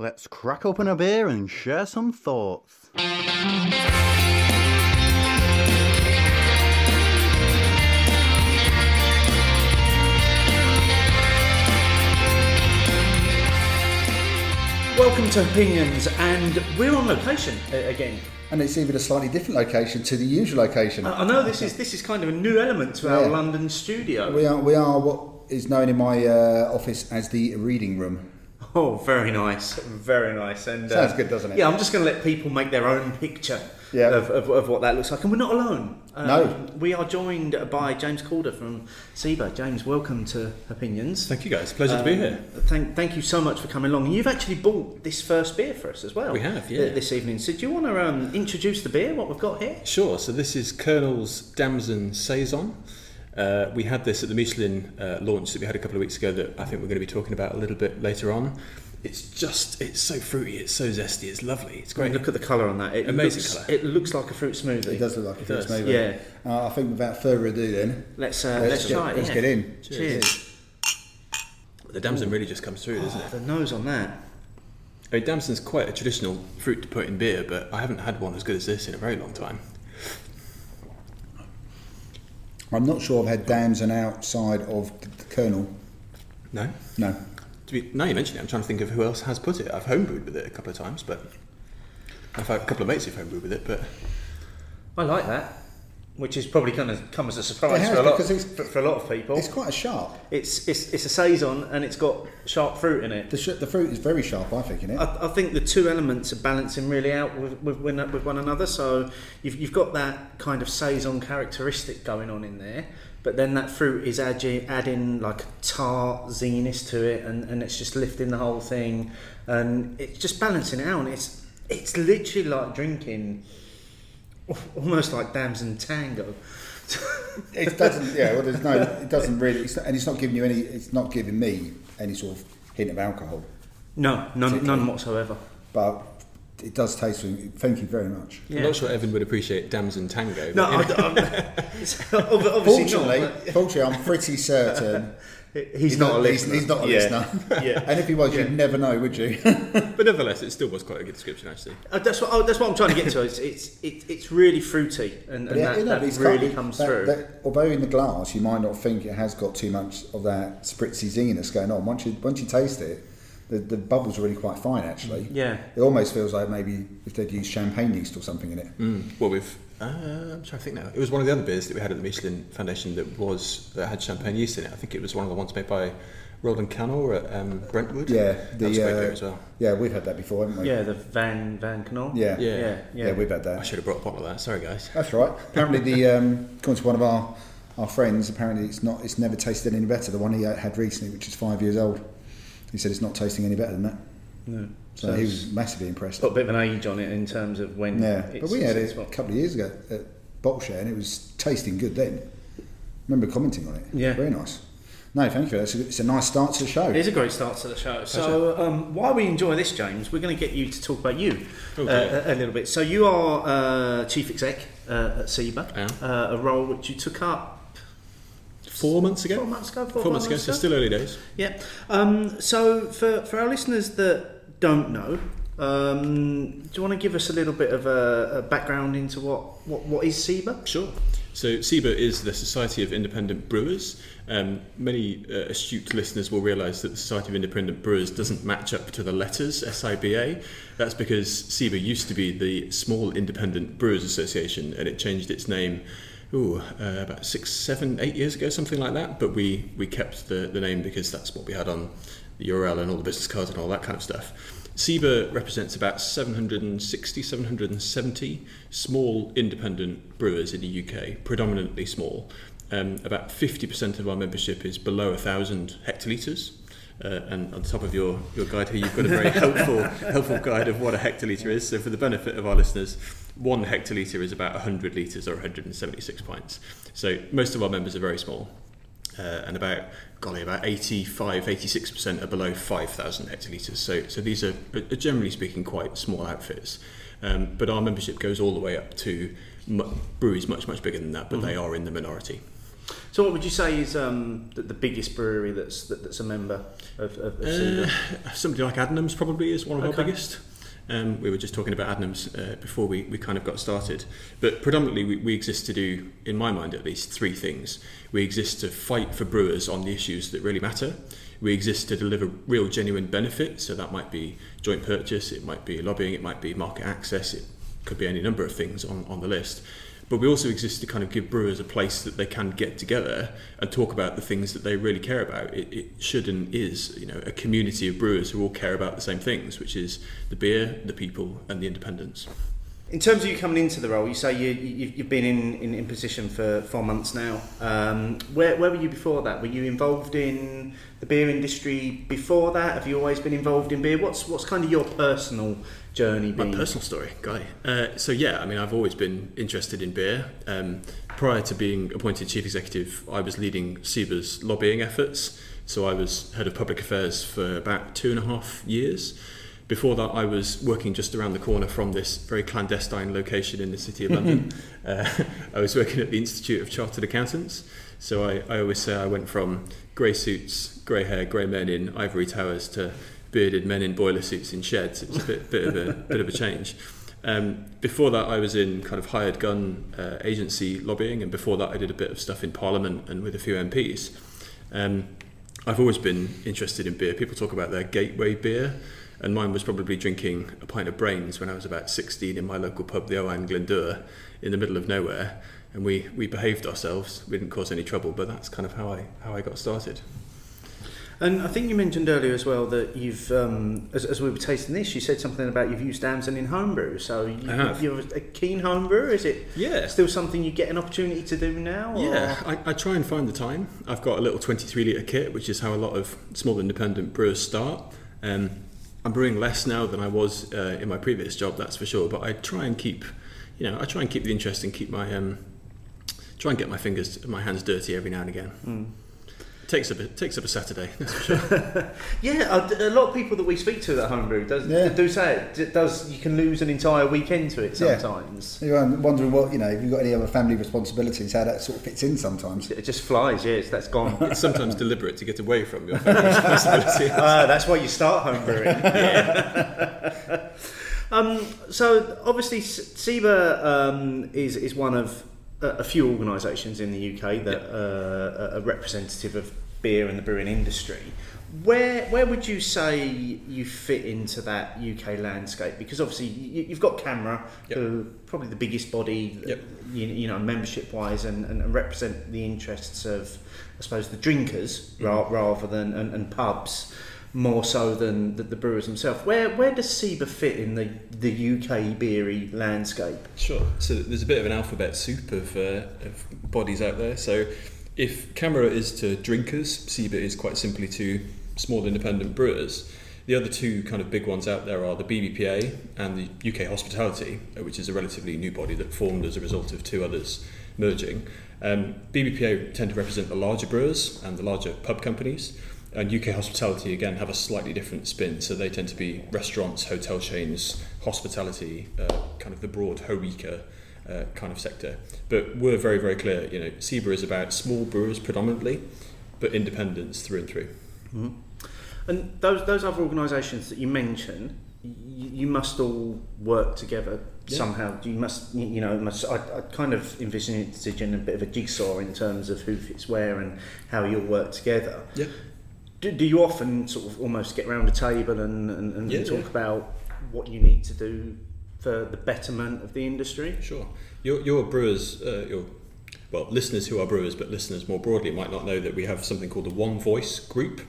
Let's crack open a beer and share some thoughts. Welcome to Opinions, and we're on location uh, again. And it's even a slightly different location to the usual location. I I know this is this is kind of a new element to our Yeah. London studio. we are we are what is known in my uh, office as the reading room. Oh, very nice, very nice, and uh, Sounds good, doesn't it? Yeah, I'm just going to let people make their own picture Yeah. of, of, of what that looks like, and we're not alone. Um, No. we are joined by James Calder from SIBA. James, welcome to Opinions. Thank you guys. Pleasure to be Um, here. Thank, thank you so much for coming along. And you've actually bought this first beer for us as well. We have, th- yeah. This evening. So do you want to um, introduce the beer? What we've got here? Sure. So this is Kernel's Damson Saison. Uh, we had this at the Michelin uh, launch that we had a couple of weeks ago that I think we're going to be talking about a little bit later on. It's just, it's so fruity, it's so zesty, it's lovely, it's great. Look at the colour on that. It Amazing looks, colour. It looks like a fruit smoothie. It does look like a fruit does, smoothie. yeah. Uh, I think without further ado, then Let's uh, let's, let's, get, try it. let's yeah. get in. Cheers. The Damson really just comes through, doesn't it? The nose on that. I mean, Damson's quite a traditional fruit to put in beer, but I haven't had one as good as this in a very long time. I'm not sure I've had Damson outside of the, Kernel. No? No. To be, now you mention it, I'm trying to think of who else has put it. I've homebrewed with it a couple of times, but I've had a couple of mates who've homebrewed with it, but I like that, which is probably going to come as a surprise has, for a lot it's- for, for a lot of people. It's quite a sharp. It's, it's it's a saison and it's got sharp fruit in it. The, sh- the fruit is very sharp, I think, in it. I, I think the two elements are balancing really out with, with, with, one another. So you've, you've got that kind of saison characteristic going on in there, but then that fruit is adding, adding like tart zinginess to it, and, and it's just lifting the whole thing, and it's just balancing it out. And it's it's literally like drinking, almost like Damson Tango. It doesn't. Yeah. Well, there's no. It doesn't really. It's not, and it's not giving you any. It's not giving me any sort of hint of alcohol. No, none, none whatsoever. But it does taste. Thank you very much. I'm not sure Evan would appreciate Damson Tango. No, but, I, you know. I, it's obviously Fortunately, not. but- fortunately, I'm pretty certain He's, not, a he's- listener. He's, not a Yeah. listener. Yeah. and if he was, Yeah. you'd never know, would you? but nevertheless, it still was quite a good description, actually. Uh, that's what oh, that's what I'm trying to get to. It's it's it, it's really fruity, and, and Yeah, that, you know, that really got- comes that- through. that- although in the glass, you might not think it has got too much of that spritzy zinginess going on. Once you once you taste it, the, the bubbles are really quite fine. Actually, yeah, it almost feels like maybe if they'd used champagne yeast or something in it. Mm. Well, we've. Uh, I'm trying to think now. It was one of the other beers that we had at the Michelin Foundation that was that had champagne yeast in it. I think it was one of the ones made by Roland Canor at um, Brentwood. Yeah, that was the a great uh, beer as well. yeah, we've had that before, haven't we? yeah. The Van Van Canal. yeah, Yeah. yeah, yeah, yeah. we've had that. I should have brought a bottle of that. Sorry, guys. That's right. Apparently, the um, according to one of our our friends, apparently it's not it's never tasted any better. The one he had recently, which is five years old, he said it's not tasting any better than that. No. So, So he was massively impressed. got a bit of an age on it in terms of when. Yeah, it's, but we had it a couple of years ago at Bottle Share, and it was tasting good then. remember commenting on it. Yeah. very nice. No, thank you. It's a, it's a nice start to the show. It is a great start to the show. So, um, while we enjoy this, James, we're going to get you to talk about you Okay. uh, a, a little bit. So, you are uh, chief exec uh, at SIBA, I uh, a role which you took up Four months ago. four months ago. Four, Four months ago. So still early days. Yeah. Um, so for, for our listeners that don't know, um, do you want to give us a little bit of a, a background into what, what, what is SIBA? Sure. So SIBA is the Society of Independent Brewers. Um, many uh, astute listeners will realise that the Society of Independent Brewers doesn't match up to the letters SIBA. That's because SIBA used to be the Small Independent Brewers Association, and it changed its name. Ooh, uh, about six, seven, eight years ago, something like that. But we, we kept the, the name because that's what we had on the URL and all the business cards and all that kind of stuff. SIBA represents about 760, 770 small independent brewers in the UK, predominantly small. Um, about 50% of our membership is below 1,000 hectolitres. Uh, and on top of your, your guide here, you've got a very helpful helpful guide of what a hectolitre is. So, for the benefit of our listeners, one hectolitre is about 100 litres or 176 pints. So, most of our members are very small uh, and about golly about 85 86% are below 5000 hectolitres. So so these are, are generally speaking quite small outfits. Um, but our membership goes all the way up to mu- breweries much much bigger than that but they are in the minority. So, what would you say is um, the, the biggest brewery that's that, that's a member of, of, of Uh, somebody like Adnams probably is one of Okay. our biggest. Um, we were just talking about Adnams uh, before we, we kind of got started. But predominantly, we, we exist to do, in my mind at least, three things. We exist to fight for brewers on the issues that really matter. We exist to deliver real, genuine benefit. So that might be joint purchase, it might be lobbying, it might be market access, it could be any number of things on, on the list. But we also exist to kind of give brewers a place that they can get together and talk about the things that they really care about. It, it should and is, you know, a community of brewers who all care about the same things, which is the beer, the people, and the independence. In terms of you coming into the role, you say you, you've been in, in, in position for four months now. Um, where, where were you before that? Were you involved in the beer industry before that? Have you always been involved in beer? What's what's kind of your personal journey My been? personal story, guy. Uh, so yeah, I mean, I've always been interested in beer. Um, prior to being appointed chief executive, I was leading SIBA's lobbying efforts. So I was head of public affairs for about two and a half years. Before that, I was working just around the corner from this very clandestine location in the city of London. uh, I was working at the Institute of Chartered Accountants. So I, I always say I went from grey suits, grey hair, grey men in ivory towers to bearded men in boiler suits in sheds. It was a bit, bit of a bit of a change. Um, before that, I was in kind of hired gun uh, agency lobbying, and before that, I did a bit of stuff in Parliament and with a few MPs. Um, I've always been interested in beer. People talk about their gateway beer, and mine was probably drinking a pint of brains when I was about 16 in my local pub, the Owen Glendower, in the middle of nowhere. And we, we behaved ourselves. We didn't cause any trouble, but that's kind of how I how I got started. And I think you mentioned earlier as well that you've, um, as, as we were tasting this, you said something about you've used Damson in homebrew. So you, you're a keen homebrewer. Is it Yeah. still something you get an opportunity to do now? or- Yeah, I, I try and find the time. I've got a little 23 litre kit, which is how a lot of small independent brewers start. Um, I'm brewing less now than I was uh, in my previous job, that's for sure. But I try and keep, you know, I try and keep the interest and keep my, um, try and get my fingers, my hands dirty every now and again. Takes up a, takes up a Saturday, that's for sure. Yeah, a, a lot of people that we speak to that homebrew does Yeah. do say it. Does you can lose an entire weekend to it Yeah. sometimes. You're wondering what you know. If you've got any other family responsibilities, how that sort of fits in sometimes. It just flies. Yes, that's gone. it's sometimes deliberate to get away from your family responsibility. Ah, that's why you start homebrewing. um, so obviously, S- SIBA um, is is one of a, few organisations in the UK that uh, are representative of beer and the brewing industry. Where where would you say you fit into that UK landscape? Because obviously you, you've got CAMRA, Yep. who probably the biggest body, Yep. you, you know, membership wise, and, and represent the interests of, I suppose, the drinkers ra- rather than and, and pubs more so than the, the brewers themselves. Where where does SIBA fit in the the UK beery landscape? Sure. So there's a bit of an alphabet soup of, uh, of bodies out there. So if CAMRA is to drinkers, SIBA is quite simply to small independent brewers. The other two kind of big ones out there are the BBPA and the UK Hospitality, uh, which is a relatively new body that formed as a result of two others merging. Um, BBPA tend to represent the larger brewers and the larger pub companies. And UK hospitality again have a slightly different spin, so they tend to be restaurants, hotel chains, hospitality, uh, kind of the broad HORECA uh, kind of sector. But we're very, very clear. You know, SIBA is about small brewers predominantly, but independents through and through. And those those other organisations that you mention, you, you must all work together Yeah. somehow. You must, you you know, must, I, I kind of envision it in a bit of a jigsaw in terms of who fits where and how you'll work together. Yeah. Do, do you often sort of almost get around a table and, and, and Yeah, talk yeah. about what you need to do for the betterment of the industry? Sure. Your, your brewers, uh, your well, listeners who are brewers, but listeners more broadly might not know that we have something called the One Voice Group.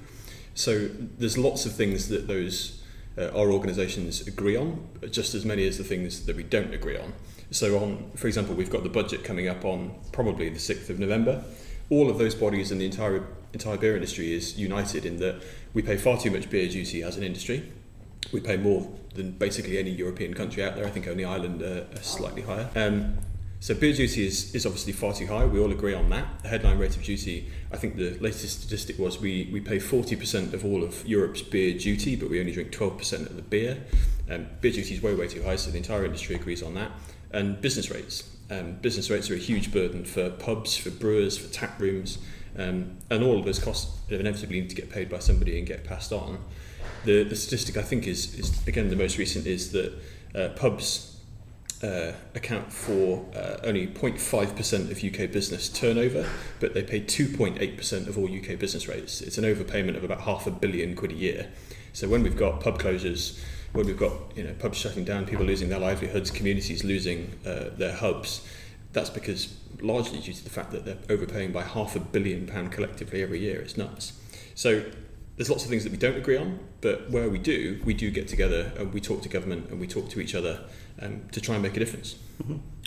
So there's lots of things that those uh, our organisations agree on, just as many as the things that we don't agree on. So on, for example, we've got the budget coming up on probably the sixth of November. All of those bodies and the entire entire beer industry is united in that we pay far too much beer duty as an industry. We pay more than basically any European country out there. I think only Ireland are slightly higher. Um, so beer duty is, is obviously far too high. We all agree on that. The headline rate of duty, I think the latest statistic was we, we pay 40% of all of Europe's beer duty, but we only drink 12% of the beer. Um, beer duty is way, way too high, so the entire industry agrees on that. And business rates. Um, business rates are a huge burden for pubs, for brewers, for tap rooms, um, and all of those costs inevitably need to get paid by somebody and get passed on. The, the statistic I think is, is again the most recent is that uh, pubs uh, account for uh, only 0.5% of UK business turnover, but they pay 2.8% of all UK business rates. It's an overpayment of about half a billion quid a year. So when we've got pub closures, when we've got you know pubs shutting down, people losing their livelihoods, communities losing uh, their hubs, that's because largely due to the fact that they're overpaying by half a billion pound collectively every year. It's nuts. So there's lots of things that we don't agree on, but where we do, we do get together and we talk to government and we talk to each other um, to try and make a difference.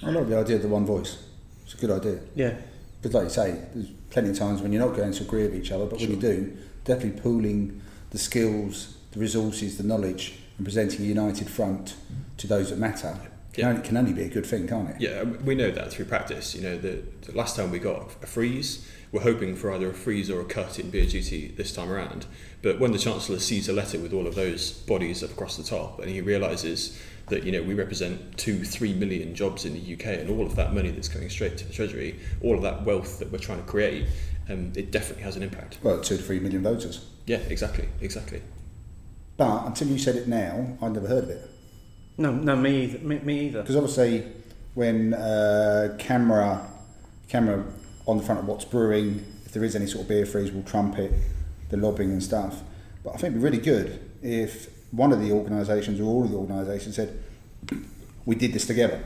I love the idea of the one voice. It's a good idea. Yeah. But like you say, there's plenty of times when you're not going to agree with each other, but when you do, definitely pooling the skills, the resources, the knowledge, and presenting a united front to those that matter can, Yeah. only, can only be a good thing, can't it? Yeah, we know that through practice. You know, the, the last time we got a freeze, we're hoping for either a freeze or a cut in beer duty this time around. But when the Chancellor sees a letter with all of those bodies up across the top and he realises that, you know, we represent two, three million jobs in the UK and all of that money that's going straight to the Treasury, all of that wealth that we're trying to create, um, it definitely has an impact. Well, two to three million voters. Yeah, exactly, exactly. But until you said it now, I'd never heard of it. No, no, me either. Me, me either. Because obviously, when uh, CAMRA CAMRA on the front of what's brewing, if there is any sort of beer freeze, will trumpet the lobbying and stuff. But I think it'd be really good if one of the organisations or all of the organisations said, "We did this together."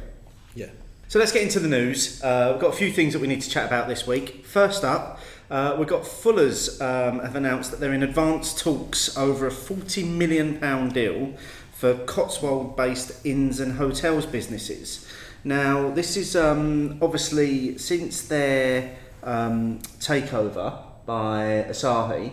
Yeah. So let's get into the news. Uh, we've got a few things that we need to chat about this week. First up, uh, we've got Fuller's um, have announced that they're in advanced talks over a forty million pound deal for Cotswold-based inns and hotels businesses. Now, this is um, obviously since their um, takeover by Asahi,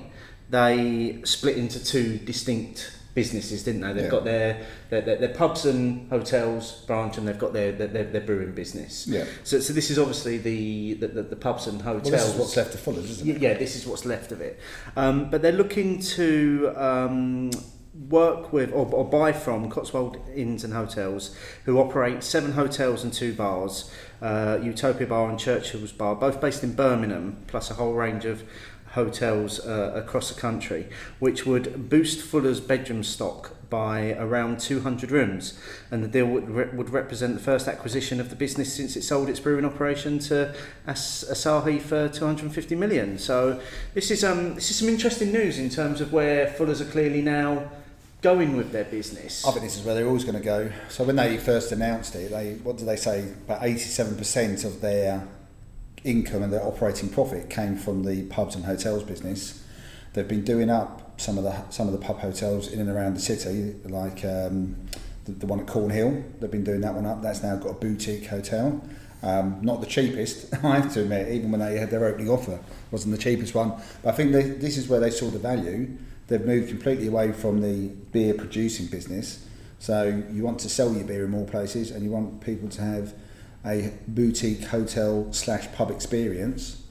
they split into two distinct businesses, didn't they? They've Yeah. got their, their, their their pubs and hotels branch, and they've got their their, their, their brewing business. Yeah. So, so this is obviously the the, the, the pubs and hotels. Well, this is what's left of Fuller's, isn't it? Yeah, this is what's left of it. Um, but they're looking to um, work with or, or buy from Cotswold Inns and Hotels, who operate seven hotels and two bars, uh, Utopia Bar and Churchill's Bar, both based in Birmingham, plus a whole range of hotels uh, across the country, which would boost Fuller's bedroom stock by around 200 rooms. And the deal would, re- would represent the first acquisition of the business since it sold its brewing operation to As- Asahi for 250 million. So this is um this is some interesting news in terms of where Fuller's are clearly now going with their business. I think this is where they're always going to go. So when they first announced it, they what did they say? About eighty-seven percent of their income and their operating profit came from the pubs and hotels business. They've been doing up some of the some of the pub hotels in and around the city, like um, the, the one at Cornhill. They've been doing that one up. That's now got a boutique hotel. Um, not the cheapest, I have to admit. Even when they had their opening offer, wasn't the cheapest one. But I think they, this is where they saw the value. They've moved completely away from the beer producing business. So you want to sell your beer in more places, and you want people to have a boutique hotel slash pub experience.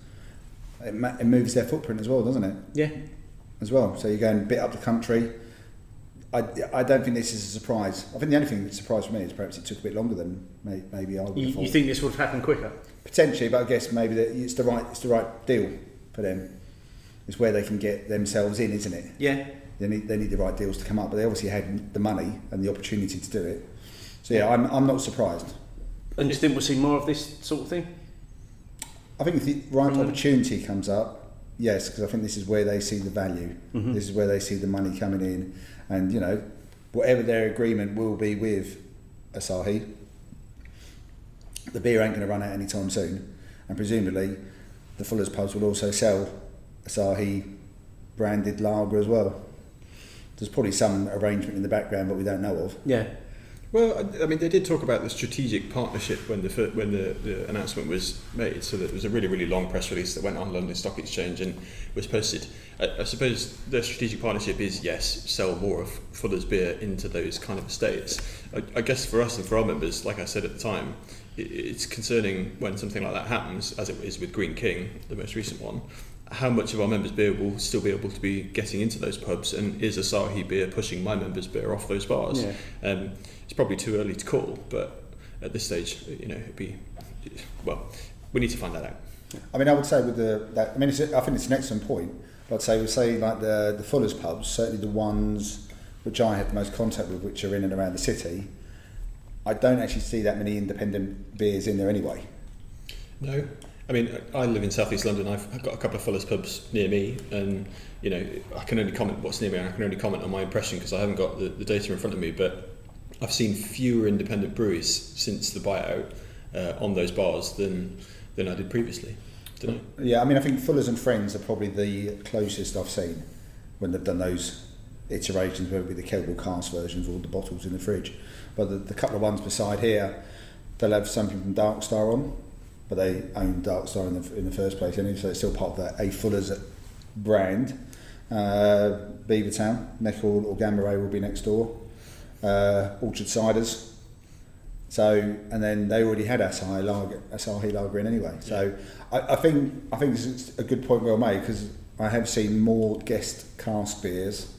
It, ma- it moves their footprint as well, doesn't it? yeah. As well. So you're going a bit up the country. I, I don't think this is a surprise. I think the only thing that surprised me is perhaps it took a bit longer than may, maybe I would You, have you thought. think this would have happened quicker? Potentially, but I guess maybe that it's the right it's the right deal for them. It's where they can get themselves in, isn't it? Yeah. They need they need the right deals to come up, but they obviously had the money and the opportunity to do it. So yeah, I'm I'm not surprised. And do you think we'll see more of this sort of thing? I think if the right Mm. opportunity comes up, yes, because I think this is where they see the value. Mm-hmm. This is where they see the money coming in, and you know, whatever their agreement will be with Asahi, the beer ain't going to run out anytime soon, and presumably, the Fuller's pubs will also sell Asahi branded lager as well. There's probably some arrangement in the background, but we don't know of. Yeah. Well, I- I mean, they did talk about the strategic partnership when the when the, the announcement was made. So that it was a really really long press release that went on London Stock Exchange and was posted. I, I suppose the strategic partnership is yes, sell more of Fuller's beer into those kind of estates. I, I guess for us and for our members, like I said at the time, it, it's concerning when something like that happens, as it is with Greene King, the most recent one. How much of our members' beer will still be able to be getting into those pubs, and is Asahi beer pushing my members' beer off those bars? Yeah. Um, it's probably too early to call, but at this stage, you know, it'd be well, we need to find that out. I mean, I would say with the that I mean, it's, I think it's an excellent point. But I'd say we say like the the Fuller's pubs, certainly the ones which I have the most contact with, which are in and around the city. I don't actually see that many independent beers in there anyway. No, I mean, I live in southeast London. I've got a couple of Fuller's pubs near me, and you know, I can only comment what's near me, and I can only comment on my impression because I haven't got the, the data in front of me. But I've seen fewer independent breweries since the buyout uh, on those bars than than I did previously. Didn't? Yeah, I mean, I think Fuller's and Friends are probably the closest I've seen when they've done those iterations, whether it be the Kelville cast versions or the bottles in the fridge. But the, the couple of ones beside here, they'll have something from Dark Star on, but they own Dark Star in the, in the first place anyway, so it's still part of that A Fuller's brand. Uh, Beavertown, Neck Oil or Gamma Ray will be next door. Uh, Orchard Ciders. So, and then they already had Asahi Lager, Asahi Lager in anyway. So, I, I think I think this is a good point well made because I have seen more guest cask beers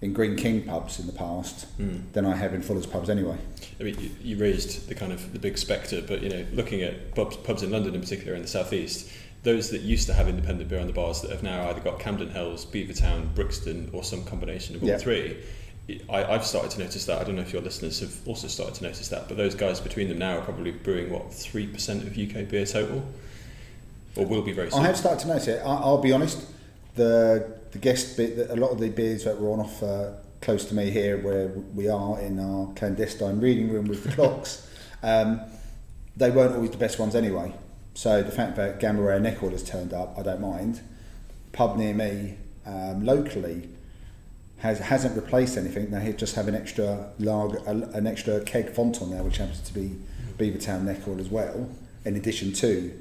in Greene King pubs in the past Mm. than I have in Fuller's pubs anyway. I mean, you, you raised the kind of the big spectre, but you know, looking at pubs, pubs in London in particular, in the southeast, those that used to have independent beer on the bars that have now either got Camden Hells, Beavertown, Brixton, or some combination of all Yeah. three. I, I've started to notice that. I don't know if your listeners have also started to notice that, but those guys between them now are probably brewing what three percent of UK beer total, or will be very soon. I have started to notice it. I, I'll be honest, the the guest bit, a lot of the beers that were on offer close to me here, where we are in our clandestine reading room with the clocks, um, they weren't always the best ones anyway. So the fact that Gamma Ray Neck Oil has turned up, I don't mind. Pub near me, um, locally, has hasn't replaced anything. They just have an extra lager, an extra keg font on there, which happens to be Beavertown Neck Oil as well. In addition to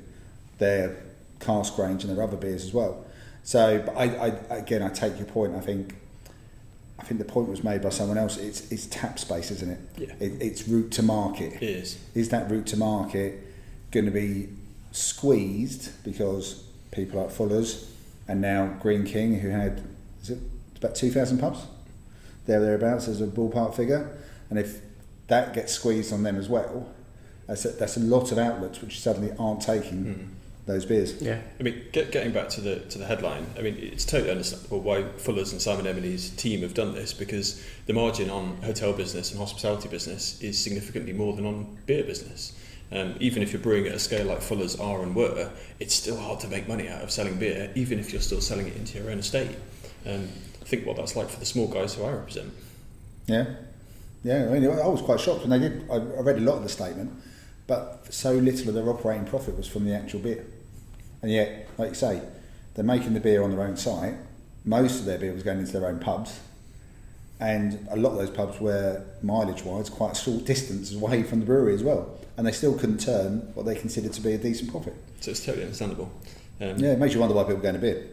their cask range and their other beers as well. So, but I, I again, I take your point. I think, I think the point was made by someone else. It's it's tap space, isn't it? Yeah. It, it's route to market. It is. Is that route to market going to be squeezed because people like Fuller's and now Greene King, who had is it about two thousand pubs, there thereabouts as a ballpark figure, and if that gets squeezed on them as well, that's a, that's a lot of outlets which suddenly aren't taking Mm. Those beers. Yeah. I mean, get, getting back to the to the headline, I mean, it's totally understandable why Fuller's and Simon Emeny's team have done this because the margin on hotel business and hospitality business is significantly more than on beer business. Um, even if you're brewing at a scale like Fuller's are and were, it's still hard to make money out of selling beer, even if you're still selling it into your own estate. Um, think what that's like for the small guys who I represent. Yeah, yeah. I mean, I was quite shocked when they did. I, I read a lot of the statement, but so little of their operating profit was from the actual beer, and yet, like you say, they're making the beer on their own site. Most of their beer was going into their own pubs, and a lot of those pubs were mileage-wise quite a short distance away from the brewery as well, and they still couldn't turn what they considered to be a decent profit. So it's totally understandable. Um, Yeah, it makes you wonder why people go to beer.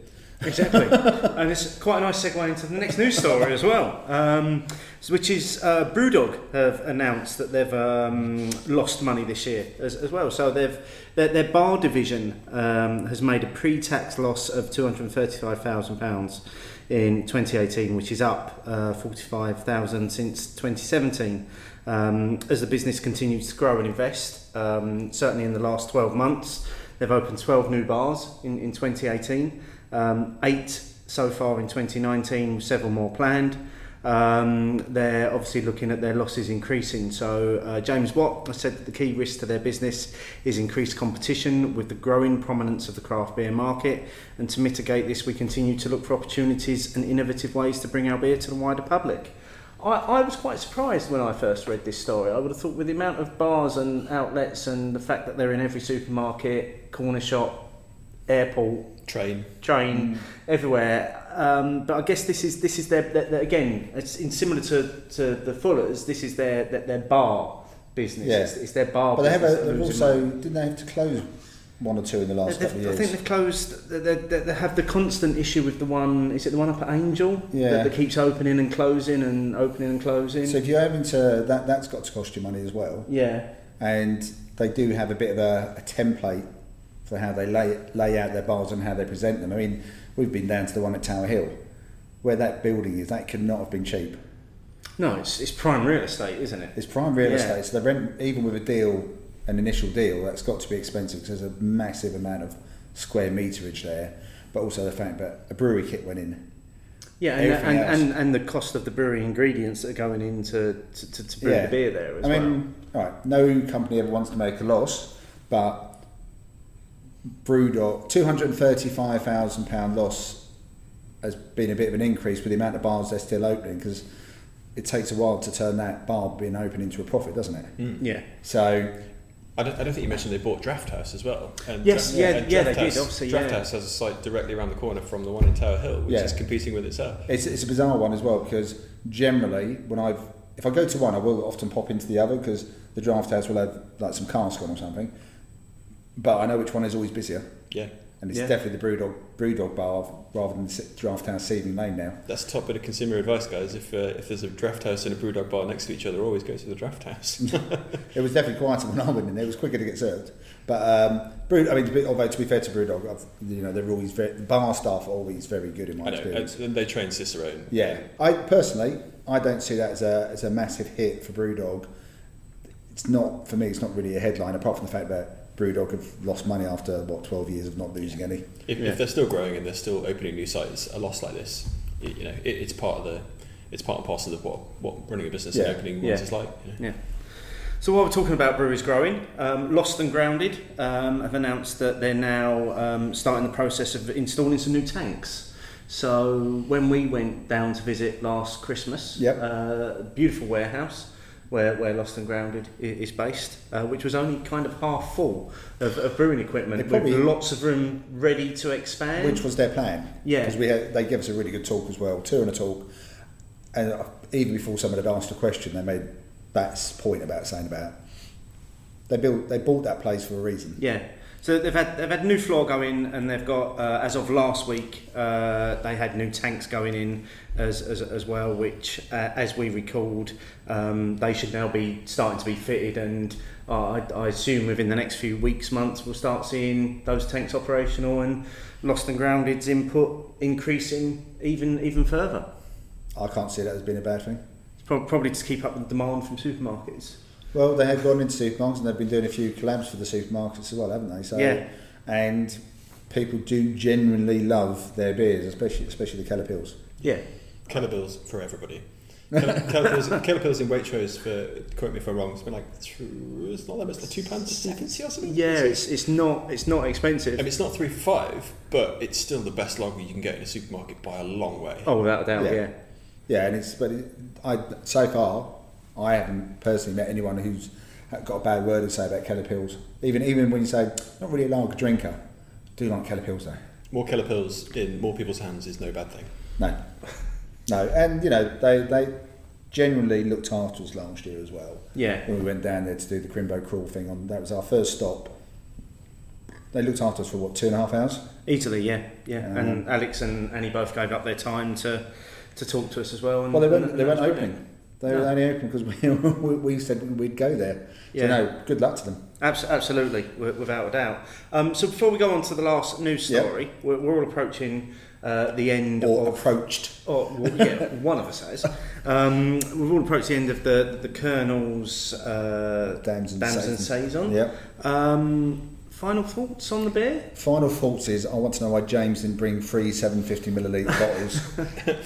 Exactly. and it's quite a nice segue into the next news story as well, um, which is uh, Brewdog have announced that they've um, lost money this year as, as well. So they've their, their bar division um, has made a pre-tax loss of two hundred thirty-five thousand pounds in 2018, which is up uh, 45,000 since 2017. Um, as the business continues to grow and invest, um, certainly in the last 12 months, they've opened 12 new bars in, in 2018, um, eight so far in 2019, several more planned. Um, they're obviously looking at their losses increasing. So uh, James Watt said that the key risk to their business is increased competition with the growing prominence of the craft beer market. And to mitigate this, we continue to look for opportunities and innovative ways to bring our beer to the wider public. I, I was quite surprised when I first read this story. I would have thought with the amount of bars and outlets and the fact that they're in every supermarket, corner shop, airport, train. train, everywhere. Um, but I guess this is this is their, their, their again. It's in similar to, to the Fullers. This is their their, their bar business. Yeah. It's, it's their bar. But they have a, they've losing also didn't they have to close one or two in the last couple of years. I think they've closed. They, they, they have the constant issue with the one. Is it the one up at Angel? Yeah. That, that keeps opening and closing and opening and closing. So if you're having to, that that's got to cost you money as well. yeah. And they do have a bit of a, a template for how they lay lay out their bars and how they present them. I mean, we've been down to the one at Tower Hill, where that building is. That could not have been cheap. No, it's, it's prime real estate, isn't it? It's prime real Yeah. estate, so the rent, even with a deal, an initial deal, that's got to be expensive because there's a massive amount of square meterage there. But also the fact that a brewery kit went in. Yeah, and, and, and, and the cost of the brewery ingredients that are going into to, to, to brew Yeah. the beer there as well. I well. mean, all right, no company ever wants to make a loss, but Brewdog, two hundred and thirty-five thousand pound loss has been a bit of an increase with the amount of bars they're still opening because it takes a while to turn that bar being open into a profit, doesn't it? Hmm. yeah. So I don't, I don't think you mentioned they bought Draft House as well. And Yes, Draft- yeah, and yeah, Draft they did, obviously, Draft yeah. House has a site directly around the corner from the one in Tower Hill, which Yeah. is competing with itself. It's, it's a bizarre one as well because generally when I've if I go to one I will often pop into the other because the draft house will have like some cask on or something but I know which one is always busier Yeah, and it's Yeah. definitely the Brewdog Brewdog bar rather than the draft house Seething Lane now that's top bit of consumer advice, guys. If uh, if there's a Draft House and a Brewdog bar next to each other, always go to the Draft House. it was definitely quieter when I went in there it was quicker to get served but um, Brew, I mean to be, although to be fair to Brewdog I've, you know they're always very, the bar staff are always very good in my I know, experience and they train Cicerone. Yeah, I personally, I don't see that as a as a massive hit for BrewDog. It's not for me. It's not really a headline, apart from the fact that BrewDog have lost money after what twelve years of not losing any. If, Yeah. if they're still growing and they're still opening new sites, a loss like this, y- you know, it, it's part of the, it's part and parcel of what, what running a business Yeah. and opening ones Yeah. is like. You know. Yeah. So while we're talking about breweries growing, um, Lost and Grounded um, have announced that they're now um, starting the process of installing some new tanks. So when we went down to visit last Christmas, Yep. uh, beautiful warehouse where, where Lost and Grounded is based, uh, which was only kind of half full of, of brewing equipment probably- with lots of room ready to expand. Which was their plan. Yeah. because we had, they gave us a really good talk as well, two and a talk, and uh, even before someone had asked a question, they made that point about saying about they built they bought that place for a reason. Yeah. So they've had they've had new floor go in, and they've got uh, as of last week uh, they had new tanks going in as as, as well, which uh, as we recalled um, they should now be starting to be fitted, and uh, I, I assume within the next few weeks months we'll start seeing those tanks operational and Lost and Grounded's input increasing even even further. I can't see that as being a bad thing. It's prob- probably to keep up with the demand from supermarkets. Well, they have gone into supermarkets and they've been doing a few collabs for the supermarkets as well, haven't they? So, Yeah. And people do genuinely love their beers, especially especially the Keller Pils. Yeah. Keller Pils for everybody. Keller, Keller, Bills, Keller Bills in Waitrose for, correct me if I'm wrong, it's been like, two, it's not that much, like two pounds seventy or something? Yeah, it's, it's not it's not expensive. I mean, it's not three for five, but it's still the best lager you can get in a supermarket by a long way. oh, without a doubt, Yeah. yeah. Yeah, and it's but it, I so far I haven't personally met anyone who's got a bad word to say about Keller Pils. Even even when you say not really a lager drinker, do like Keller Pils though. More Keller Pils in more people's hands is no bad thing. No, no, and you know they they genuinely looked after us last year as well. Yeah. when we went down there to do the Crimbo Crawl thing on that was our first stop. They looked after us for what two and a half hours. Italy, yeah, yeah. Um, and Alex and Annie both gave up their time to to talk to us as well. And, Well, they weren't and they that weren't was opening. They were only open because we, we said we'd go there. Yeah. So no, good luck to them. Abs- absolutely, wi- without a doubt. Um, so before we go on to the last news Yep. story, we're, we're all approaching uh, the end Or of. approached. Or, well, yeah, one of us has. Um, we've all approached the end of the the Kernel's uh, Dams and Dams and. Saison. Yep. Um, final thoughts on the beer? Final thoughts is I want to know why James didn't bring three 750 milliliter bottles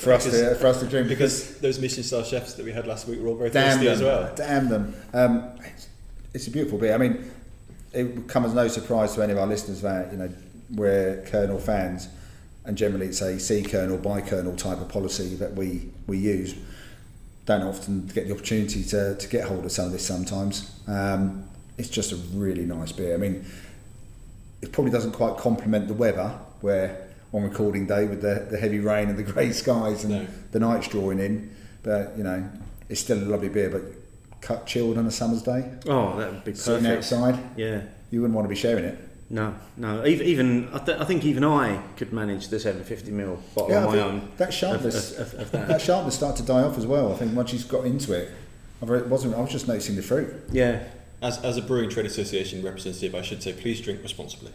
for us to for us to drink because Because those Michelin star chefs that we had last week were all very thirsty them, as well. damn them. Um, it's, it's a beautiful beer. I mean, it would come as no surprise to any of our listeners that you know we're Kernel fans, and generally it's a C Kernel, by Kernel type of policy that we we use. Don't often get the opportunity to, to get hold of some of this sometimes. Um, it's just a really nice beer. I mean, it probably doesn't quite complement the weather where on recording day with the, the heavy rain and the grey skies and No. the nights drawing in. But you know, it's still a lovely beer. But cut chilled on a summer's day, Oh, that would be sitting perfect. outside, Yeah. you wouldn't want to be sharing it. No, no. Even, even I, th- I think even I could manage the 750 ml bottle Yeah, on my own. that sharpness, of, of, of that. that sharpness started to die off as well. I think once you got into it, I wasn't. I was just noticing the fruit. yeah. As, as a brewing trade association representative, I should say, please drink responsibly.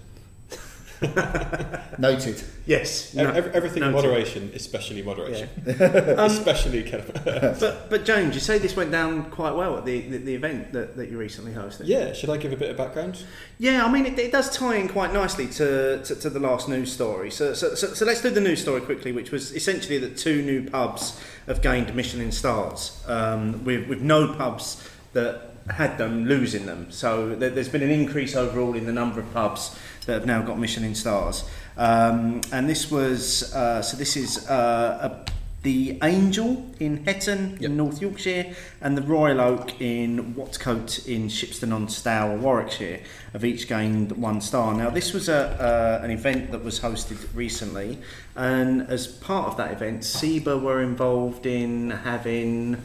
Noted. Yes. No- ev- everything in moderation, especially moderation. Um, especially kind. But, but James, you say this went down quite well at the, the, the event that, that you recently hosted. yeah, should I give a bit of background? Yeah, I mean, it, it does tie in quite nicely to, to, to the last news story. So, so, so, so let's do the news story quickly, which was essentially that two new pubs have gained Michelin stars, um, with, with no pubs that had them losing them. So there, there's been an increase overall in the number of pubs that have now got Michelin stars. Um, and this was, uh, so this is uh, a, the Angel in Hetton Yep. in North Yorkshire and the Royal Oak in Whatcote in Shipston on Stour, Warwickshire, have each gained one star. Now, this was a, uh, an event that was hosted recently, and as part of that event, SIBA were involved in having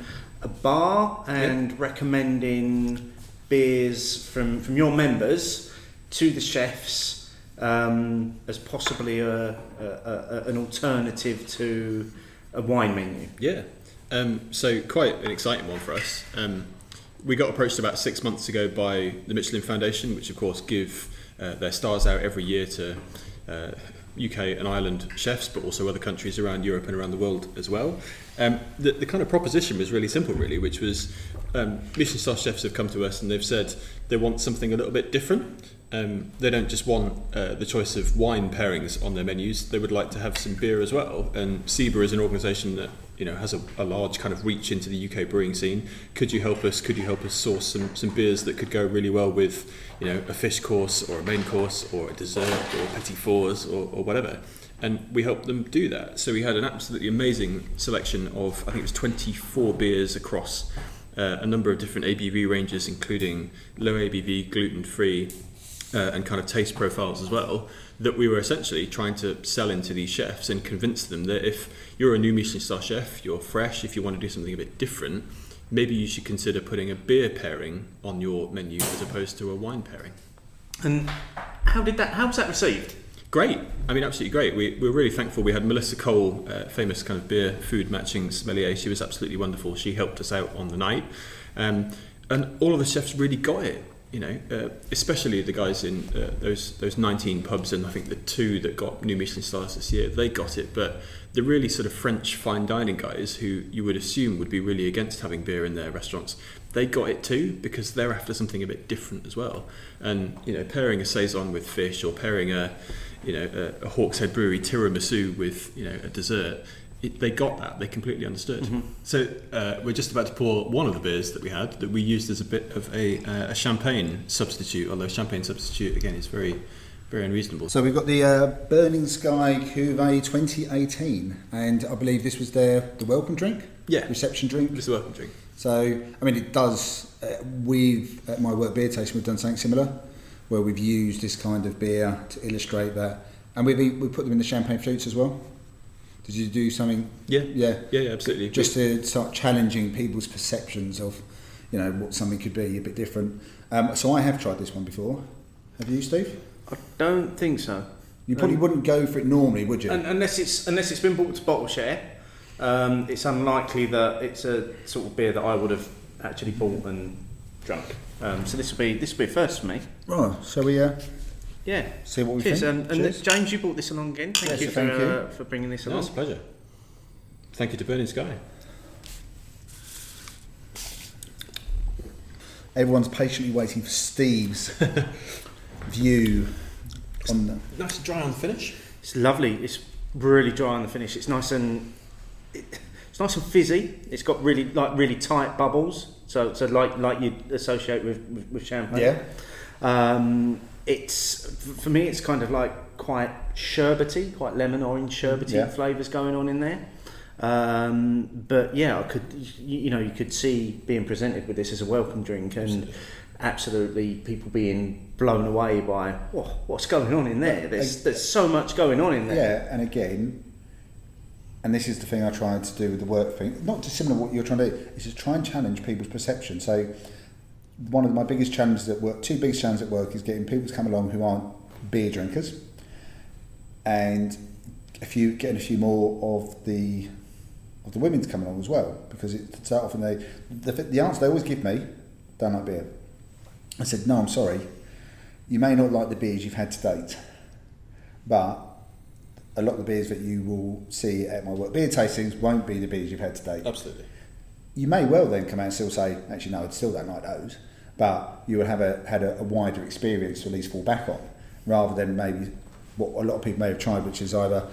a bar and recommending beers from, from your members to the chefs um, as possibly a, a, a, an alternative to a wine menu. Yeah. Um, so quite an exciting one for us. Um, we got approached about six months ago by the Michelin Foundation, which of course give uh, their stars out every year to uh, UK and Ireland chefs, but also other countries around Europe and around the world as well. Um, the, the kind of proposition was really simple, really, which was um, Michelin star chefs have come to us and they've said they want something a little bit different. Um, they don't just want uh, the choice of wine pairings on their menus; they would like to have some beer as well. And SIBA is an organisation that you know has a, a large kind of reach into the UK brewing scene. Could you help us? Could you help us source some some beers that could go really well with you know a fish course or a main course or a dessert or petit fours or, or whatever? And we helped them do that. So we had an absolutely amazing selection of I think it was 24 beers across uh, a number of different ABV ranges, including low ABV, gluten free, uh, and kind of taste profiles as well. That we were essentially trying to sell into these chefs and convince them that if you're a new Michelin star chef, you're fresh, if you want to do something a bit different, maybe you should consider putting a beer pairing on your menu as opposed to a wine pairing. And how did that? How was that received? Great. I mean, absolutely great. We, we were really thankful. We had Melissa Cole, uh, famous kind of beer food matching sommelier. She was absolutely wonderful. She helped us out on the night. Um, and all of the chefs really got it, you know, uh, especially the guys in uh, those those 19 pubs and I think the two that got new Michelin stars this year, they got it. But the really sort of French fine dining guys who you would assume would be really against having beer in their restaurants, they got it too because they're after something a bit different as well. And, you know, pairing a Saison with fish or pairing a, you know, a, a Hawkshead Brewery tiramisu with, you know, a dessert, it, they got that. They completely understood. So uh, we're just about to pour one of the beers that we had that we used as a bit of a, uh, a champagne substitute, although champagne substitute, again, is very, very unreasonable. So we've got the uh, Burning Sky Cuvée 2018, and I believe this was their the welcome drink, Yeah. reception drink. Just a welcome drink. So I mean, it does. Uh, we've at my work beer tasting, we've done something similar, where we've used this kind of beer to illustrate that, and we've we put them in the champagne flutes as well. Did you do something? Yeah. Yeah, Yeah, yeah, absolutely. just to start challenging people's perceptions of, you know, what something could be a bit different. Um, so I have tried this one before. Have you, Steve? I don't think so. You probably Um, wouldn't go for it normally, would you? Unless it's unless it's been brought to bottle share, um, it's unlikely that it's a sort of beer that I would have actually bought and drunk. Um, so this will be this will be a first for me. right. Shall we uh, Yeah. see what we Cheers. think? Um, and Cheers. James, you brought this along again. Thank Yes, you for thank you. Uh, for bringing this No, along. it's a pleasure. Thank you to Burning Sky. Everyone's patiently waiting for Steve's view on the. Nice and dry on the finish. It's lovely. It's really dry on the finish. It's nice and it, it's nice and fizzy. It's got really like really tight bubbles. So so like like you would associate with, with with champagne. Yeah. Um, it's for me. It's kind of like quite sherbety, quite lemon orange sherbety Yeah. flavors going on in there. Um, but yeah, I could you, you know you could see being presented with this as a welcome drink and absolutely people being blown away by "Whoa, what's going on in there. There's there's so much going on in there. Yeah, and again, and this is the thing I try to do with the work thing, not dissimilar to what you're trying to do, is to try and challenge people's perception. So, one of my biggest challenges at work, two biggest challenges at work, is getting people to come along who aren't beer drinkers, and a few getting a few more of the of the women to come along as well, because it to start off and they the, the answer they always give me, don't like beer. I said, no, I'm sorry, you may not like the beers you've had to date. but a lot of the beers that you will see at my work beer tastings won't be the beers you've had to date. Absolutely. You may well then come out and still say, actually, no, I still don't like those, but you would have a, had a, a wider experience to at least fall back on, rather than maybe what a lot of people may have tried, which is either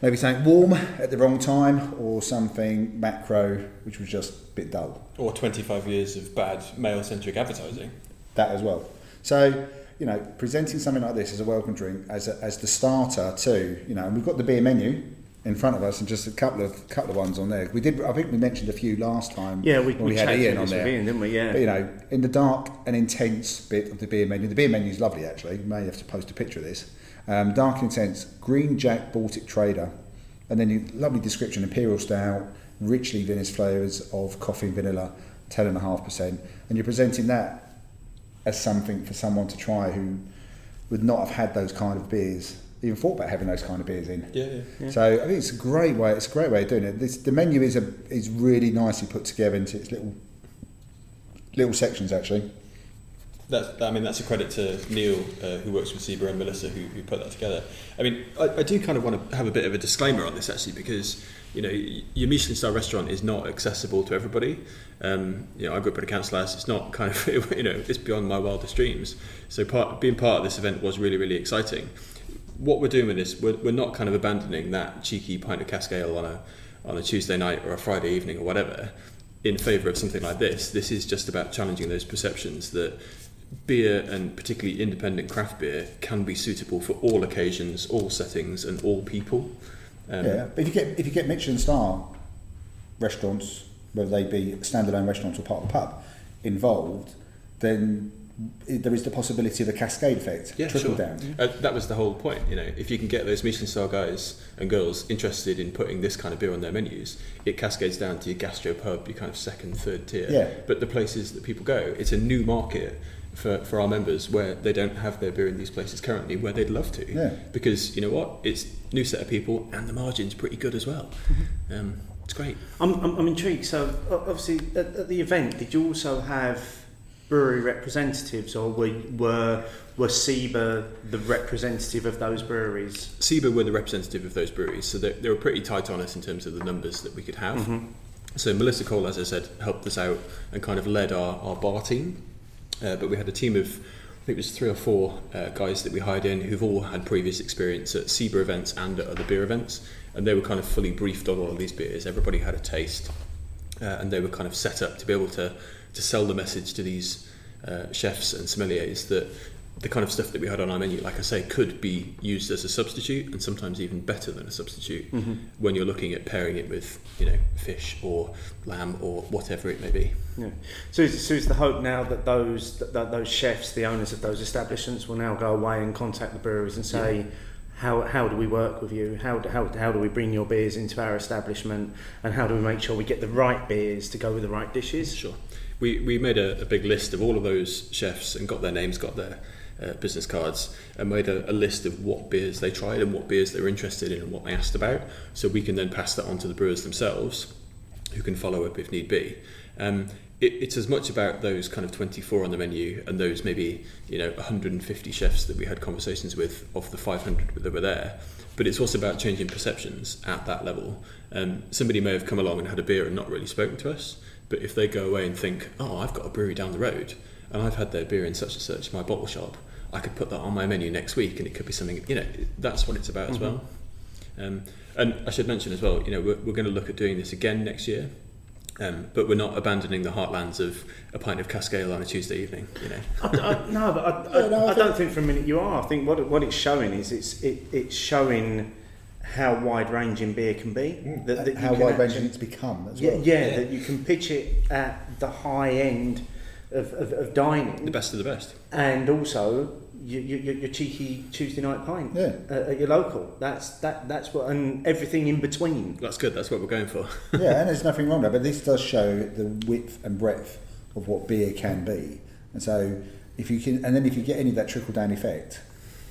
maybe something warm at the wrong time or something macro, which was just a bit dull. Or 25 years of bad male centric advertising. that as well. So, you know, presenting something like this as a welcome drink, as, a, as the starter too, you know, and we've got the beer menu in front of us and just a couple of couple of ones on there. We did, I think we mentioned a few last time. Yeah, we, when we, had Ian on there. Ian, didn't we? Yeah. But, you know, in the dark and intense bit of the beer menu, the beer menu is lovely actually. You may have to post a picture of this. Um, dark and intense, Green Jack Baltic Trader, and then you, lovely description: Imperial Stout, richly vinous flavours of coffee and vanilla, ten and a half percent, and you're presenting that as something for someone to try who would not have had those kind of beers, even thought about having those kind of beers in. Yeah, yeah. So I think it's a great way. It's a great way of doing it. This, the menu is a is really nicely put together into its little little sections actually. That's, I mean, that's a credit to Neil, uh, who works with Zebra, and Melissa, who, who put that together. I mean, I, I do kind of want to have a bit of a disclaimer on this, actually, because, you know, your Michelin star restaurant is not accessible to everybody. Um, you know, I grew up in a council house. It's not kind of, you know, it's beyond my wildest dreams. So part, being part of this event was really, really exciting. What we're doing with this, we're, we're not kind of abandoning that cheeky pint of cask ale on a, on a Tuesday night or a Friday evening or whatever in favour of something like this. This is just about challenging those perceptions that beer and particularly independent craft beer can be suitable for all occasions, all settings, and all people. Um, yeah, if you get if you get Michelin star restaurants, whether they be standalone restaurants or part of the pub, involved, then there is the possibility of a cascade effect, Yeah, trickle sure. down. Uh, that was the whole point. You know, if you can get those Michelin star guys and girls interested in putting this kind of beer on their menus, it cascades down to your gastropub, your kind of second, third tier. Yeah. But the places that people go, it's a new market for, for our members where they don't have their beer in these places currently, where they'd love to. Yeah. Because you know what, it's new set of people, and the margin's pretty good as well. Mm-hmm. Um, it's great. I'm, I'm, I'm intrigued. So, obviously, at, at the event, did you also have brewery representatives, or were were were SIBA the representative of those breweries? SIBA were the representative of those breweries, so they, they were pretty tight on us in terms of the numbers that we could have. So Melissa Cole, as I said, helped us out and kind of led our, our bar team. Uh, but we had a team of, I think it was three or four uh, guys that we hired in who've all had previous experience at SIBA events and at other beer events. And they were kind of fully briefed on all of these beers. Everybody had a taste. Uh, and they were kind of set up to be able to, to sell the message to these uh, chefs and sommeliers that the kind of stuff that we had on our menu, like I say, could be used as a substitute and sometimes even better than a substitute when you're looking at pairing it with, you know, fish or lamb or whatever it may be. Yeah. So, is, so is the hope now that those that, that those chefs, the owners of those establishments, will now go away and contact the breweries and say, how, how do we work with you? How, how, how do we bring your beers into our establishment? And how do we make sure we get the right beers to go with the right dishes? Sure. We, we made a, a big list of all of those chefs and got their names, got their uh, business cards, and made a, a list of what beers they tried and what beers they were interested in and what they asked about. So we can then pass that on to the brewers themselves, who can follow up if need be. Um, it, it's as much about those kind of 24 on the menu and those maybe you know 150 chefs that we had conversations with of the 500 that were there. But it's also about changing perceptions at that level. Um, somebody may have come along and had a beer and not really spoken to us, but if they go away and think, oh, I've got a brewery down the road and I've had their beer in such and such, my bottle shop, I could put that on my menu next week and it could be something, you know, that's what it's about as well. Um, and I should mention as well, you know, we're, we're going to look at doing this again next year. Um, but we're not abandoning the heartlands of a pint of cask ale on a Tuesday evening. You know, I, I, no, but I, I, Yeah, no, I I don't think for a minute you are. I think what what it's showing is it's it, it's showing how wide ranging beer can be. Mm. That, that How wide ranging it's become as Yeah, well. yeah, Yeah. that you can pitch it at the high end of, of, of dining, the best of the best. and also your, your, your cheeky Tuesday night pint Yeah. at, at your local. That's that that's what, and everything in between. That's good. That's what we're going for. yeah, and there's nothing wrong with that. But this does show the width and breadth of what beer can be. And so, if you can, and then if you get any of that trickle down effect,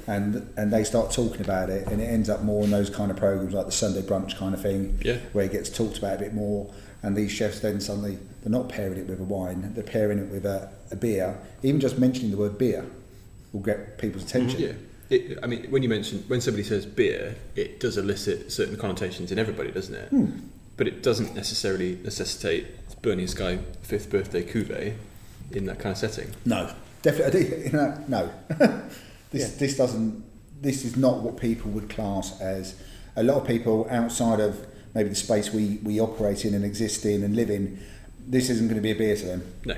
and and they start talking about it, and it ends up more in those kind of programs like the Sunday brunch kind of thing, Yeah. where it gets talked about a bit more. And these chefs then suddenly they're not pairing it with a wine, they're pairing it with a, a beer. Even just mentioning the word beer will get people's attention. Yeah. It, I mean, when you mention when somebody says beer, it does elicit certain connotations in everybody, doesn't it? Hmm. But it doesn't necessarily necessitate Burning Sky fifth birthday cuvee in that kind of setting. No, definitely. You know, no, this this doesn't. This is not what people would class as. A lot of people outside of maybe the space we, we operate in and exist in and live in, this isn't going to be a beer to them. No.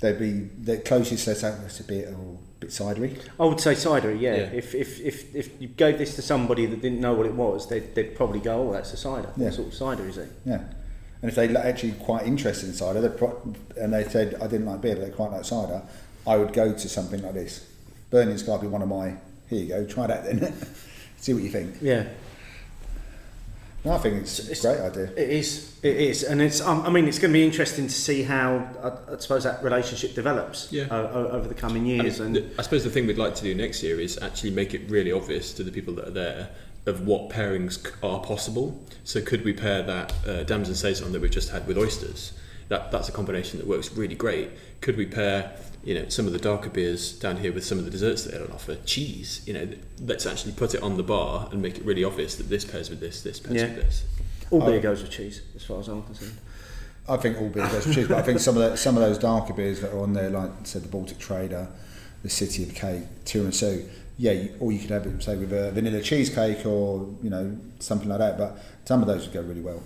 They'd be the closest they say it's a bit or a bit cidery. I would say cider, yeah. Yeah. If, if, if, if you gave this to somebody that didn't know what it was, they'd, they'd probably go, oh, that's a cider. Yeah. What sort of cider is it? Yeah. And if they're actually quite interested in cider, pro- and they said I didn't like beer, but they quite like cider, I would go to something like this. Burning Sky would be one of my. Here you go, try that then. See what you think. Yeah. No, I think it's, It's- a great idea. It is. It is, and it's. Um, I mean, it's going to be interesting to see how I, I suppose that relationship develops Yeah. o- o- over the coming I, years. mean, and the- I suppose the thing we'd like to do next year is actually make it really obvious to the people that are there of what pairings are possible. So could we pair that uh, Damson saison that we've just had with oysters? That that's a combination that works really great. Could we pair you know some of the darker beers down here with some of the desserts that they don't offer? Cheese, you know, let's actually put it on the bar and make it really obvious that this pairs with this, this pairs Yeah. with this. all beer goes with cheese, as far as I'm concerned. I think all beer goes with cheese, but I think some of the, some of those darker beers that are on there, like said the Baltic Trader, the City of Cake, Tiramisu. Yeah, you, or you could have it say with a vanilla cheesecake or you know something like that. But some of those would go really well,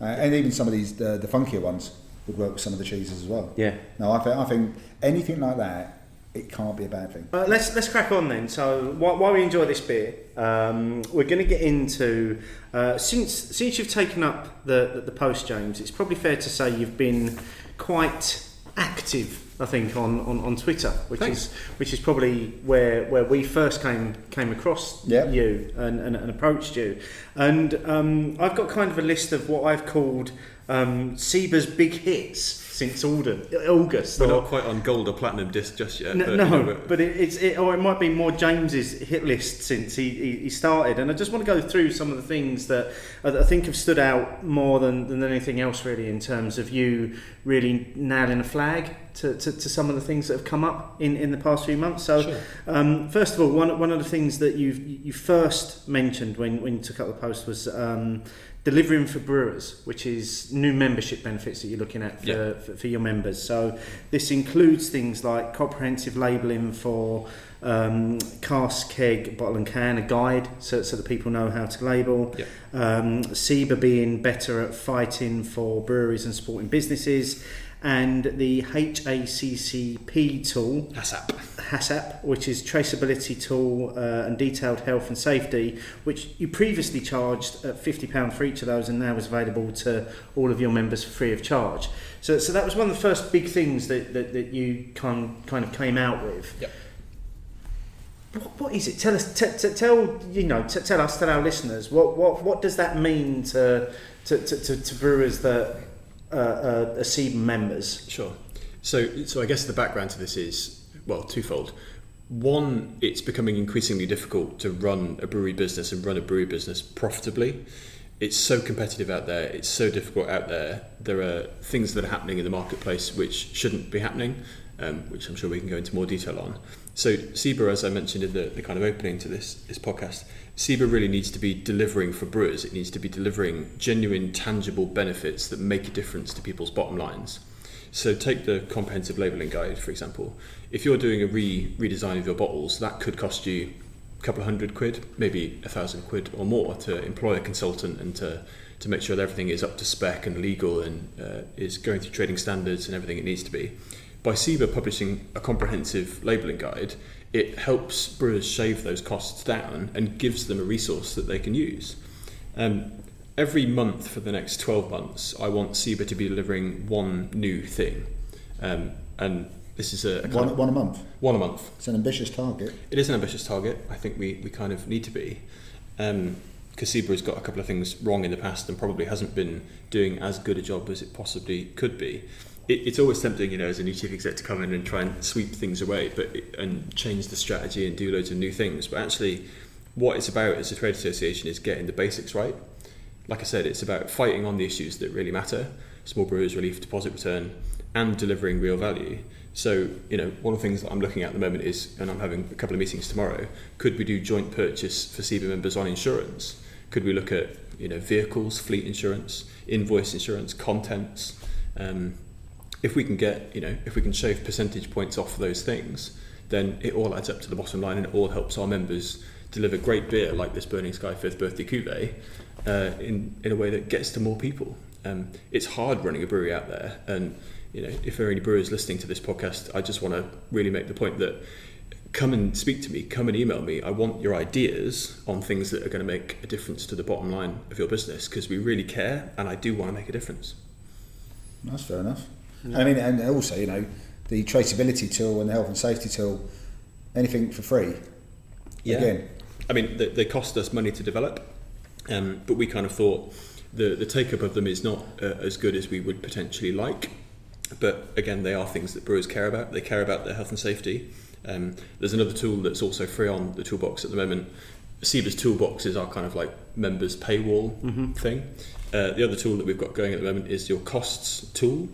uh, and even some of these uh, the funkier ones would work with some of the cheeses as well. Yeah. No, I think I think anything like that, it can't be a bad thing. Uh, let's let's crack on then. So while, while we enjoy this beer, um, we're going to get into uh, since since you've taken up the, the the post, James. It's probably fair to say you've been quite active. I think on, on, on Twitter, which Thanks. is which is probably where, where we first came came across Yeah. you and, and, and approached you. And um, I've got kind of a list of what I've called um, SIBA's big hits since August. August We're or- not quite on gold or platinum disc just yet. no, but, no, you know, but it, it's it, or it might be more James's hit list since he, he, he started, and I just want to go through some of the things that I, I think have stood out more than, than anything else, really, in terms of you really nailing a flag to, to, to some of the things that have come up in, in the past few months. So, Sure. um, first of all, one one of the things that you you first mentioned when, when you took up the post was. Um, Delivering for brewers, which is new membership benefits that you're looking at for, Yeah. for, for your members. So this includes things like comprehensive labelling for um, cask, keg, bottle and can, a guide so, so that people know how to label. Yeah. Um, SIBA being better at fighting for breweries and supporting businesses. And the HACCP tool, ASAP. HACCP, which is traceability tool uh, and detailed health and safety, which you previously charged at £50 for each of those and now is available to all of your members for free of charge. So, so that was one of the first big things that, that, that you kind, kind of came out with. Yep. What, what is it? Tell us, t- t- tell you know, t- tell us, tell our listeners, what, what, what does that mean to, to, to, to brewers that uh, uh, members? Sure. So, so I guess the background to this is well twofold. One, it's becoming increasingly difficult to run a brewery business and run a brewery business profitably. It's so competitive out there. It's so difficult out there. There are things that are happening in the marketplace which shouldn't be happening, um, which I'm sure we can go into more detail on. So, SIBA, as I mentioned in the, the kind of opening to this, this podcast, SIBA really needs to be delivering for brewers. It needs to be delivering genuine, tangible benefits that make a difference to people's bottom lines. So take the comprehensive labelling guide, for example. If you're doing a re- redesign of your bottles, that could cost you a couple of hundred quid, maybe a thousand quid or more to employ a consultant and to, to make sure that everything is up to spec and legal and uh, is going through trading standards and everything it needs to be. By SIBA publishing a comprehensive labelling guide, it helps brewers shave those costs down and gives them a resource that they can use. Um, every month for the next 12 months, I want SIBA to be delivering one new thing. Um, and this is a, a One, one a month. one a month. It's an ambitious target. It is an ambitious target. I think we, we kind of need to be. Um, SIBA has got a couple of things wrong in the past and probably hasn't been doing as good a job as it possibly could be. It, it's always tempting, you know, as a new chief exec to come in and try and sweep things away, but and change the strategy and do loads of new things. But actually, what it's about as a trade association is getting the basics right. Like I said, it's about fighting on the issues that really matter: small brewers relief, deposit return, and delivering real value. So, you know, one of the things that I'm looking at at the moment is, and I'm having a couple of meetings tomorrow, could we do joint purchase for SIBA members on insurance? Could we look at, you know, vehicles, fleet insurance, invoice insurance, contents? Um, if we can get, you know, if we can shave percentage points off those things, then it all adds up to the bottom line and it all helps our members deliver great beer like this Burning Sky fifth birthday cuvee uh, in, in a way that gets to more people. Um, it's hard running a brewery out there and you know, if there are any brewers listening to this podcast, I just want to really make the point that come and speak to me, come and email me. I want your ideas on things that are going to make a difference to the bottom line of your business because we really care and I do want to make a difference. That's fair enough. I mean, and also, you know, the traceability tool and the health and safety tool, anything for free. Yeah. Again, I mean, they, they cost us money to develop, um, but we kind of thought the, the take up of them is not uh, as good as we would potentially like. But again, they are things that brewers care about. They care about their health and safety. Um, there's another tool that's also free on the toolbox at the moment. SIBA's toolbox is our kind of like members paywall thing. Uh, the other tool that we've got going at the moment is your costs tool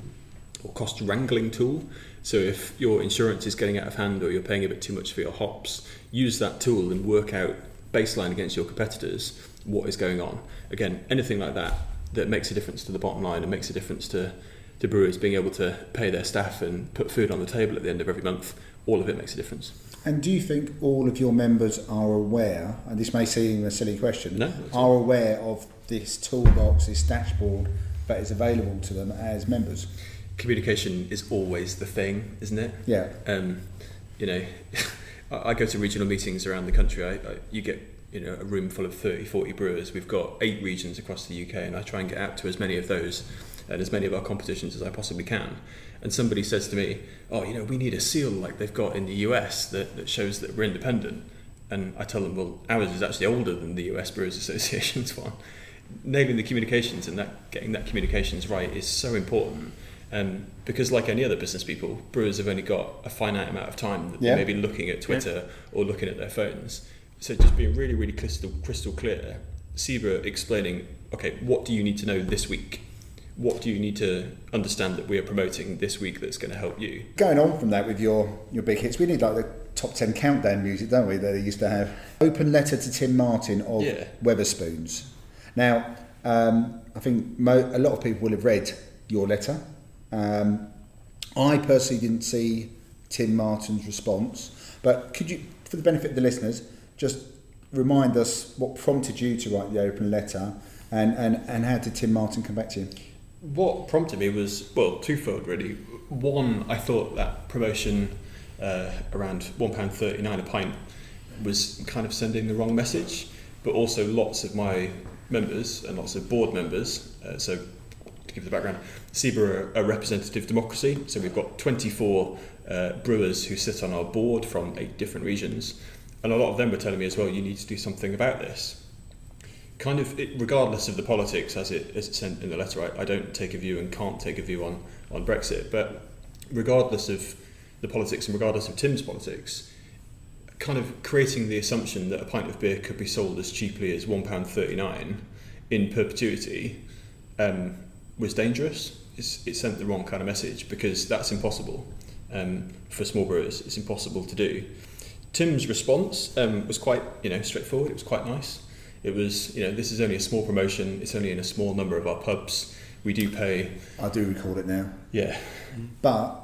or cost wrangling tool. So if your insurance is getting out of hand or you're paying a bit too much for your hops, use that tool and work out baseline against your competitors what is going on. Again, anything like that that makes a difference to the bottom line and makes a difference to, to brewers being able to pay their staff and put food on the table at the end of every month, all of it makes a difference. and do you think all of your members are aware, and this may seem a silly question, No, are aware of this toolbox, this dashboard that is available to them as members? Communication is always the thing, isn't it? Yeah. um, you know, I go to regional meetings around the country. I, I, you get you know a room full of 30, 40 brewers. We've got eight regions across the UK, and I try and get out to as many of those and as many of our competitions as I possibly can. And somebody says to me, "Oh, you know, we need a seal like they've got in the US that, that shows that we're independent." And I tell them, "Well, ours is actually older than the US Brewers Association's one." Nailing the communications and that getting that communications right is so important. Um, because like any other business people, brewers have only got a finite amount of time that Yeah. they may be looking at Twitter or looking at their phones. So just being really, really crystal, crystal clear, SEBRA explaining, okay, what do you need to know this week? What do you need to understand that we are promoting this week that's going to help you? Going on from that with your, your big hits, we need like the top 10 countdown music, don't we, that they used to have. Open letter to Tim Martin of Yeah. Wetherspoons. Now, um, I think mo- a lot of people will have read your letter. Um, I personally didn't see Tim Martin's response, but could you, for the benefit of the listeners, just remind us what prompted you to write the open letter and, and, and how did Tim Martin come back to you? What prompted me was, well, twofold really. One, I thought that promotion uh, around £1.39 a pint was kind of sending the wrong message, but also lots of my members and lots of board members, uh, so to give the background, SIBA are a representative democracy, so we've got 24 uh, brewers who sit on our board from eight different regions, and a lot of them were telling me as well, you need to do something about this. Kind of it, regardless of the politics as it as it's sent in the letter I, I don't take a view and can't take a view on on Brexit. But regardless of the politics and regardless of Tim's politics kind of creating the assumption that a pint of beer could be sold as cheaply as £1.39 in perpetuity um, was dangerous it's, it sent the wrong kind of message because that's impossible um, for small brewers it's impossible to do Tim's response um, was quite you know straightforward it was quite nice it was, you know, this is only a small promotion. It's only in a small number of our pubs. We do pay, I do recall it now. yeah, but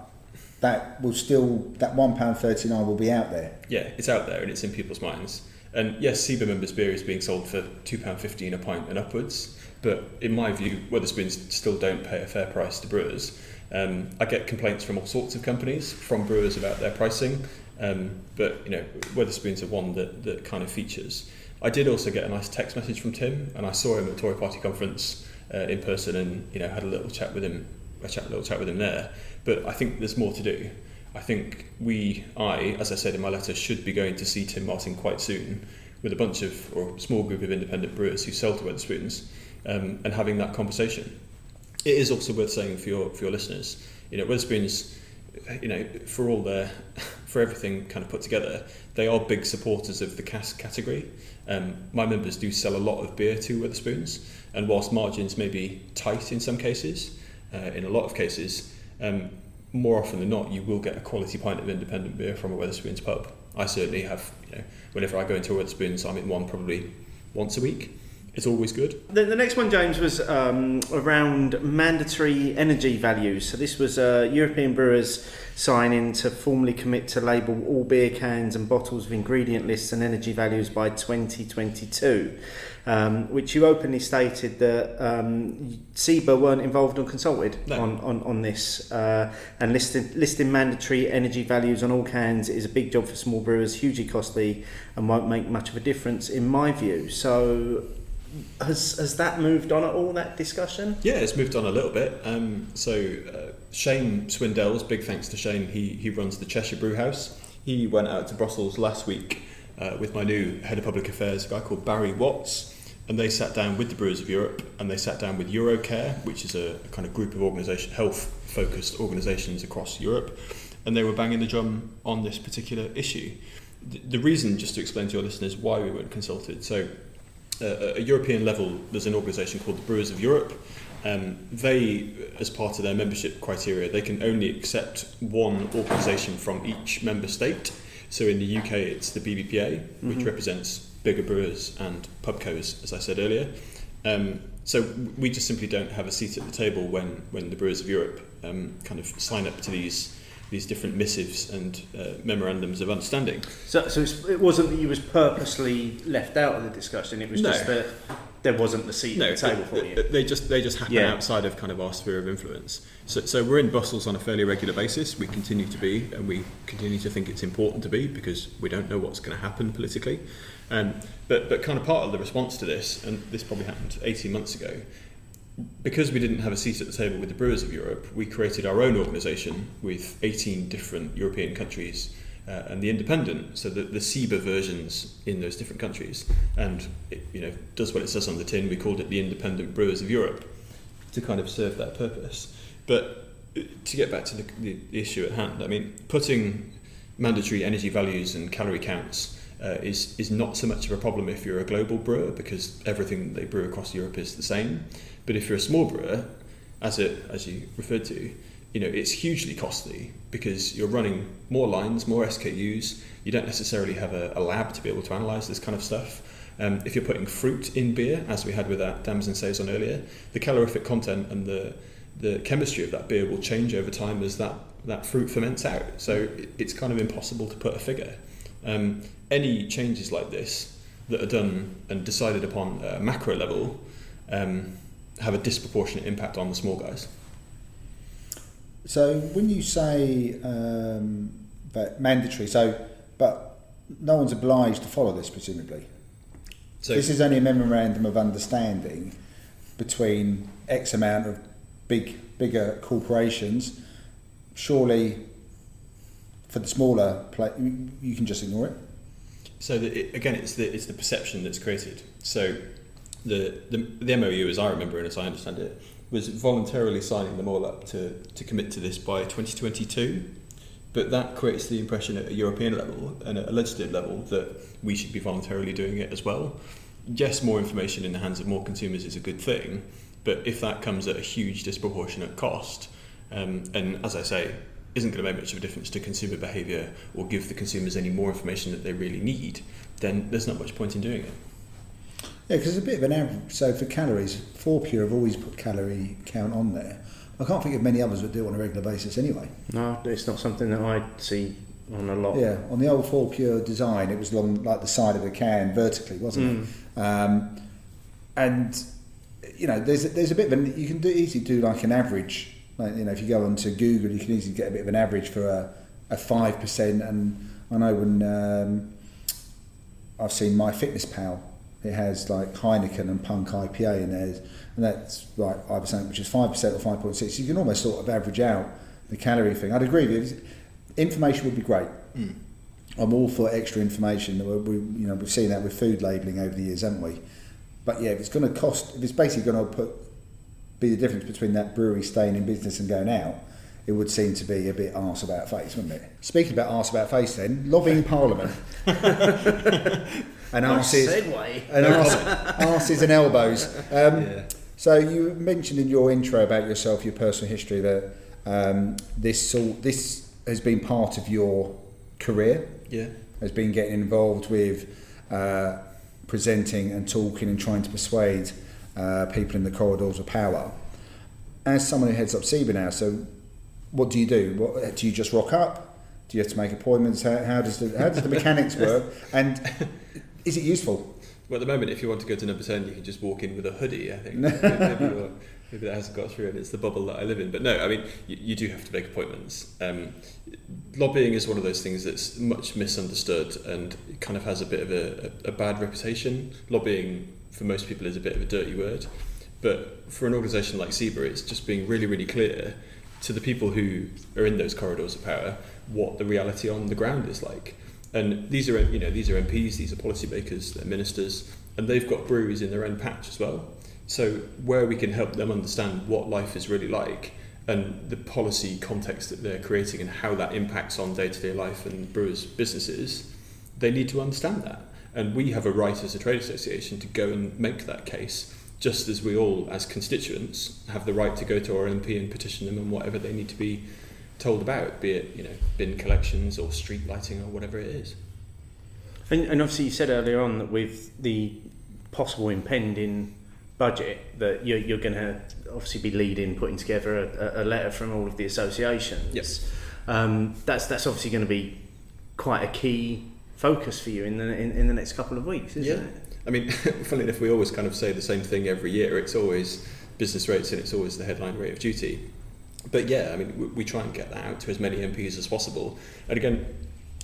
that will still that one pound thirty nine will be out there. yeah, it's out there and it's in people's minds. And yes, SIBA members beer is being sold for two pound fifteen a pint and upwards. But in my view, Wetherspoons still don't pay a fair price to brewers. Um, I get complaints from all sorts of companies, from brewers about their pricing. Um, but you know, Wetherspoons are one that, that kind of features. I did also get a nice text message from Tim, and I saw him at Tory Party conference uh, in person, and you know had a little chat with him, a chat, little chat with him there. But I think there's more to do. I think we, I, as I said in my letter, should be going to see Tim Martin quite soon with a bunch of or a small group of independent brewers who sell to Wetherspoons, um, and having that conversation. It is also worth saying for your for your listeners, you know, Wetherspoons, you know, for all their for everything kind of put together, they are big supporters of the cask category. Um, my members do sell a lot of beer to Wetherspoons, and whilst margins may be tight in some cases, uh, in a lot of cases, um, more often than not, you will get a quality pint of independent beer from a Wetherspoons pub. I certainly have. You know, whenever I go into a Wetherspoons, I'm in one probably once a week. It's always good. The, the next one, James, was um, around mandatory energy values. So this was uh, European brewers signing to formally commit to label all beer cans and bottles with ingredient lists and energy values by 2022. Um, which you openly stated that um, SIBA weren't involved or consulted No. on, on, on this. Uh, and listing, listing mandatory energy values on all cans is a big job for small brewers, hugely costly, and won't make much of a difference, in my view. So, has, has that moved on at all, that discussion? Yeah, it's moved on a little bit. Um, so uh, Shane Swindells, big thanks to Shane. He he runs the Cheshire Brew House. He went out to Brussels last week uh, with my new head of public affairs, a guy called Barry Watts, and they sat down with the Brewers of Europe and they sat down with Eurocare, which is a, a kind of group of organisation health focused organisations across Europe, and they were banging the drum on this particular issue. The, the reason, just to explain to your listeners, why we weren't consulted. So at a European level, there's an organisation called the Brewers of Europe. Um, they, as part of their membership criteria, they can only accept one organisation from each member state. So in the UK, it's the BBPA, which represents bigger brewers and pubcos, as I said earlier. Um, so we just simply don't have a seat at the table when, when the Brewers of Europe um, kind of sign up to these these different missives and uh, memorandums of understanding. So, so it's, it wasn't that you was purposely left out of the discussion, it was No. just that there wasn't the seat at the table for you. they just they just happen Yeah. outside of kind of our sphere of influence. So, so we're in Brussels on a fairly regular basis. We continue to be, and we continue to think it's important to be because we don't know what's going to happen politically. Um, but but kind of part of the response to this, and this probably happened 18 months ago, because we didn't have a seat at the table with the Brewers of Europe, we created our own organisation with 18 different European countries uh, and the independent, so the, the SIBA versions in those different countries. And it you know, does what it says on the tin. We called it the Independent Brewers of Europe to kind of serve that purpose. But uh, to get back to the, the, the issue at hand, I mean, putting mandatory energy values and calorie counts uh, is, is not so much of a problem if you're a global brewer because everything they brew across Europe is the same. But if you're a small brewer, as it as you referred to, you know it's hugely costly because you're running more lines, more SKUs. You don't necessarily have a, a lab to be able to analyse this kind of stuff. Um, if you're putting fruit in beer, as we had with that Damson saison earlier, the calorific content and the the chemistry of that beer will change over time as that, that fruit ferments out. So it's kind of impossible to put a figure. Um, any changes like this that are done and decided upon a macro level um, have a disproportionate impact on the small guys. So when you say um, that mandatory, so but no one's obliged to follow this, presumably. So this is only a memorandum of understanding between X amount of big, bigger corporations. Surely, for the smaller, play, you, can just ignore it. So the, again, it's the it's the perception that's created. So the, the the MOU, as I remember and as I understand it, was voluntarily signing them all up to to commit to this by 2022. But that creates the impression at a European level and at a legislative level that we should be voluntarily doing it as well. Yes, more information in the hands of more consumers is a good thing, but if that comes at a huge disproportionate cost, um, and as I say, isn't going to make much of a difference to consumer behaviour or give the consumers any more information that they really need, then there's not much point in doing it. Yeah, because it's a bit of an average. So for calories, Fourpure have always put calorie count on there. I can't think of many others that do it on a regular basis anyway. No, it's not something that I see on a lot. Yeah, on the old Fourpure design, it was along like the side of the can vertically, wasn't it? Um, and you know, there's there's a bit of an you can do easily do like an average. Like, you know, if you go onto Google, you can easily get a bit of an average for a a five percent. And I know when um, I've seen My Fitness Pal, it has like Heineken and Punk IPA in there, and that's like five percent, which is five percent or five point six. You can almost sort of average out the calorie thing. I'd agree with you. Information would be great. Hmm. I'm all for extra information. We, you know, we've seen that with food labelling over the years, haven't we? But yeah, if it's going to cost, if it's basically going to put be the difference between that brewery staying in business and going out, it would seem to be a bit arse about face, wouldn't it? Speaking about arse about face, then lobbying Parliament and arses segue. and arse, arses and elbows. Um, Yeah. So you mentioned in your intro about yourself, your personal history, that um, this all this has been part of your career. Yeah. Has been getting involved with uh, presenting and talking and trying to persuade uh, people in the corridors of power. As someone who heads up SIBA now, so what do you do? What, do you just rock up? Do you have to make appointments? How, how does the how does the mechanics work? And is it useful? Well, at the moment, if you want to go to number 10, you can just walk in with a hoodie, I think. maybe, maybe that hasn't got through and it's the bubble that I live in. But no, I mean, you, you do have to make appointments. Um, lobbying is one of those things that's much misunderstood and kind of has a bit of a, a, a bad reputation. Lobbying, for most people, is a bit of a dirty word. But for an organisation like SIBA, it's just being really, really clear to the people who are in those corridors of power what the reality on the ground is like. And these are, you know, these are MPs, these are policymakers, they're ministers, and they've got breweries in their own patch as well. So where we can help them understand what life is really like and the policy context that they're creating and how that impacts on day-to-day life and brewers' businesses, they need to understand that. And we have a right as a trade association to go and make that case, just as we all, as constituents, have the right to go to our MP and petition them on whatever they need to be told about, be it you know bin collections or street lighting or whatever it is. And, and obviously, you said earlier on that with the possible impending budget, that you're, you're going to obviously be leading, putting together a, a letter from all of the associations. Yes. Um, that's that's obviously going to be quite a key focus for you in the in, in the next couple of weeks, isn't Yeah. it? I mean, funnily enough, we always kind of say the same thing every year. It's always business rates and it's always the headline rate of duty. But yeah, I mean, we, we try and get that out to as many MPs as possible. And again,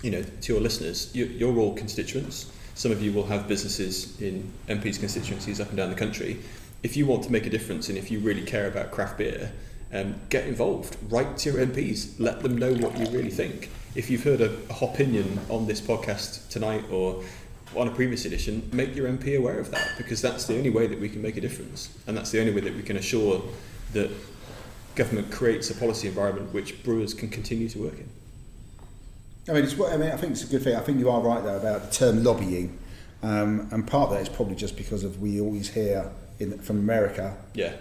you know, to your listeners, you, you're all constituents. Some of you will have businesses in MPs' constituencies up and down the country. If you want to make a difference and if you really care about craft beer, um, get involved. Write to your MPs. Let them know what you really think. If you've heard a, a opinion on this podcast tonight or on a previous edition, make your MP aware of that because that's the only way that we can make a difference, and that's the only way that we can assure that government creates a policy environment which brewers can continue to work in. I mean, it's, I mean, I think it's a good thing. I think you are right though about the term lobbying, um, and part of that is probably just because of we always hear in, from America Yeah,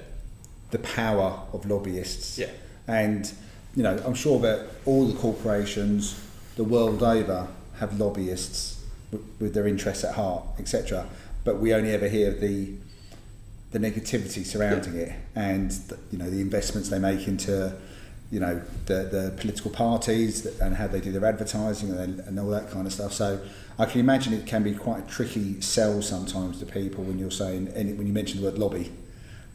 the power of lobbyists. Yeah. And you know, I'm sure that all the corporations the world over have lobbyists with, their interests at heart, etc. But we only ever hear the the negativity surrounding it, and the, you know the investments they make into you know the the political parties and how they do their advertising and, and all that kind of stuff. So I can imagine it can be quite a tricky sell sometimes to people when you're saying any, when you mention the word lobby,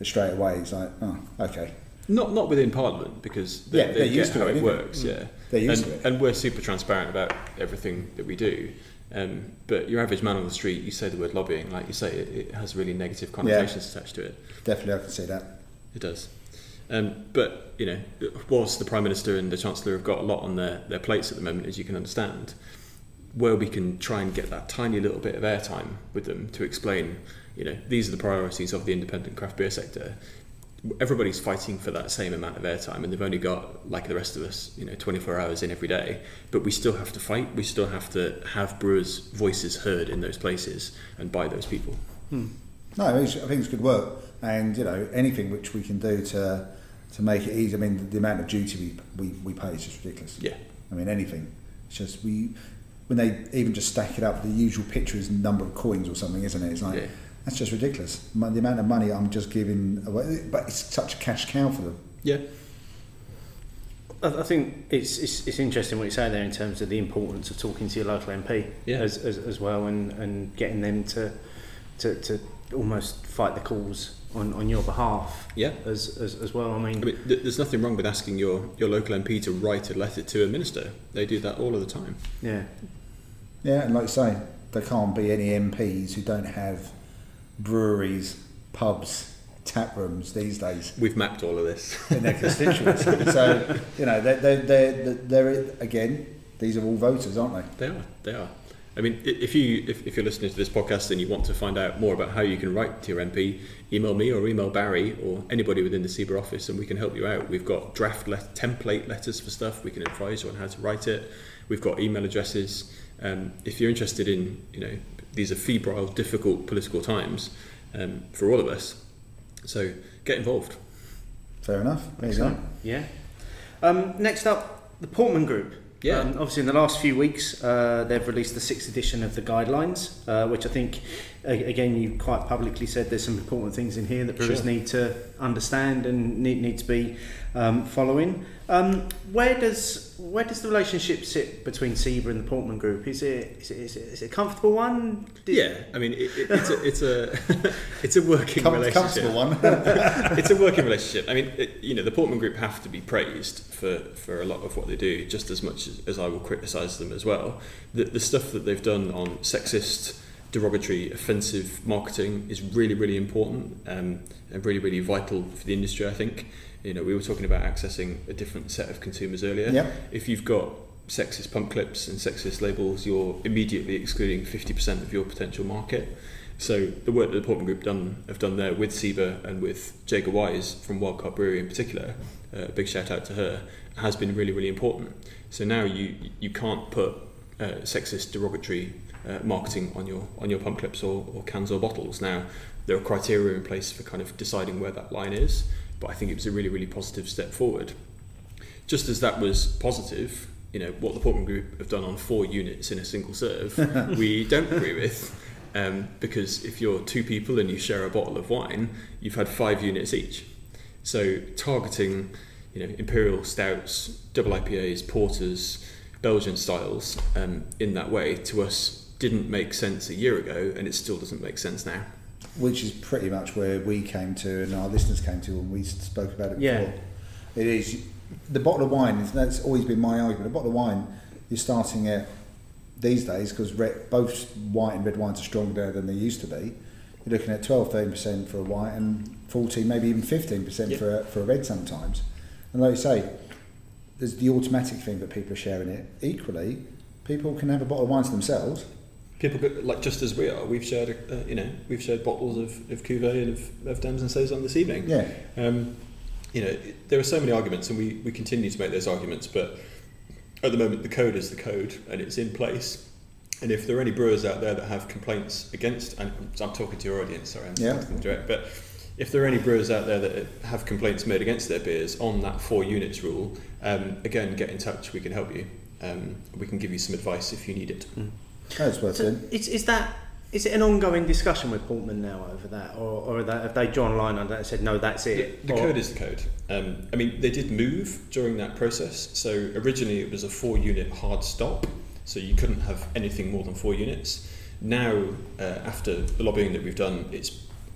straight away it's like oh okay not not within Parliament because they, Yeah, they they're get used to how it, it, works. Mm. Yeah, They're used and, to it. and we're super transparent about everything that we do. Um, but your average man on the street, you say the word lobbying, like you say, it, it has really negative connotations attached to it. definitely I can see that. It does. Um, but, you know, whilst the Prime Minister and the Chancellor have got a lot on their, their plates at the moment, as you can understand, where we can try and get that tiny little bit of airtime with them to explain, you know, these are the priorities of the independent craft beer sector. Everybody's fighting for that same amount of airtime, and they've only got, like the rest of us, you know, 24 hours in every day. But we still have to fight. We still have to have brewers' voices heard in those places and by those people. Hmm. No, I think it's- I think it's good work, and you know anything which we can do to to make it easy. I mean, the amount of duty we, we, we pay is just ridiculous. Yeah. I mean, anything. It's just we when they even just stack it up, the usual picture is number of coins or something, isn't it? It's like Yeah. That's just ridiculous. The amount of money I'm just giving away, but it's such a cash cow for them. Yeah. I, I think it's, it's it's interesting what you say there in terms of the importance of talking to your local MP Yeah. as, as, as well and, and getting them to, to to almost fight the cause on, on your behalf Yeah. as, as, as well. I mean, I mean, there's nothing wrong with asking your, your local MP to write a letter to a minister. They do that all of the time. yeah, Yeah, and like you say, there can't be any MPs who don't have breweries, pubs, tap rooms these days. We've mapped all of this. in their constituency. so, you know, they're, they're, they're, they're, again, these are all voters, aren't they? They are. They are. I mean, if you if, if you're listening to this podcast and you want to find out more about how you can write to your MP, email me or email Barry or anybody within the SIBA office, and we can help you out. We've got draft let- template letters for stuff. We can advise you on how to write it. We've got email addresses. Um, if you're interested in, you know, these are febrile, difficult political times um, for all of us. So get involved. Fair enough. There you go. yeah. Um, next up, the Portman Group. Yeah. Um, obviously, in the last few weeks, uh, they've released the sixth edition of the guidelines, uh, which I think, a- again, you quite publicly said there's some important things in here that brewers Sure. need to understand and need, need to be um, following. Um, where does where does the relationship sit between SIBA and the Portman Group? Is it is it, is it, is it a comfortable one? Did- Yeah, I mean, it, it, it's a it's a it's a working Com- relationship. comfortable one. it's a working relationship. I mean, it, you know, the Portman Group have to be praised for, for a lot of what they do, just as much as, as I will criticise them as well. The, the stuff that they've done on sexist, derogatory, offensive marketing is really, really important um, and really, really vital for the industry. I think. You know, we were talking about accessing a different set of consumers earlier. Yep. If you've got sexist pump clips and sexist labels, you're immediately excluding 50% of your potential market. So the work that the Portman Group done have done there with SIBA and with Jaega Wise from Wildcard Brewery in particular, uh, big shout out to her, has been really really important. So now you you can't put uh, sexist derogatory uh, marketing on your on your pump clips or, or cans or bottles. Now there are criteria in place for kind of deciding where that line is, but I think it was a really really positive step forward. Just as that was positive, you know what the Portman Group have done on four units in a single serve, we don't agree with. Um, because if you're two people and you share a bottle of wine, you've had five units each. So targeting, you know, imperial stouts, double IPAs, porters, Belgian styles um, in that way to us didn't make sense a year ago, and it still doesn't make sense now. Which is pretty much where we came to and our listeners came to when we spoke about it Yeah. before. It is the bottle of wine. is- That's always been my argument. A bottle of wine, you're starting at these days because both white and red wines are stronger than they used to be. You're looking at 12, 13 percent for a white and 14, maybe even 15 percent Yeah. for a, for a red sometimes. And like you say, there's the automatic thing that people are sharing it. Equally, people can have a bottle of wine to themselves. People go, like just as we are, we've shared, uh, you know, we've shared bottles of, of Cuvée and of, of Damson Saison this evening. Yeah. Um, you know, there are so many arguments, and we, we continue to make those arguments, but at the moment, the code is the code, and it's in place. And if there are any brewers out there that have complaints against, and I'm talking to your audience, sorry, I'm Yeah. talking direct, but if there are any brewers out there that have complaints made against their beers on that four units rule, um, again, get in touch. We can help you. Um, we can give you some advice if you need it. That's worth So doing. is, is that is it an ongoing discussion with Portman now over that, or, or are they, have they drawn a line under that and said no, that's it? The Or- code is the code. Um, I mean, they did move during that process. So originally it was a four unit hard stop, so you couldn't have anything more than four units. Now, uh, after the lobbying that we've done, it's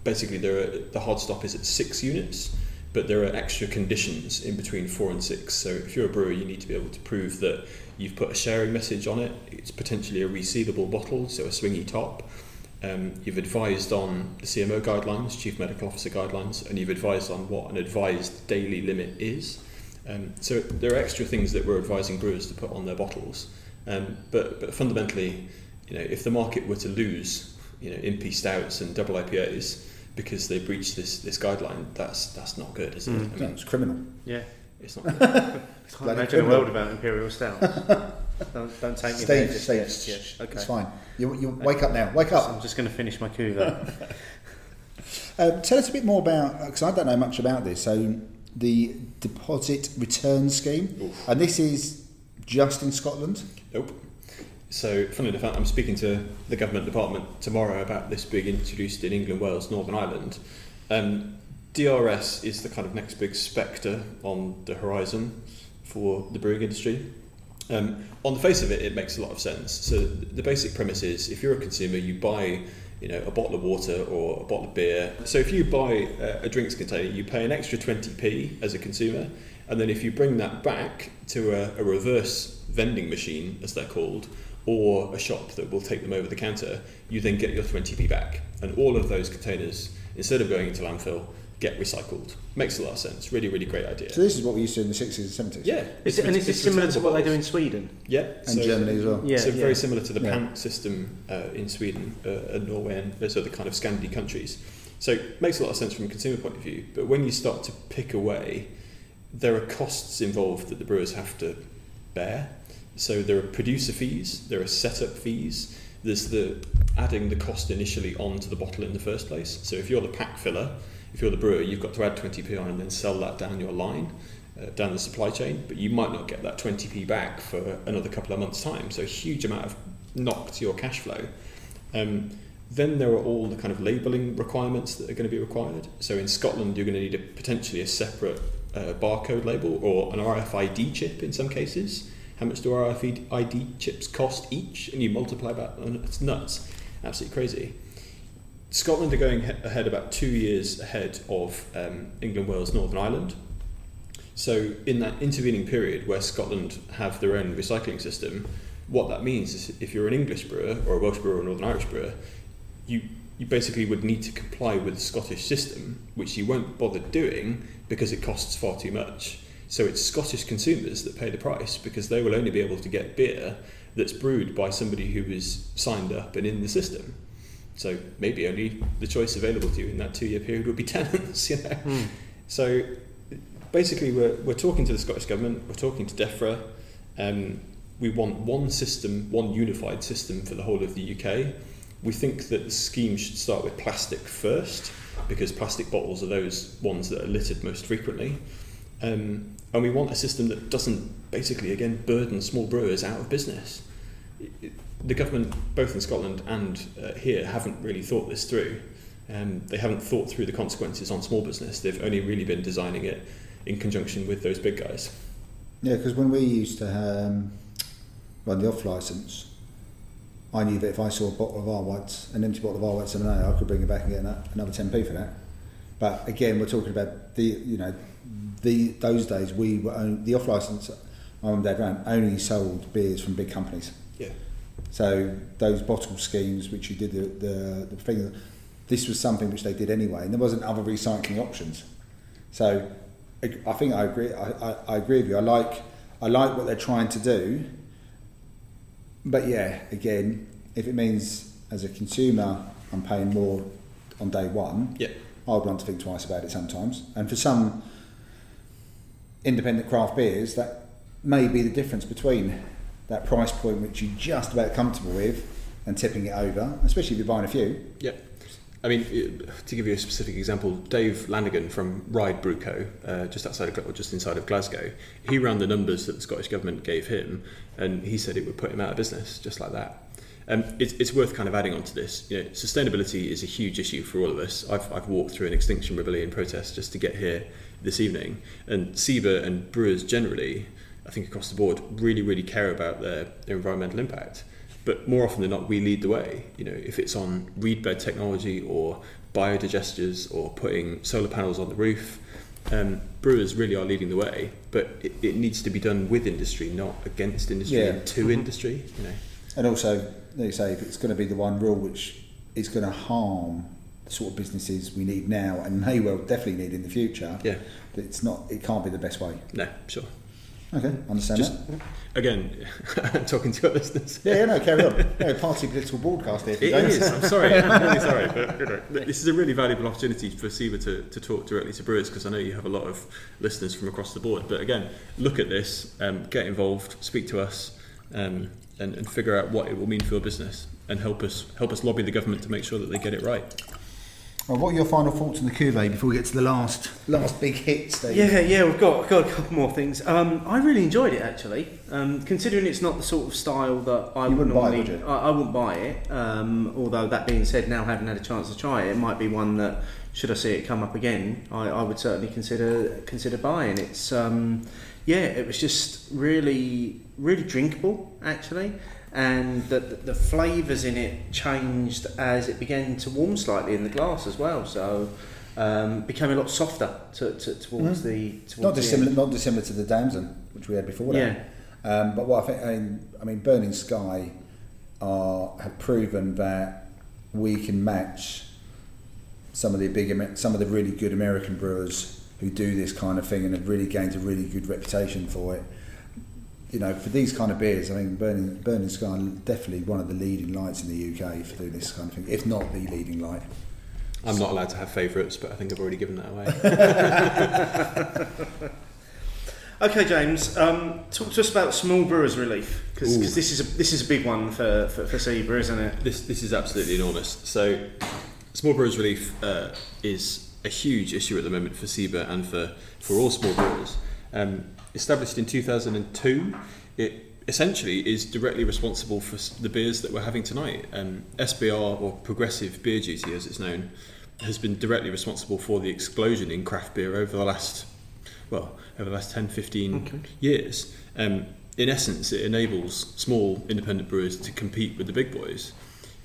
basically there are, the hard stop is at six units, but there are extra conditions in between four and six. So if you're a brewer, you need to be able to prove that you've put a sharing message on it. It's potentially a resealable bottle, so a swingy top. Um, you've advised on the CMO guidelines, Chief Medical Officer guidelines, and you've advised on what an advised daily limit is. Um, so there are extra things that we're advising brewers to put on their bottles. Um, but, but fundamentally, you know, if the market were to lose, you know, impy stouts and double IPAs because they breached this this guideline, that's that's not good, is it? Mm. I No, mean, it's criminal. Yeah, it's not. Good. can't Bloody imagine a world without imperial stout. don't, don't take me there Steve, just Steve, yet. shh, okay. it's fine. You, you wake up now. Wake up. I'm just going to finish my Cuva. Uh, tell us a bit more about because I don't know much about this. So the deposit return scheme, and this is just in Scotland. Nope. So, funny enough, I'm speaking to the government department tomorrow about this being introduced in England, Wales, Northern Ireland. Um, DRS is the kind of next big spectre on the horizon for the brewing industry. Um, on the face of it, it makes a lot of sense. So, the basic premise is if you're a consumer, you buy you know, a bottle of water or a bottle of beer. So, if you buy a, a drinks container, you pay an extra 20p as a consumer. And then if you bring that back to a, a reverse vending machine, as they're called, or a shop that will take them over the counter, you then get your 20p back. And all of those containers, instead of going into landfill, get recycled. Makes a lot of sense. Really, really great idea. So this is what we used to do in the sixties and seventies. Yeah. Is it, and is it's similar to returnable what they do in. Sweden? Yeah. and Germany as well. Yeah, so yeah. very similar to the Yeah. PANT system uh, in Sweden uh, and Norway and those other kind of Scandi countries. So it makes a lot of sense from a consumer point of view. But when you start to pick away, there are costs involved that the brewers have to bear. So there are producer fees, there are setup fees, there's the adding the cost initially onto the bottle in the first place. So if you're the pack filler, if you're the brewer, you've got to add 20p on and then sell that down your line. uh, down the supply chain, but you might not get that 20p back for another couple of months' time. So a huge amount of knock to your cash flow. Um, then there are all the kind of labelling requirements that are going to be required. So in Scotland, you're going to need a, potentially a separate uh, barcode label or an RFID chip in some cases. How much do RFID ID chips cost each? And you multiply that, and it's nuts, absolutely crazy. Scotland are going ahead about two years ahead of um, England, Wales, Northern Ireland. So in that intervening period where Scotland have their own recycling system, what that means is if you're an English brewer or a Welsh brewer or a Northern Irish brewer, you you basically would need to comply with the Scottish system, which you won't bother doing because it costs far too much. So it's Scottish consumers that pay the price because they will only be able to get beer that's brewed by somebody who is signed up and in the system. So maybe only the choice available to you in that two-year period would be Tennent's. You know, mm. so basically we're, we're talking to the Scottish government, we're talking to DEFRA. Um, we want one system, one unified system for the whole of the UK we think that the scheme should start with plastic first because plastic bottles are those ones that are littered most frequently. Um, and we want a system that doesn't basically, again, burden small brewers out of business. the government, both in Scotland and uh, here, haven't really thought this through. Um, they haven't thought through the consequences on small business. They've only really been designing it in conjunction with those big guys. Yeah, because when we used to um, run the off license, I knew that if I saw a bottle of R whites, an empty bottle of R whites 7A, I could bring it back and get another 10p for that. But again, we're talking about the, you know, the those days we were only, the off license on dad ran only sold beers from big companies. Yeah. So those bottle schemes, which you did the the, the thing, this was something which they did anyway, and there wasn't other recycling options. So I think I agree. I, I, I agree with you. I like I like what they're trying to do but yeah, again, if it means as a consumer I'm paying more on day one, yeah. I would want to think twice about it sometimes. And for some independent craft beers, that may be the difference between that price point which you're just about comfortable with and tipping it over, especially if you're buying a few. Yeah. I mean, to give you a specific example, Dave Lanigan from Ride Brew Co, uh, just outside of, or just inside of Glasgow, he ran the numbers that the Scottish government gave him, and he said it would put him out of business, just like that. Um, it's, it's worth kind of adding on to this. You know, sustainability is a huge issue for all of us. I've, I've walked through an Extinction Rebellion protest just to get here this evening, and SIBA and brewers generally, I think across the board, really, really care about their, their environmental impact. But more often than not, we lead the way. You know, if it's on reed bed technology or biodigesters or putting solar panels on the roof, um, brewers really are leading the way. But it, it, needs to be done with industry, not against industry, yeah. to mm-hmm. industry. You know, and also they say if it's going to be the one rule which is going to harm the sort of businesses we need now and may well definitely need in the future. Yeah, it's not. It can't be the best way. No, sure. Okay, understand Just, that. Again, I'm talking to our listeners. Yeah, yeah, no, carry on. No, party political broadcast here. It is, I'm sorry, I'm really sorry. But you know, this is a really valuable opportunity for SIBA to, to talk directly to brewers because I know you have a lot of listeners from across the board. But again, look at this, um, get involved, speak to us, um, and, and figure out what it will mean for your business and help us help us lobby the government to make sure that they get it right. Well, what are your final thoughts on the cuvee before we get to the last last big hit, Steve? Yeah, yeah, we've got we've got a couple more things. Um, I really enjoyed it actually, um, considering it's not the sort of style that I would normally. Buy it, would I, I, wouldn't buy it. Um, although that being said, now having had a chance to try it, it might be one that should I see it come up again, I, I would certainly consider consider buying. It's um, yeah, it was just really really drinkable actually and the, the flavours in it changed as it began to warm slightly in the glass as well. So um, became a lot softer to, to, towards mm. the towards not dissimilar, the not dissimilar to the Damson which we had before. Yeah. Um, but what I think, I mean, I mean, Burning Sky are have proven that we can match some of the big, some of the really good American brewers who do this kind of thing and have really gained a really good reputation for it you know, for these kind of beers, I mean, Burning Burning Sky definitely one of the leading lights in the UK for doing this kind of thing, if not the leading light. I'm not allowed to have favourites, but I think I've already given that away. okay, James, um, talk to us about small brewers relief because this is a, this is a big one for for, for SIBA, isn't it? This this is absolutely enormous. So, small brewers relief uh, is a huge issue at the moment for SIBA and for for all small brewers. Um, established in 2002, it essentially is directly responsible for the beers that we're having tonight. Um, SBR, or Progressive Beer Duty as it's known, has been directly responsible for the explosion in craft beer over the last, well, over the last 10, 15 years. Um, in essence, it enables small independent brewers to compete with the big boys.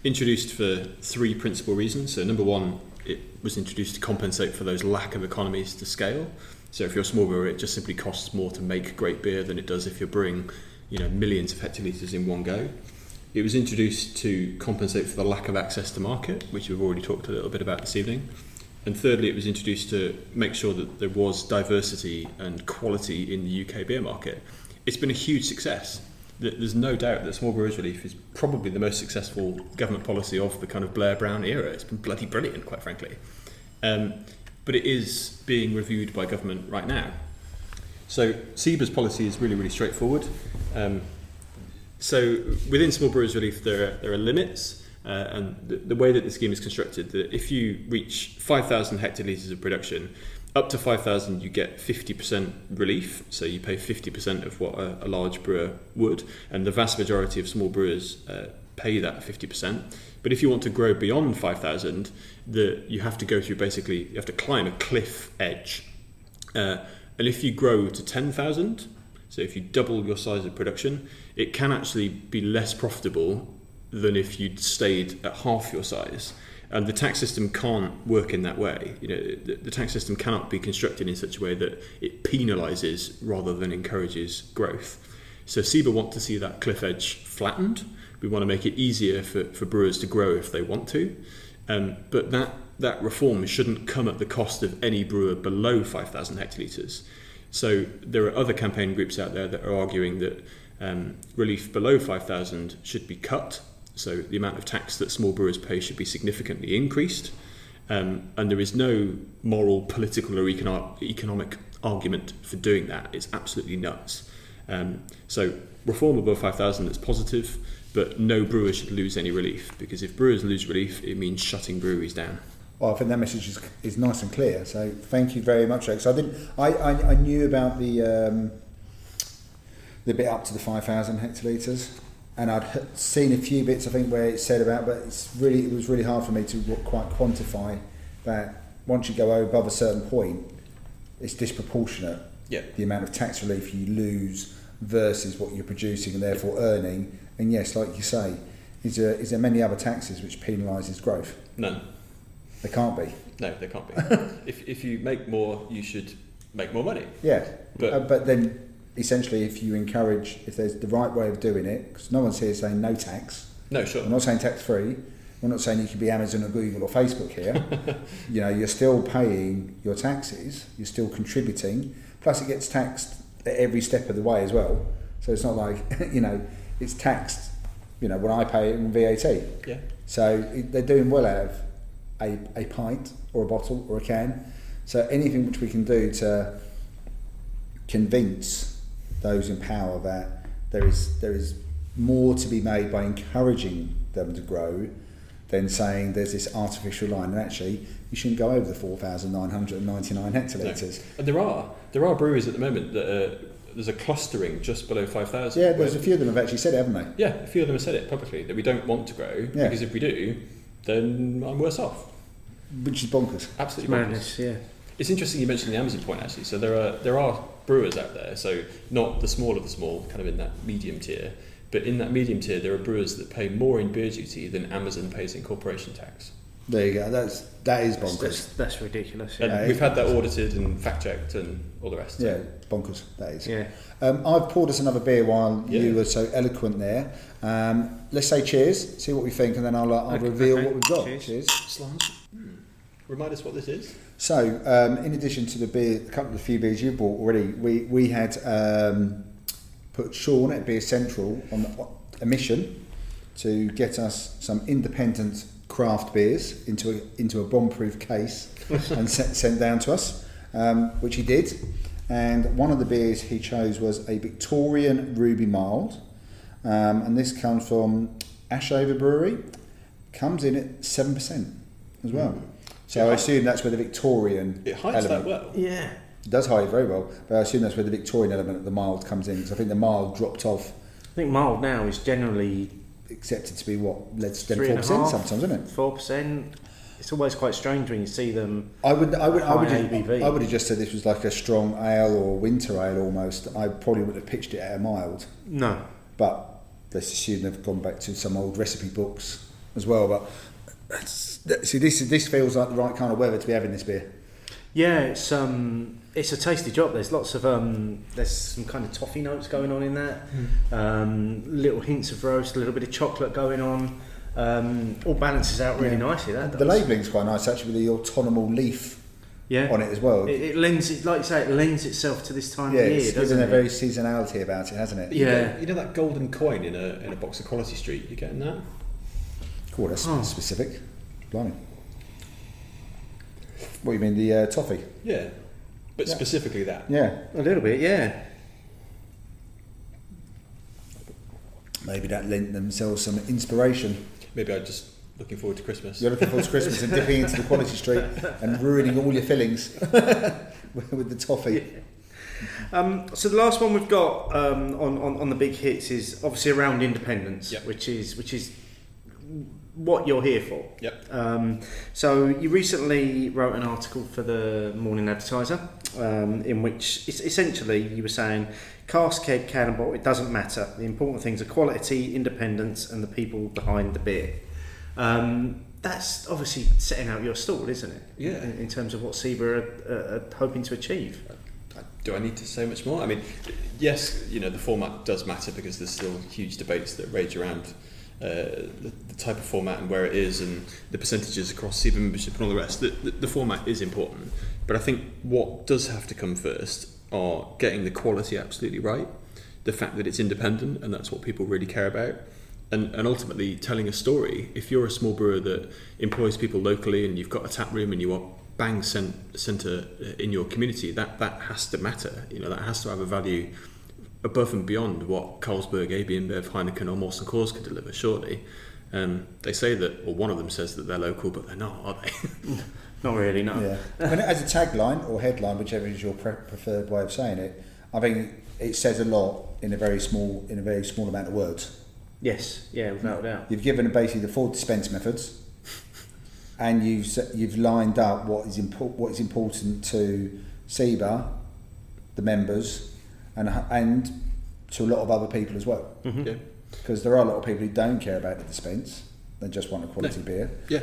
Introduced for three principal reasons. So, number one, it was introduced to compensate for those lack of economies to scale. So, if you're a small brewer, it just simply costs more to make great beer than it does if you're brewing, you know, millions of hectolitres in one go. It was introduced to compensate for the lack of access to market, which we've already talked a little bit about this evening. And thirdly, it was introduced to make sure that there was diversity and quality in the UK beer market. It's been a huge success. There's no doubt that small brewers relief is probably the most successful government policy of the kind of Blair Brown era. It's been bloody brilliant, quite frankly. Um, but it is being reviewed by government right now. So SIBA's policy is really, really straightforward. Um, so within small brewers relief, there are, there are limits, uh, and the, the way that the scheme is constructed, that if you reach 5,000 hectolitres of production, up to 5,000 you get 50% relief, so you pay 50% of what a, a large brewer would, and the vast majority of small brewers uh, pay that 50%. But if you want to grow beyond 5,000, the, you have to go through basically, you have to climb a cliff edge. Uh, and if you grow to 10,000, so if you double your size of production, it can actually be less profitable than if you'd stayed at half your size. And the tax system can't work in that way. You know, the, the tax system cannot be constructed in such a way that it penalises rather than encourages growth. So SIBA want to see that cliff edge flattened. We want to make it easier for, for brewers to grow if they want to. Um, but that, that reform shouldn't come at the cost of any brewer below 5,000 hectolitres. So there are other campaign groups out there that are arguing that um, relief below 5,000 should be cut. So the amount of tax that small brewers pay should be significantly increased. Um, and there is no moral, political, or econo- economic argument for doing that. It's absolutely nuts. Um, so reform above 5,000 is positive, but no brewer should lose any relief because if brewers lose relief, it means shutting breweries down. Well, I think that message is, is nice and clear. So thank you very much, Rex. I didn't. I, I, I knew about the um, the bit up to the five thousand hectolitres, and I'd seen a few bits. I think where it said about, but it's really it was really hard for me to quite quantify that. Once you go above a certain point, it's disproportionate. Yeah. The amount of tax relief you lose versus what you're producing and therefore earning. And yes, like you say, is there, is there many other taxes which penalises growth? None. There can't be. No, they can't be. if, if you make more, you should make more money. Yeah, But- but, uh, but then essentially, if you encourage, if there's the right way of doing it, because no one's here saying no tax. No, sure. We're not saying tax free. We're not saying you can be Amazon or Google or Facebook here. you know, you're still paying your taxes. You're still contributing. Plus, it gets taxed at every step of the way as well. So it's not like you know, it's taxed. You know, when I pay it in VAT. Yeah. So they're doing well out of a, a pint or a bottle or a can. So anything which we can do to convince those in power that there is there is more to be made by encouraging them to grow than saying there's this artificial line and actually you shouldn't go over the 4,999 hectolitres. And there are there are breweries at the moment that are, there's a clustering just below five thousand. Yeah, there's a few of them have actually said it, haven't they? Yeah, a few of them have said it publicly that we don't want to grow Yeah. because if we do, then I'm worse off. Which is bonkers. It's Absolutely bonkers. madness, yeah. It's interesting you mentioned the Amazon point actually. So there are there are brewers out there. So not the small of the small, kind of in that medium tier, but in that medium tier there are brewers that pay more in beer duty than Amazon pays in corporation tax. There you go. That's that is bonkers. that's, that's ridiculous. Yeah. Yeah, we've had that audited and fact checked and all the rest. Yeah, bonkers. That is. yeah. Um, I've poured us another beer while you were so eloquent there. Um, let's say cheers, see what we think, and then I'll, uh, I'll Okay, reveal okay. what we've got. Cheers. cheers. Slans. Hmm. Remind us what this is. So, um, in addition to the beer, a couple of few beers you bought already, we we had um, put Sean at Beer Central on a mission to get us some independent craft beers into a, into a bomb-proof case and sent, sent down to us, um, which he did. And one of the beers he chose was a Victorian Ruby Mild, um, and this comes from Ashover Brewery. Comes in at seven percent as well. So I assume that's where the Victorian It hides that well. Yeah. It does hide very well, but I assume that's where the Victorian element of the mild comes in, because I think the mild dropped off, I think mild now is generally accepted to be what less than four percent sometimes, isn't it? Four percent. It's always quite strange when you see them. I would, I would, I would, ABV. I would have just said this was like a strong ale or winter ale almost. I probably would have pitched it at a mild, No, but let's assume they've gone back to some old recipe books as well. But see, this this feels like the right kind of weather to be having this beer. yeah, it's um, it's a tasty job. There's lots of um, there's some kind of toffee notes going on in that. Um, little hints of roast, a little bit of chocolate going on. Um, all balances out really Yeah. nicely. That The does. labelling's quite nice actually, with the autonomous leaf yeah. on it as well. It, it lends it, like you say, it lends itself to this time yeah, of year, it's doesn't given a very seasonality about it, hasn't it? You Yeah. know- You know that golden coin in a, in a box of Quality Street? You getting that? Cool, that's Oh. specific. Blimey. What do you mean, the uh, toffee? Yeah. But Yeah. specifically that. Yeah, A little bit, yeah. maybe that lent themselves some inspiration. Maybe I'm just looking forward to Christmas. You're looking forward to Christmas and dipping into the Quality Street and ruining all your fillings with with the toffee. Um, so the last one we've got um, on, on, on the big hits is obviously around independence, Yep. which is which is what you're here for. Yep. Um, so you recently wrote an article for the Morning Advertiser, um, in which es- essentially you were saying, keg, cannonball, it doesn't matter. The important things are quality, independence, and the people behind the beer. Um, that's obviously setting out your stall, isn't it? Yeah. In, in terms of what SIBA are, are, are hoping to achieve. Do I need to say much more? I mean, yes, you know, the format does matter because there's still huge debates that rage around uh, the, the type of format and where it is and the percentages across SIBA membership and all the rest. The, the, the format is important. But I think what does have to come first are getting the quality absolutely right, the fact that it's independent and that's what people really care about. And, and ultimately telling a story. If you're a small brewer that employs people locally and you've got a tap room and you are bang cent- centre in your community, that, that has to matter. You know, that has to have a value above and beyond what Carlsberg, AB InBev, Heineken or Molson Coors could deliver, surely. Um, they say that, or one of them says that they're local, but they're not, are they? Not really, no. Yeah. When it, as a tagline or headline, whichever is your pre- preferred way of saying it, I think it says a lot in a very small in a very small amount of words. Yes, yeah, without a doubt. You've given basically the four dispense methods, and you've you've lined up what is impo- what is important to SIBA, the members, and and to a lot of other people as well. Yeah. Because there are a lot of people who don't care about the dispense; they just want a quality beer. Yeah.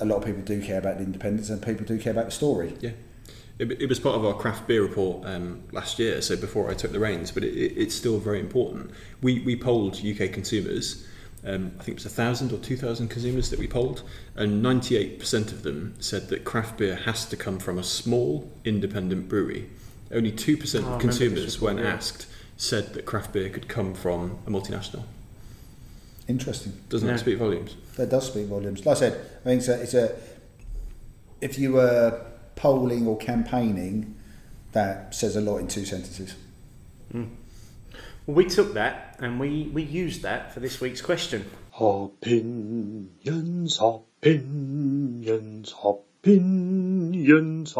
A lot of people do care about the independence, and people do care about the story. Yeah. It, it was part of our craft beer report um, last year, so before I took the reins, but it, it, it's still very important. We, we polled UK consumers, um, I think it was 1,000 or 2,000 consumers that we polled, and 98% of them said that craft beer has to come from a small independent brewery. Only 2% Oh, of consumers, when yeah. asked, said that craft beer could come from a multinational. Interesting. Doesn't Yeah. that speak volumes? That does speak volumes. Like I said, I mean, it's a, it's a if you were polling or campaigning, that says a lot in two sentences. Hmm. Well, we took that and we, we used that for this week's question. Opinions, opinions, opinions, opinions.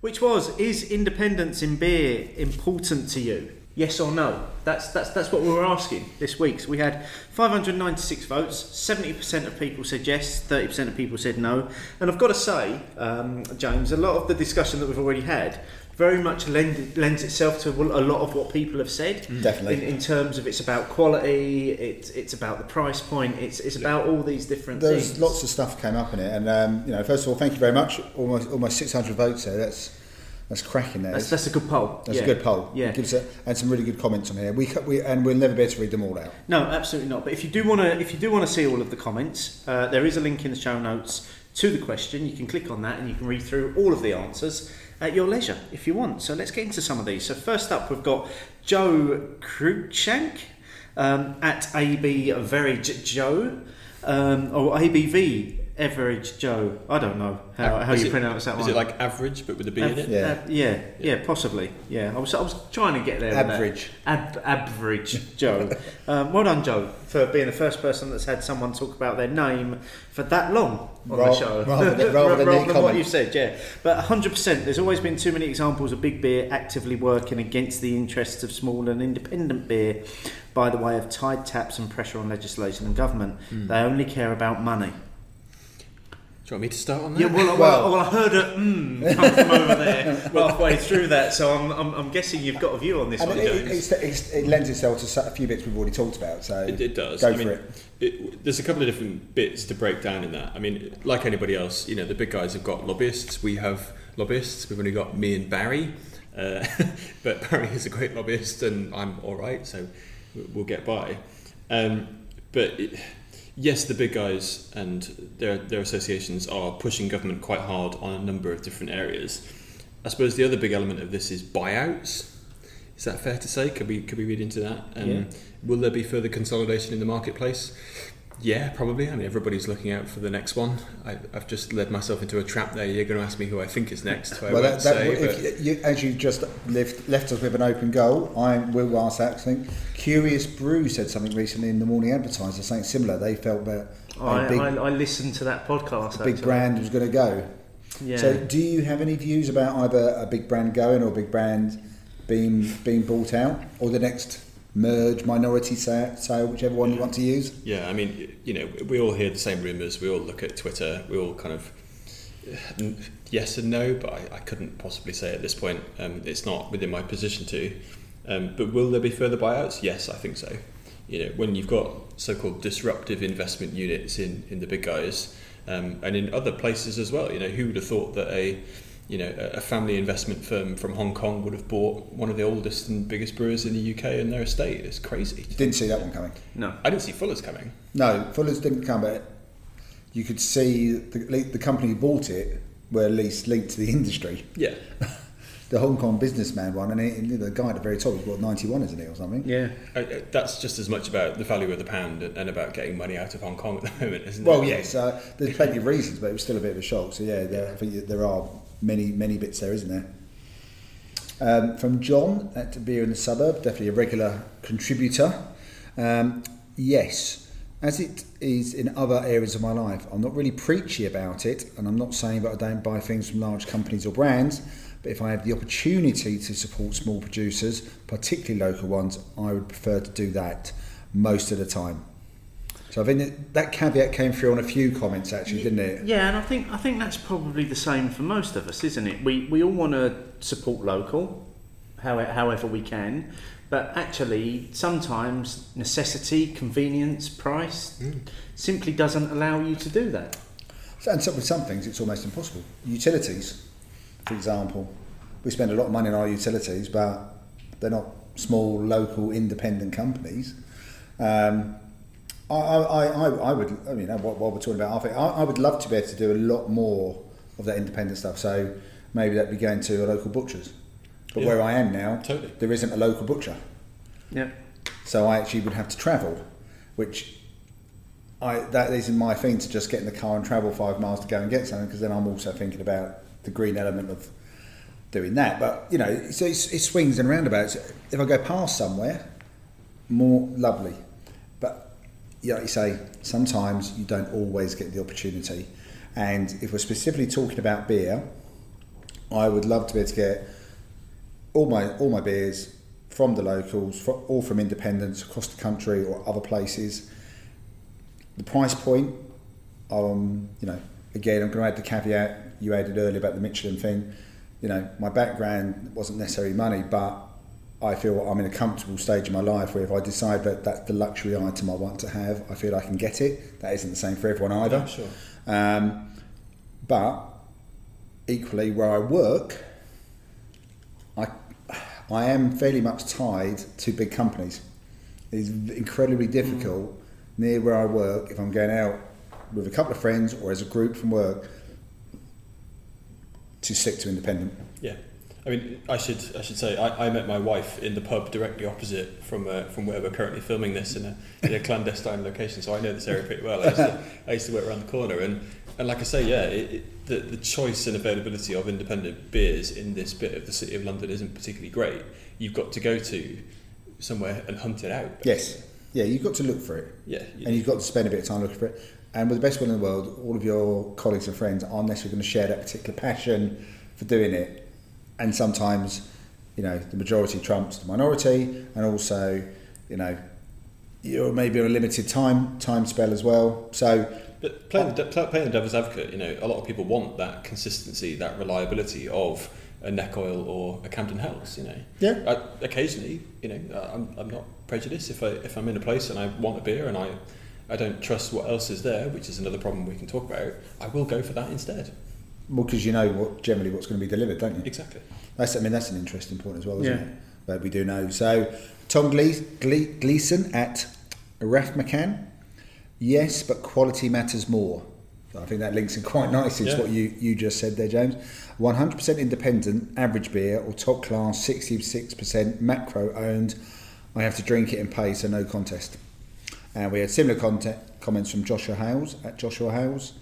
Which was, is independence in beer important to you? Yes or no? That's, that's, that's what we were asking this week. So we had 596 votes, 70% of people said yes, 30% of people said no. And I've got to say, um, James, a lot of the discussion that we've already had very much lend, lends itself to a lot of what people have said. Definitely. In, in terms of it's about quality, it's, it's about the price point, it's, it's about all these different There's things. lots of stuff came up in it, and um, you know, first of all, thank you very much. Almost almost 600 votes there. That's that's cracking there. That's, that's a good poll. That's yeah. a good poll. Yeah. It gives a, and some really good comments on here. We, we and we'll never be able to read them all out. No, absolutely not. But if you do want to, if you do want to see all of the comments, uh, there is a link in the show notes to the question. You can click on that and you can read through all of the answers at your leisure if you want. So let's get into some of these. So first up, we've got Joe Cruikshank um, at AB Very Joe um, or ABV average Joe. I don't know how, Av- how is you it- pronounce that Is one. it like average but with a B in it? Yeah. av- yeah, yeah, possibly. Yeah, I was, I was trying to get there. that. Average. Ab- average Joe. um, well done, Joe, for being the first person that's had someone talk about their name for that long on Ra- the show. rather than- rather than the what comment. you said, yeah. But 100%, there's always been too many examples of big beer actively working against the interests of small and independent beer by the way of tied taps and pressure on legislation and government. Hmm. They only care about money. Do you want me to start on that? Yeah, well, well, Well- well, I heard a mm come from over there halfway through that, so I'm, I'm, I'm guessing you've got a view on this one, it, it, it's, it's, it lends itself to a few bits we've already talked about. So It, it does. Go I for mean, it. it- There's a couple of different bits to break down in that. I mean, like anybody else, you know, the big guys have got lobbyists. We have lobbyists. We've only got me and Barry, uh, but Barry is a great lobbyist, and I'm all right, so we- we'll get by. Um, but it, yes, the big guys and their their associations are pushing government quite hard on a number of different areas. I suppose the other big element of this is buyouts. Is that fair to say? Could we could we read into that? Um, Yeah. Will there be further consolidation in the marketplace? Yeah, probably. I mean, everybody's looking out for the next one. I, I've just led myself into a trap there. You're going to ask me who I think is next. Who I well, won't that, that, say, if but- you, as you just left, left us with an open goal, I will ask that. I think Curious Brew said something recently in the Morning Advertiser, something similar. They felt that I, a big, I, I listened to that podcast. big actually. brand was going to go. Yeah. So, do you have any views about either a big brand going or a big brand being being bought out, or the next merge, minority sale, sale whichever one you want to use? Yeah, I mean, you know, we all hear the same rumours. We all look at Twitter. We all kind of yes and no, but I, I couldn't possibly say at this point. Um, it's not within my position to. Um, but will there be further buyouts? Yes, I think so. You know, when you've got so-called disruptive investment units in in the big guys, um, and in other places as well. You know, who would have thought that a you know, a a family investment firm from Hong Kong would have bought one of the oldest and biggest brewers in the UK in their estate. It's crazy. Didn't see that one coming. no. I didn't see Fuller's coming. No, Fuller's didn't come, but you could see the, the company who bought it were at least linked to the industry. Yeah. The Hong Kong businessman one, and it, the guy at the very top has got 91, isn't he, or something? Yeah. Uh, uh, That's just as much about the value of the pound and and about getting money out of Hong Kong at the moment, isn't Well, it? yes, uh, there's plenty of reasons, but it was still a bit of a shock. So, yeah, there, I think there are many, many bits there, isn't there? Um, from John at Beer in the Suburb, definitely a regular contributor. Um, yes, as it is in other areas of my life, I'm not really preachy about it, and I'm not saying that I don't buy things from large companies or brands, but if I have the opportunity to support small producers, particularly local ones, I would prefer to do that most of the time. So I think that, that caveat came through on a few comments actually, didn't it? Yeah, and I think I think that's probably the same for most of us, isn't it? We we all want to support local, how, however we can, but actually sometimes necessity, convenience, price simply doesn't allow you to do that. And so with some things, it's almost impossible. Utilities, for example, we spend a lot of money on our utilities, but they're not small, local, independent companies. Um, I, I, I, I would, I mean, what, what we're talking about, I, I, I would love to be able to do a lot more of that independent stuff. So maybe that'd be going to a local butcher's. But Yeah. where I am now, Totally. there isn't a local butcher. Yeah. So I actually would have to travel, which I that isn't my thing to just get in the car and travel five miles to go and get something because then I'm also thinking about the green element of doing that. But you know, so it's, it swings and roundabouts. If I go past somewhere, more lovely. Yeah, like you say, sometimes you don't always get the opportunity. And if we're specifically talking about beer, I would love to be able to get all my all my beers from the locals, all from independents across the country or other places. The price point, um, you know, again, I'm going to add the caveat you added earlier about the Michelin thing. You know, my background wasn't necessarily money, but I feel I'm in a comfortable stage in my life where if I decide that that's the luxury item I want to have, I feel I can get it. That isn't the same for everyone either. Yeah, sure. Um, but equally, where I work, I, I am fairly much tied to big companies. It's incredibly difficult near where I work if I'm going out with a couple of friends or as a group from work to stick to independent. Yeah. I mean, I should I should say I, I met my wife in the pub directly opposite from uh, from where we're currently filming this in a, in a clandestine location, so I know this area pretty well. I used to, I used to work around the corner, and, and like I say, yeah, it, it, the the choice and availability of independent beers in this bit of the city of London isn't particularly great. You've got to go to somewhere and hunt it out. Yes. Yeah, you've got to look for it. Yeah. you- And you've got to spend a bit of time looking for it. And with the best one in the world, all of your colleagues and friends aren't necessarily going to share that particular passion for doing it. And sometimes, you know, the majority trumps the minority, and also, you know, you're maybe on a limited time time spell as well. So But playing the, playing the devil's advocate, you know, a lot of people want that consistency, that reliability of a neck oil or a Camden Hells, you know. Yeah. I, occasionally, you know, uh, I'm, I'm not prejudiced if I if I'm in a place and I want a beer and I I don't trust what else is there, which is another problem we can talk about. I will go for that instead. Well, because you know what generally what's going to be delivered, don't you? Exactly. That's I mean that's an interesting point as well, isn't Yeah. it? But we do know. So Tom Gle- Gle- Gleeson at Raf McCann. Yes, but quality matters more. I think that links in quite nicely to what you, you just said there, James. 100% independent, average beer, or top class, 66% macro owned. I have to drink it and pay, so no contest. And we had similar content, comments from Joshua Hales at Joshua Hales,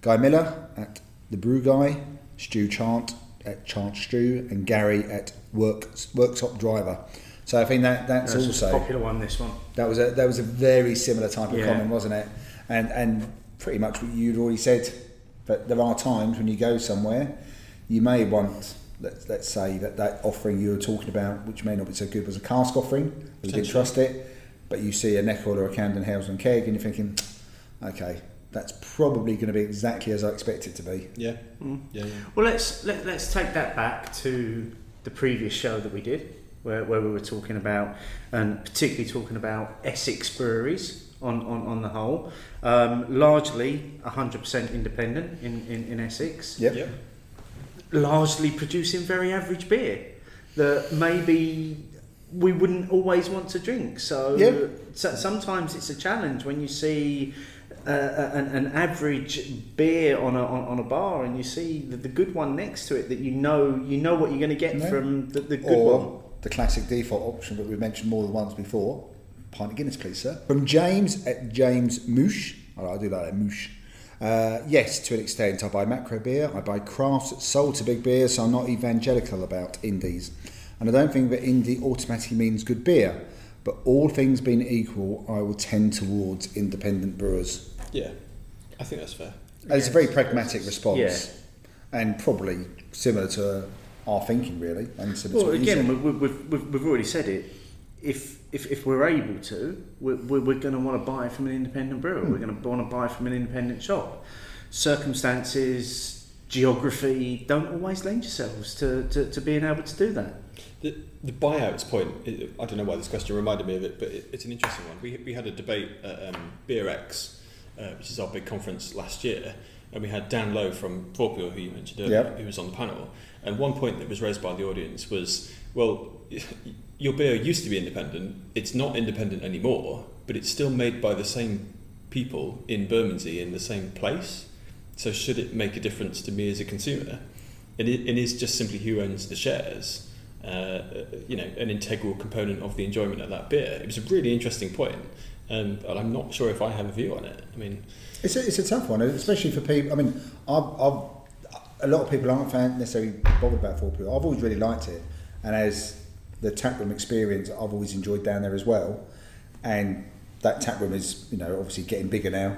Guy Miller at The Brew Guy, Stu Chant at Chant Stew, and Gary at Work Worktop Driver. So I think that that's, That's a also popular one. This one. that was a that was a very similar type of Yeah. comment, wasn't it? And and pretty much what you'd already said. But there are times when you go somewhere, you may want let's let's say that that offering you were talking about, which may not be so good, was a cask offering. You didn't trust it, but you see a neck or a Camden Hells and keg, and you're thinking, okay, that's probably going to be exactly as I expect it to be. Yeah. Yeah. yeah. Well, let's let, let's take that back to the previous show that we did, where, where we were talking about, and particularly talking about Essex breweries on, on, on the whole, um, largely 100% independent in, in, in Essex, Yep. Yep. largely producing very average beer that maybe we wouldn't always want to drink. So, Yeah. so sometimes it's a challenge when you see uh, an, an average beer on a, on, on a bar and you see the, the good one next to it that you know you know what you're going to get from the, the good or one. the classic default option that we've mentioned more than once before. Pint of Guinness, please, sir. From James at James Moosh. Oh, I do like that, Moosh. Uh, yes, to an extent. I buy macro beer, I buy crafts sold to big beer, so I'm not evangelical about indies. And I don't think that indie automatically means good beer. But all things being equal, I will tend towards independent brewers. Yeah. I think that's fair. And it's a very pragmatic response. Yeah. And probably similar to our thinking, really. And similar to Well, what again, we, we, we've, we've we've already said it. If if, if we're able to, we're, we're, we're going to want to buy from an independent brewer. We're going to want to buy from an independent shop. Circumstances, geography don't always lend yourselves to, to, to being able to do that. The, the buyouts point, i I don't know why this question reminded me of it, but it, it's an interesting one. We, we had a debate at um, BeerX, uh, which is our big conference last year, and we had Dan Lowe from Fourpure, who you mentioned earlier, Yep. who was on the panel. And one point that was raised by the audience was, well, your beer used to be independent, it's not independent anymore, but it's still made by the same people in Bermondsey in the same place. So should it make a difference to me as a consumer? It, it is just simply who owns the shares uh, you know, an integral component of the enjoyment of that beer. It was a really interesting point, um, but I'm not sure if I have a view on it. I mean, It's a, it's a tough one, especially for people. I mean, I've, I've, a lot of people aren't fan, necessarily bothered about Fourpure. I've always really liked it, and as the taproom experience, I've always enjoyed down there as well. And that taproom is, you know, obviously getting bigger now,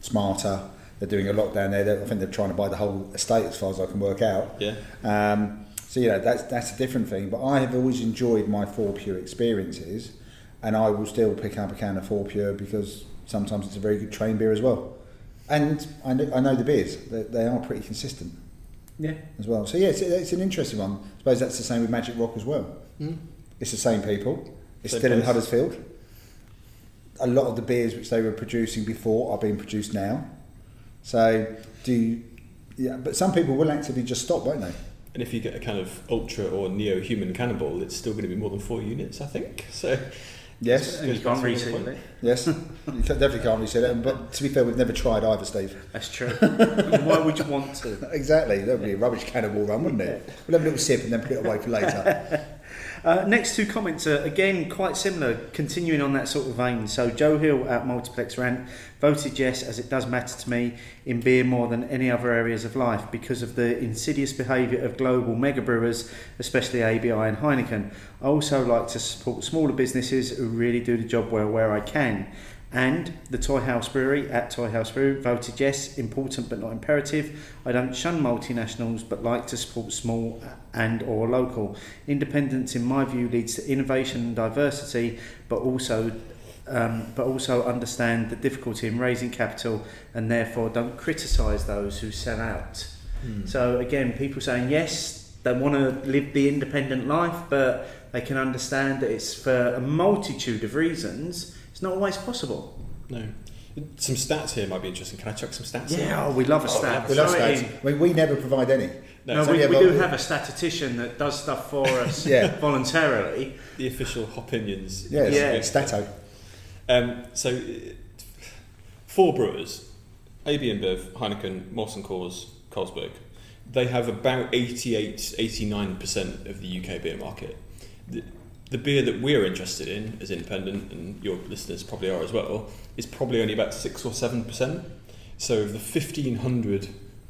smarter. They're doing a lot down there. They're- I think they're trying to buy the whole estate, as far as I can work out. yeah, Um, so you know that's that's a different thing. But I have always enjoyed my Fourpure experiences, and I will still pick up a can of Fourpure because sometimes it's a very good train beer as well. And I know, I know the beers; they, they are pretty consistent Yeah. as well. So yeah, it's, it's an interesting one. I suppose that's the same with Magic Rock as well. Hmm. It's the same people. It's Same still in. Huddersfield. A lot of the beers which they were producing before are being produced now. So do you, yeah, but some people will actively just stop, won't they? and if you get a kind of ultra or neo-human cannibal, it's still going to be more than four units, I think. So, Yes, And you can't reseal it. yes. you can- definitely can't reset it. But to be fair, we've never tried either, Steve. That's true. Why would you want to? Exactly. That would be a rubbish cannibal run, wouldn't it? We'll have a little sip and then put it away for later. Uh, next two comments are again quite similar, continuing on that sort of vein. So Joe Hill at Multiplex Rant voted yes, as it does matter to me in beer more than any other areas of life because of the insidious behaviour of global mega brewers, especially ABI and Heineken. I also like to support smaller businesses who really do the job well where I can. And the Toy House Brewery at Toy House Brew voted yes, important but not imperative. I don't shun multinationals but like to support small and or local. Independence, in my view, leads to innovation and diversity, but also um, but also understand the difficulty in raising capital and therefore don't criticise those who sell out. So again, people saying yes, they want to live the independent life, but they can understand that it's for a multitude of reasons. It's not always possible. No. Some stats here might be interesting. Can I chuck some stats in? Yeah, oh, we love a stat. We love stats. in. I mean, we never provide any. No, No, we, we do have a statistician that does stuff for us Yeah. voluntarily. The official opinions. Yes, Yeah. Stato. Um, so, uh, four brewers, AB InBev, Heineken, Molson Coors, Carlsberg, they have about 88, 89% of the UK beer market. The, beer that we're interested in as independent, and your listeners probably are as well, is probably only about 6 or 7%. So, of the 1,500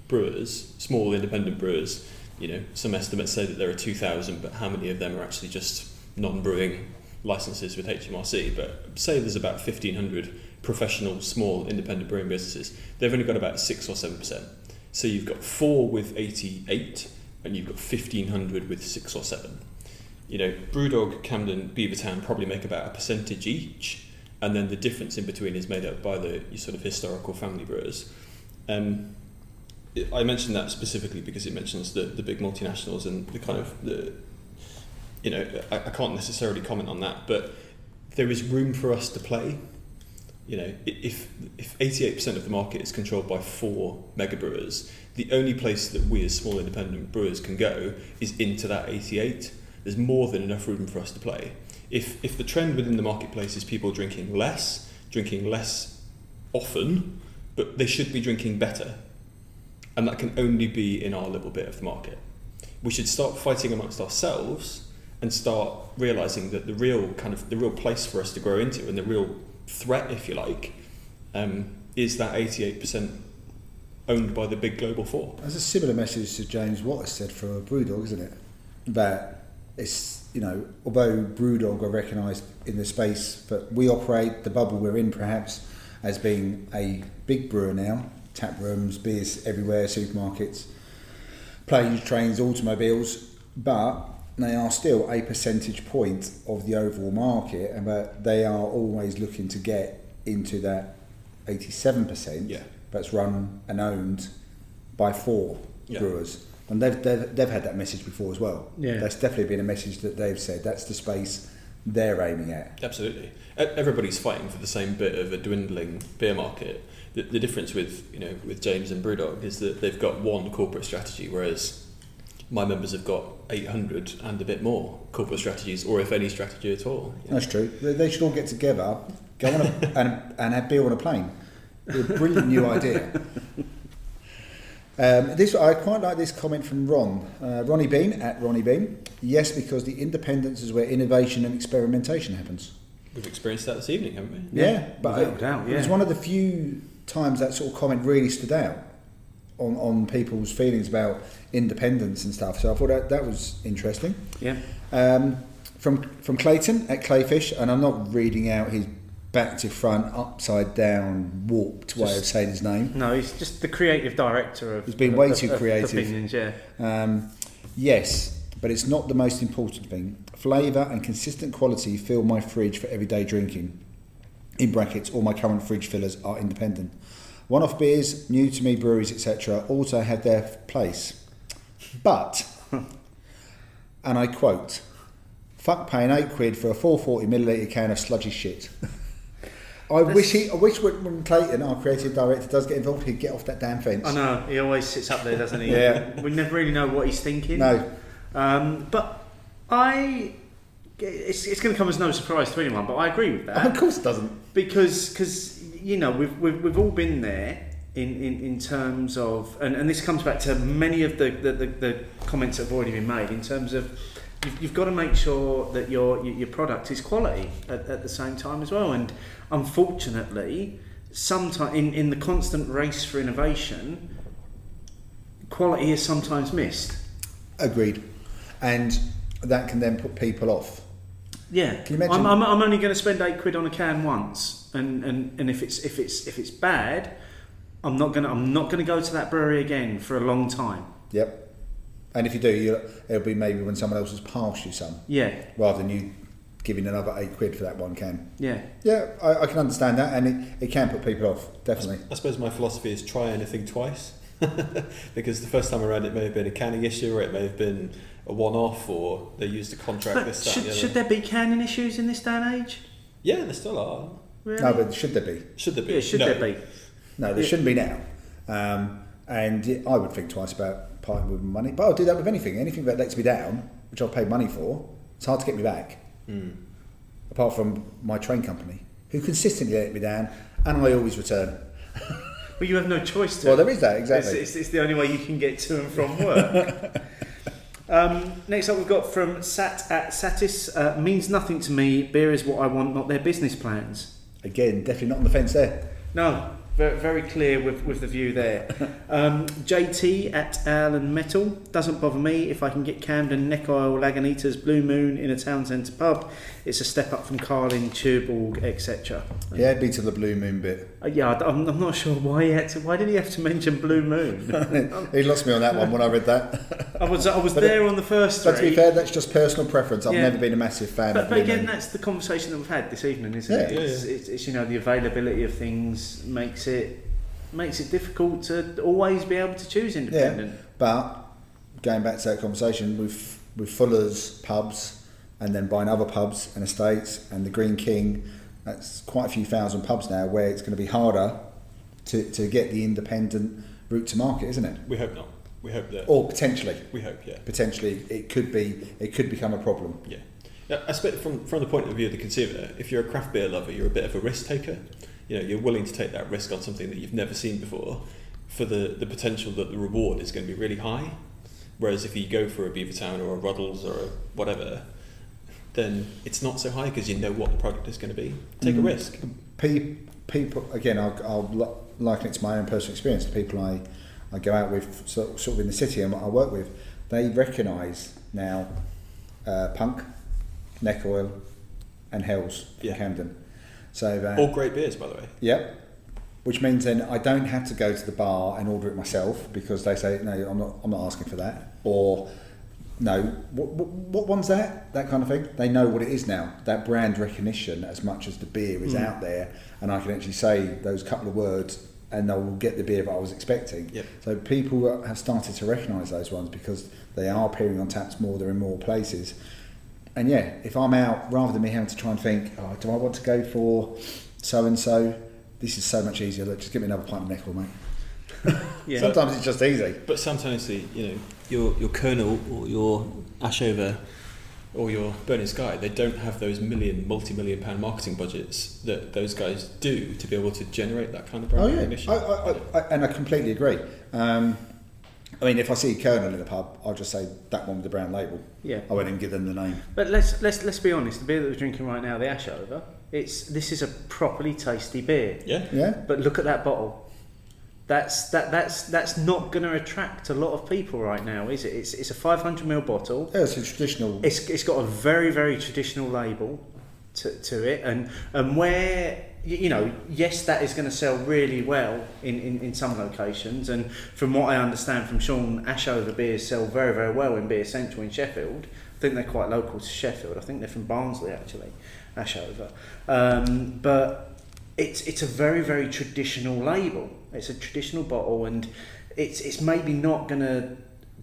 brewers, small independent brewers, you know, some estimates say that there are 2,000, but how many of them are actually just non-brewing licenses with HMRC? But say there's about 1,500 professional, small, independent brewing businesses. They've only got about six or seven percent. So you've got four with 88, and you've got 1,500 with six or seven. You know, Brewdog, Camden, Beavertown probably make about a percentage each, and then the difference in between is made up by the sort of historical family brewers. Um, I mentioned that specifically because it mentions the, the big multinationals and the kind of the you know I, I can't necessarily comment on that, but there is room for us to play. You know, if if eighty eight percent of the market is controlled by four mega brewers, the only place that we as small independent brewers can go is into that eighty eight. There's more than enough room for us to play. If if the trend within the marketplace is people drinking less, drinking less often, but they should be drinking better, and that can only be in our little bit of the market. We should start fighting amongst ourselves and start realizing that the real kind of the real place for us to grow into and the real threat, if you like, um, is that 88% owned by the big global four. There's a similar message to James Watt said for Brewdog, isn't it? That it's, you know, although Brewdog are recognised in the space, but we operate the bubble we're in perhaps as being a big brewer now, tap rooms, beers everywhere, supermarkets, planes, trains, automobiles, but they are still a percentage point of the overall market, and that they are always looking to get into that 87%. Yeah. That's run and owned by four Yeah. brewers. And they've, they've, they've had that message before as well. Yeah. That's definitely been a message that they've said. That's the space they're aiming at. Absolutely. E- Everybody's fighting for the same bit of a dwindling beer market. The, the difference with you know with James and Brewdog is that they've got one corporate strategy, whereas my members have got 800 and a bit more corporate strategies, or if any strategy at all. you know. That's true. They, they should all get together, go on a, and, and have beer on a plane. A brilliant new idea. Um, this I quite like this comment from Ron, uh, Ronnie Bean at Ronnie Bean. Yes, because the independence is where innovation and experimentation happens. We've experienced that this evening, haven't we? Yeah, but without I- doubt, it was one of the few times that sort of comment really stood out on, on people's feelings about independence and stuff. So I thought that, that was interesting. Yeah. Um, from from Clayton at Clayfish, and I'm not reading out his back to front, upside down, warped way of saying his name. No, he's just the creative director of. He's been way of- too of creative. Opinions, yeah. Um, yes, but it's not the most important thing. Flavour and consistent quality fill my fridge for everyday drinking. In brackets, all my current fridge fillers are independent. One-off beers, new to me breweries, etc., also have their place. But, and I quote, "Fuck paying eight quid for a 440 milliliter can of sludgy shit." I wish he, I wish when Clayton, our creative director, does get involved, he'd get off that damn fence. I know he always sits up there, doesn't he? Yeah. We never really know what he's thinking. No, Um, but I it's, it's going to come as no surprise to anyone, but I agree with that of course it doesn't. because because you know we've, we've we've all been there in, in, in terms of and, and this comes back to many of the, the, the, the comments that have already been made in terms of you've, you've got to make sure that your your your product is quality at, at the same time as well and unfortunately sometimes in, in the constant race for innovation quality is sometimes missed Agreed. And that can then put people off. Yeah, Can you imagine- I'm, I'm, I'm only going to spend eight quid on a can once, and, and, and if it's if it's if it's bad, I'm not gonna I'm not gonna go to that brewery again for a long time. Yep. And if you do, it'll be maybe when someone else has passed you some, Yeah, rather than you giving another eight quid for that one can. yeah, Yeah, I, I can understand that, and it, it can put people off, definitely. I suppose my philosophy is try anything twice. because the first time around it may have been a canning issue or it may have been a one off or they used a contract but this, that, should, and the should there be canning issues in this day and age? Yeah, there still are. Really? No, but should there be? Should there be? yeah, should No. there be? No, there Yeah. shouldn't be now. Um, and I would think twice about parting with money. But I'll do that with anything. Anything that lets me down, which I've paid money for, it's hard to get me back. Hmm. Apart from my train company, who consistently let me down, and I always return. Well, you have no choice to. Well, there is that, exactly. It's, it's, it's the only way you can get to and from work. um, next up, we've got from Sat at Satis. Uh, means nothing to me. Beer is what I want, not their business plans. Again, definitely not on the fence there. No, very, very clear with, with the view there. Um, JT at Allen Metal doesn't bother me if I can get Camden Neck Oil Lagunitas Blue Moon in a town centre pub. It's a step up from Carling, Tuborg, etc. Yeah, be to the blue moon bit. Uh, yeah, I- I'm, I'm not sure why he had to. Why did he have to mention Blue Moon? he lost me on that one when I read that. I was I was But there on the first but to be fair, that's just personal preference. I've Yeah. never been a massive fan But, of but blue again, moon. that's the conversation that we've had this evening, isn't it? Yeah. It's, it's, it's you know the availability of things makes it makes it difficult to always be able to choose independent. Yeah, but going back to that conversation with with Fuller's pubs, and then buying other pubs and estates, and the Greene King, that's quite a few thousand pubs now where it's going to be harder to, to get the independent route to market, isn't it? We hope not. We hope that. Or potentially, We hope, yeah. potentially it could be it could become a problem. Yeah. yeah I suppose from, from the point of view of the consumer, if you're a craft beer lover, you're a bit of a risk taker. You know, you're willing to take that risk on something that you've never seen before for the, the potential that the reward is going to be really high. Whereas if you go for a Beavertown or a Ruddles or a whatever, then it's not so high because you know what the product is going to be. Take a Mm. risk. Pe- people again, I'll, I'll liken it to my own personal experience. The people I, I go out with, sort, sort of in the city, and I work with, they recognise now uh, Punk, Neck Oil, and Hells Yeah. Camden. So All great beers, by the way. Yep. Which means then I don't have to go to the bar and order it myself because they say no, I'm not. I'm not asking for that. Or no, what, what, what one's that? That kind of thing. They know what it is now. That brand recognition, as much as the beer is mm. out there, and I can actually say those couple of words, and they will get the beer that I was expecting. Yep. So people have started to recognise those ones because they are appearing on taps more. They're in more places. And yeah, if I'm out, rather than me having to try and think, oh, do I want to go for so and so? This is so much easier. Look, just give me another pint of Neck Oil, mate. Yeah. Sometimes it's just easy. But sometimes the you know your your Kernel or your Ashover or your Burning Sky, they don't have those million, multi-million pound marketing budgets that those guys do to be able to generate that kind of brand Oh yeah, recognition. I, I, I, I, and I completely agree. Um, I mean, if I see Kernel in a pub, I'll just say that one with the brown label. Yeah. I won't even give them the name. But let's let's let's be honest. The beer that we're drinking right now, the Ashover, it's this is a properly tasty beer. yeah, Yeah. But look at that bottle. That's that that's that's not going to attract a lot of people right now, is it? It's it's a 500 ml bottle. Yeah, it's a traditional. It's it's got a very very traditional label to, to it, and and where you know yes that is going to sell really well in, in, in some locations, and from what I understand from Sean, Ashover beers sell very very well in Beer Central in Sheffield. I think they're quite local to Sheffield. I think they're from Barnsley actually, Ashover. Um, but it's it's a very very traditional label. It's a traditional bottle, and it's it's maybe not going to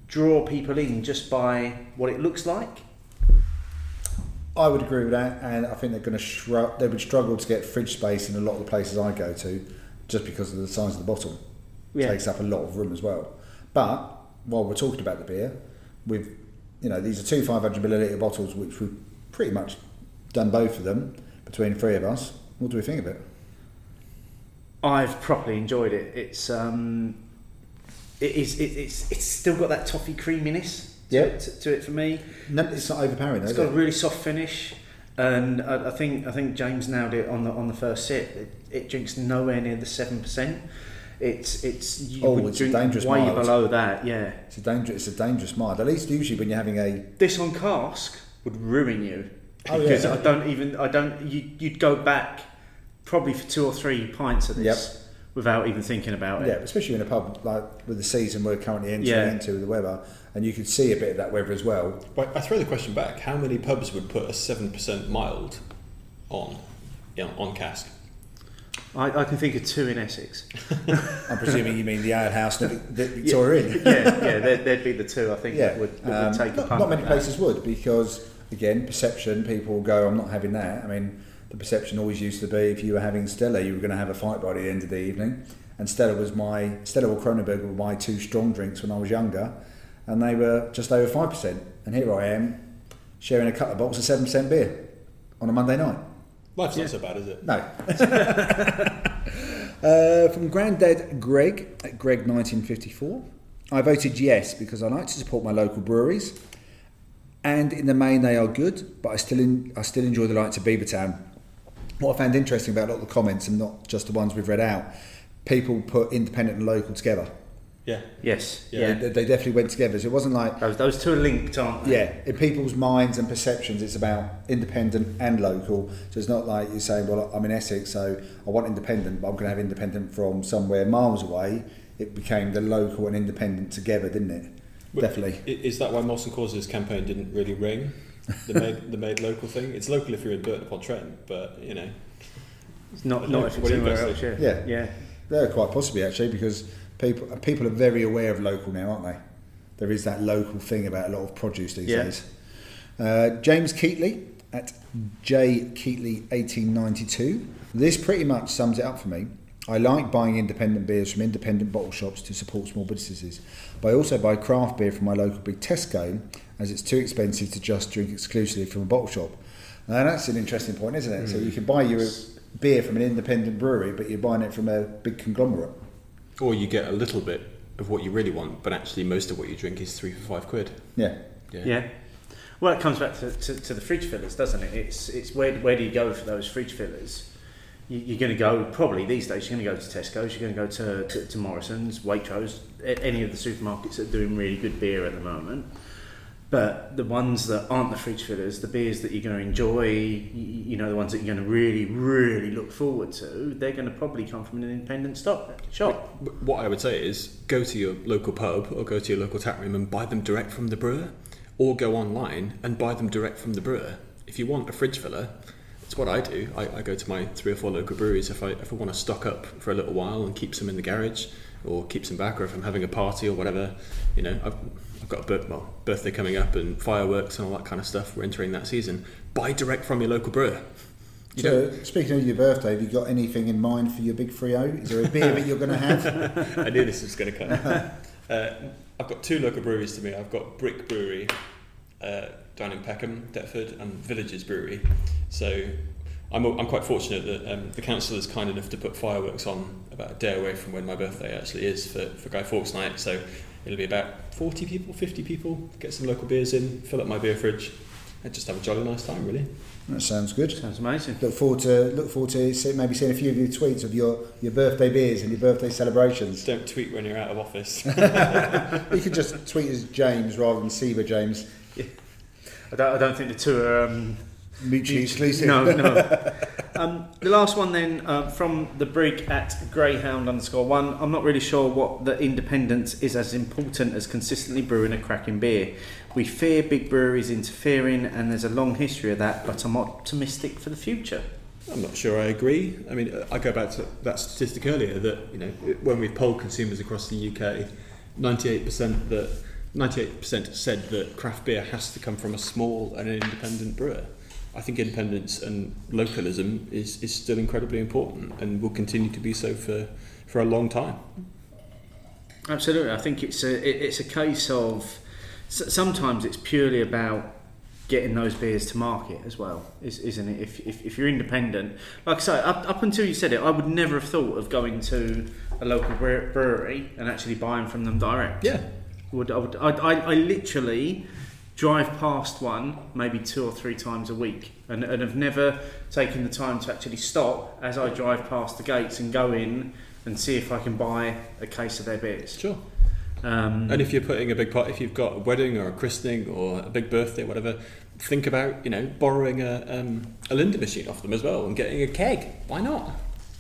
draw people in just by what it looks like. I would agree with that, and I think they're going to shrug, they would struggle to get fridge space in a lot of the places I go to, just because of the size of the bottle. Yeah. Takes up a lot of room as well. But while we're talking about the beer, we've you know these are two 500 milliliter bottles which we've pretty much done both of them between three of us. What do we think of it? I've properly enjoyed it. It's um, it is it, it's it's still got that toffee creaminess to, Yeah. it, to, to it for me. No, it's not overpowering, It's got a really soft finish, and I, I think I think James nailed it on the on the first sip. It, it drinks nowhere near the seven percent. It's it's you Oh, would it's a drink dangerous way mild. below that. Yeah, It's a dangerous. It's a dangerous mild. At least usually when you're having a this on cask would ruin you Oh, because yeah. I don't even I don't you you'd go back probably for two or three pints of this without even thinking about it. yeah, especially in a pub like with the season we're currently entering Yeah. into with the weather, and you could see a bit of that weather as well. But I throw the question back: How many pubs would put a seven percent mild on, yeah, on cask? I, I can think of two in Essex. I'm presuming you mean the Ale House that that Victoria Inn. yeah, yeah, they'd, they'd be the two I think Yeah, that would, that um, would take a not, punt. not many on that. places would because again, perception. People go, "I'm not having that." I mean, the perception always used to be if you were having Stella, you were going to have a fight by the end of the evening. And Stella was my Stella or Kronenbourg were my two strong drinks when I was younger, and they were just over five percent. And here I am, sharing a couple of bottles of seven percent beer on a Monday night. Life's Yeah. not so bad, is it? No. uh, from Granddad Greg at Greg 1954. I voted yes because I like to support my local breweries, and in the main they are good. But I still in, I still enjoy the likes of Beavertown. What I found interesting about a lot of the comments, and not just the ones we've read out, people put independent and local together. Yeah. Yes, Yeah. yeah. They, they definitely went together. So it wasn't like Those, those two are linked, aren't they? yeah, in people's minds and perceptions, it's about independent and local. So it's not like you're saying, well, I'm in Essex, so I want independent, but I'm going to have independent from somewhere miles away. It became the local and independent together, didn't it? But Definitely. Is that why Molson Coors's campaign didn't really ring? The made, the made local thing. It's local if you're in Burton upon Trent, but you know, It's not, not if it's what do you anywhere else, think? yeah. Yeah. Yeah. Yeah, quite possibly actually, because people people are very aware of local now, aren't they? There is that local thing about a lot of produce these Yeah. days. Uh, James Keatley at J Keatley 1892. This pretty much sums it up for me. I like buying independent beers from independent bottle shops to support small businesses, but I also buy craft beer from my local big Tesco as it's too expensive to just drink exclusively from a bottle shop. Now that's an interesting point, isn't it? So mm. you can buy your beer from an independent brewery, but you're buying it from a big conglomerate. or you get a little bit of what you really want, but actually most of what you drink is three for five quid. Yeah. Yeah. Well, it comes back to, to, to the fridge fillers, doesn't it? It's it's where where do you go for those fridge fillers? You, you're going to go probably these days. You're going to go to Tesco's. You're going to go to, to, to Morrison's, Waitrose, any of the supermarkets that are doing really good beer at the moment. But the ones that aren't the fridge fillers, the beers that you're going to enjoy, you, know, the ones that you're going to really, really look forward to, they're going to probably come from an independent stop shop. What I would say is go to your local pub or go to your local tap room and buy them direct from the brewer, or go online and buy them direct from the brewer. If you want a fridge filler, it's what I do. I, I go to my three or four local breweries if I if I want to stock up for a little while and keep some in the garage or keep some back, or if I'm having a party or whatever. You know, I've, I've got a well, birthday coming up and fireworks and all that kind of stuff. We're entering that season. Buy direct from your local brewer. You So, speaking of your birthday, have you got anything in mind for your big 3 Is there a beer that you're going to have? I knew this was going to come. uh, I've got two local breweries to me. I've got Brick Brewery uh, down in Peckham, Deptford, and Villages Brewery. So I'm, I'm quite fortunate that um, the council is kind enough to put fireworks on about a day away from when my birthday actually is for, for Guy Fawkes Night. So it'll be about 40 people, 50 people, get some local beers in, fill up my beer fridge, and just have a jolly nice time, really. That sounds good. Sounds amazing. Look forward to look forward to see, maybe seeing a few of your tweets of your, your birthday beers and your birthday celebrations. Don't tweet when you're out of office. You could just tweet as James rather than SIBA James. I don't, I don't think the two are um, Mutually exclusive. No, no. um, the last one then uh, from the brig at Greyhound underscore one. I'm not really sure what the independence is as important as consistently brewing a cracking beer. We fear big breweries interfering, and there's a long history of that. But I'm optimistic for the future. I'm not sure I agree. I mean, I go back to that statistic earlier that you know when we polled consumers across the UK, 98% that 98% said that craft beer has to come from a small and an independent brewer. I think independence and localism is, is still incredibly important and will continue to be so for, for a long time. Absolutely, I think it's a it, it's a case of sometimes it's purely about getting those beers to market as well, is, isn't it? If, if, if you're independent, like I say, up, up until you said it, I would never have thought of going to a local brewery and actually buying from them direct. Yeah. Would I would I, I, I literally drive past one maybe two or three times a week and, and have never taken the time to actually stop as I drive past the gates and go in and see if I can buy a case of their beers. Sure. Um, And if you're putting a big pot, if you've got a wedding or a christening or a big birthday, whatever, think about you know borrowing a um, a Lindr machine off them as well and getting a keg. Why not?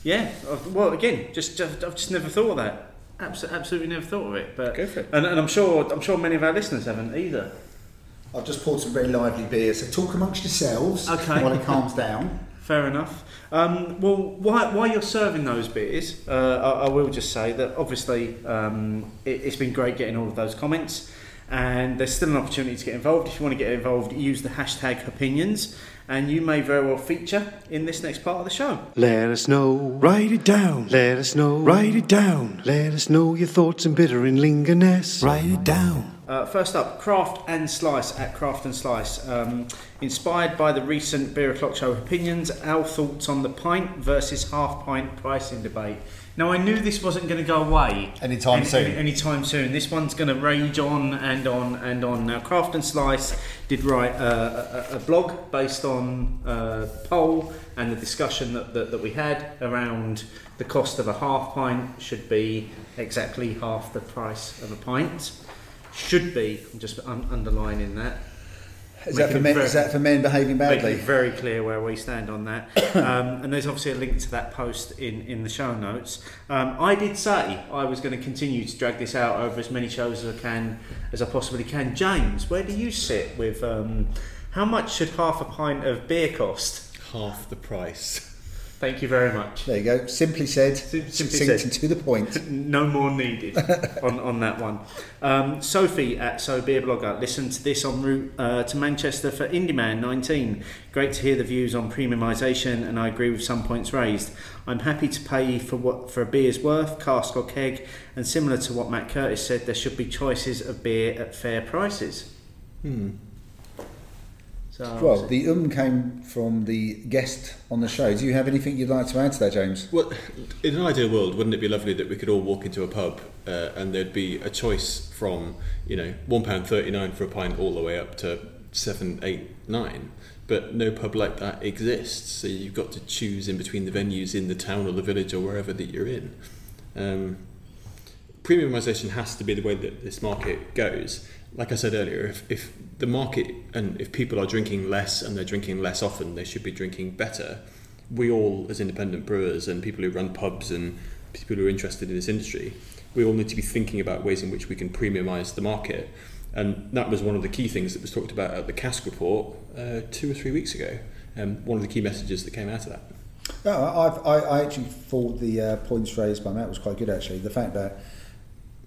Yeah, well, again, just I've I've just never thought of that. Abso- Absolutely never thought of it. But Go for it. And, and I'm sure I'm sure many of our listeners haven't either. I've just poured some very lively beer, so talk amongst yourselves Okay. while it calms down. Fair enough. Um, well, while, while you're serving those beers, uh, I, I will just say that obviously um, it, it's been great getting all of those comments, and there's still an opportunity to get involved. If you want to get involved, use the hashtag opinions, and you may very well feature in this next part of the show. Let us know, write it down. Let us know, write it down. Let us know your thoughts and bitter in Lingerness. Write it down. Uh, first up, Craft and Slice at Craft and Slice. Um, inspired by the recent Beer O'Clock Show opinions, our thoughts on the pint versus half pint pricing debate. Now, I knew this wasn't going to go away Anytime soon. Any, anytime soon. This one's going to rage on and on and on. Now, Craft and Slice did write uh, a, a blog based on uh, poll and the discussion that, that, that we had around the cost of a half pint should be exactly half the price of a pint should be. I'm just un- underlining that. Is that, for men, very- is that for men behaving Making badly? it very clear where we stand on that. Um, and there's obviously a link to that post in, in the show notes. Um, I did say I was going to continue to drag this out over as many shows as I can, as I possibly can. James, where do you sit with um, how much should half a pint of beer cost? Half the price. Thank you very much. There you go. Simply said, Sim- simply said. to the point. No more needed on, on that one. Um, Sophie at So Beer Blogger listened to this en route uh, to Manchester for IndieMan 19. Great to hear the views on premiumisation, and I agree with some points raised. I'm happy to pay for what for a beer's worth, cask or keg, and similar to what Matt Curtis said, there should be choices of beer at fair prices. Hmm. So, Well, the um came from the guest on the show. Do you have anything you'd like to add to that, James? Well, in an ideal world, wouldn't it be lovely that we could all walk into a pub uh, and there'd be a choice from, you know, one pound thirty nine for a pint all the way up to seven, eight, nine. But no pub like that exists, so you've got to choose in between the venues in the town or the village or wherever that you're in. Um, premiumisation has to be the way that this market goes. Like I said earlier, if, if the market and if people are drinking less and they're drinking less often, they should be drinking better. We all, as independent brewers and people who run pubs and people who are interested in this industry, we all need to be thinking about ways in which we can premiumise the market. And that was one of the key things that was talked about at the cask report uh, two or three weeks ago. Um, one of the key messages that came out of that. No, I've, I, I actually thought the uh, points raised by Matt was quite good actually. The fact that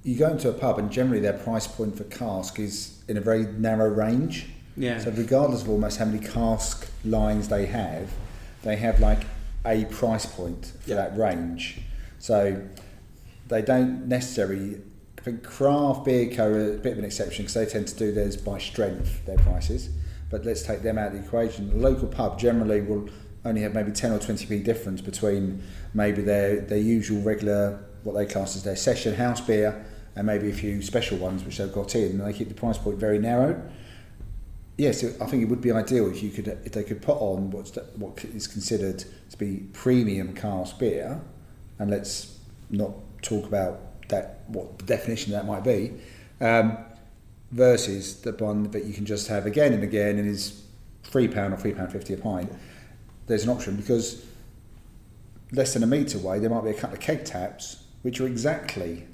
you go into a pub and generally their price point for cask is in a very narrow range. Yeah. So regardless of almost how many cask lines they have, they have like a price point for Yeah. that range. So they don't necessarily. I think craft beer co are a bit of an exception because they tend to do theirs by strength, their prices. But let's take them out of the equation. The local pub generally will only have maybe 10 or 20p difference between maybe their, their usual regular, what they class as their session house beer, and maybe a few special ones which they've got in. And they keep the price point very narrow. Yes, I think it would be ideal if you could, if they could put on what's what is considered to be premium cask beer, and let's not talk about that what definition that might be, um, versus the one that you can just have again and again and is three pound or three pound fifty a pint. There's an option because less than a metre away there might be a couple of keg taps which are exactly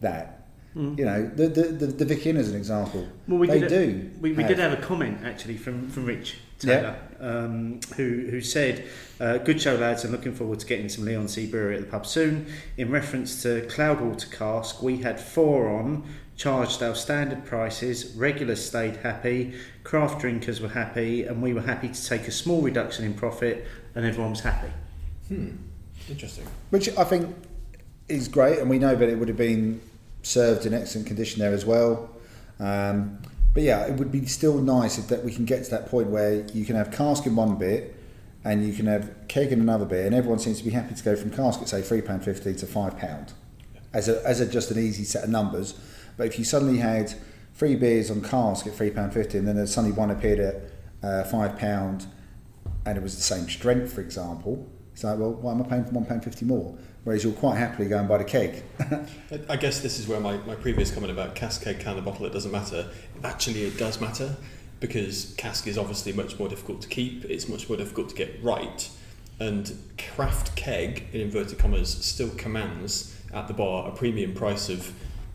that. You know, the the the, the Vic Inn as an example. Mm. Well, we they did do. We, we have- did have a comment actually from, from Rich Taylor, um, who who said, uh, "Good show, lads, and looking forward to getting some Leigh-on-Sea Brewery at the pub soon." In reference to Cloudwater cask, we had four on, charged our standard prices. Regulars stayed happy, craft drinkers were happy, and we were happy to take a small reduction in profit, and everyone was happy. Hmm. Interesting. which I think is great, and we know that it would have been served in excellent condition there as well. Um, But yeah, it would be still nice if that we can get to that point where you can have cask in one bit and you can have keg in another bit, and everyone seems to be happy to go from cask at say three pound fifty to five pound as a as a just an easy set of numbers. But if you suddenly had three beers on cask at three pound fifty, and then suddenly one appeared at uh, five pound, and it was the same strength, for example, it's like, well, why am I paying for one pound fifty more? Whereas you'll quite happily go and buy the keg. I- I guess this is where my, my previous comment about cask, keg, can, and bottle, it doesn't matter. Actually, it does matter because cask is obviously much more difficult to keep, it's much more difficult to get right, and craft keg, in inverted commas, still commands at the bar a premium price of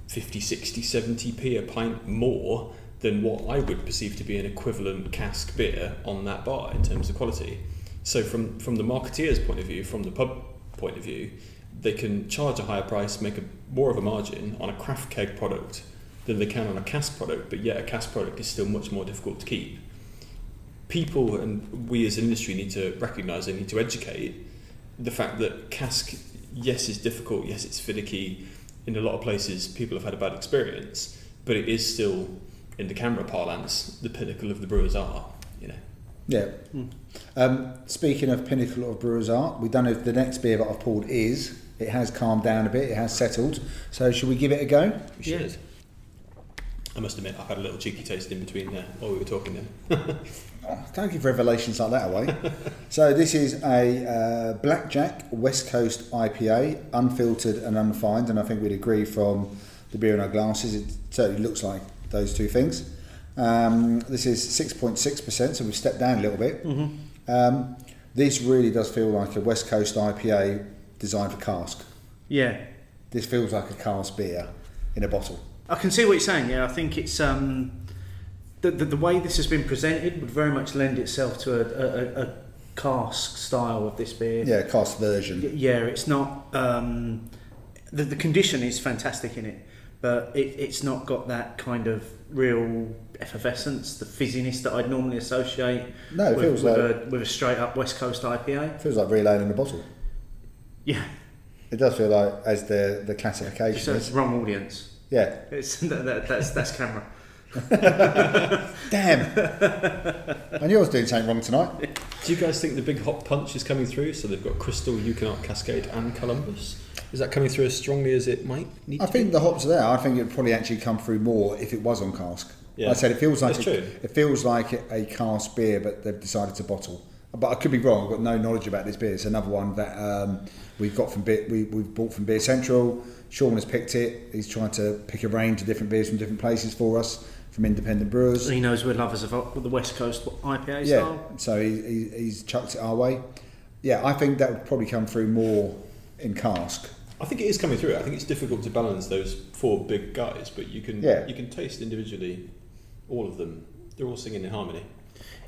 50, 60, 70p a pint more than what I would perceive to be an equivalent cask beer on that bar in terms of quality. So, from, from the marketeer's point of view, from the pub point of view, they can charge a higher price, make a, more of a margin on a craft keg product than they can on a cask product, but yet a cask product is still much more difficult to keep. People and we as an industry need to recognise and need to educate the fact that cask, yes, is difficult, yes, it's finicky. In a lot of places, people have had a bad experience, but it is still, in the CAMRA parlance, the pinnacle of the brewer's art. You know. Yeah. Um, speaking of pinnacle of brewers art, we don't know if the next beer that I've poured is. It has calmed down a bit. It has settled. So should we give it a go? We should. I must admit, I've had a little cheeky taste in between there while we were talking then. Oh, don't give revelations like that away. so this is a uh, Blackjack West Coast IPA, unfiltered and unfined, and I think we'd agree from the beer in our glasses, it certainly looks like those two things. Um, this is 6.6%, so we've stepped down a little bit. Um, this really does feel like a West Coast IPA designed for cask. Yeah, This feels like a cask beer in a bottle. I can see what you're saying. Yeah, I think it's um, the, the the way this has been presented would very much lend itself to a, a, a cask style of this beer. Yeah, cask version. Y- Yeah, it's not. Um, the, the condition is fantastic in it, but it, it's not got that kind of real effervescence, the fizziness that I'd normally associate No, it with, feels with, like a, with a straight up West Coast IPA. feels like relaying in a bottle. Yeah, It does feel like as the the so classification it's is. wrong audience. Yeah. It's, that, that, that's, that's CAMRA. Damn. and knew I was doing something wrong tonight. Do you guys think the big hot punch is coming through? So they've got Crystal, Ekuanot, Cascade, and Columbus. Is that coming through as strongly as it might need I to think be? the hops are there. I think it would probably actually come through more if it was on cask. Yeah. Like I said it feels like That's a, true. it feels like a cask beer, but they've decided to bottle. But I could be wrong. I've got no knowledge about this beer. It's another one that um, we've got from beer, we, we've bought from Beer Central. Sean has picked it. He's trying to pick a range of different beers from different places for us from independent brewers. He knows we're lovers of the West Coast IPA Yeah, style. so he, he, he's chucked it our way. Yeah, I think that would probably come through more in cask. I think it is coming through. I think it's difficult to balance those four big guys, but you can Yeah. you can taste individually all of them. They're all singing in harmony.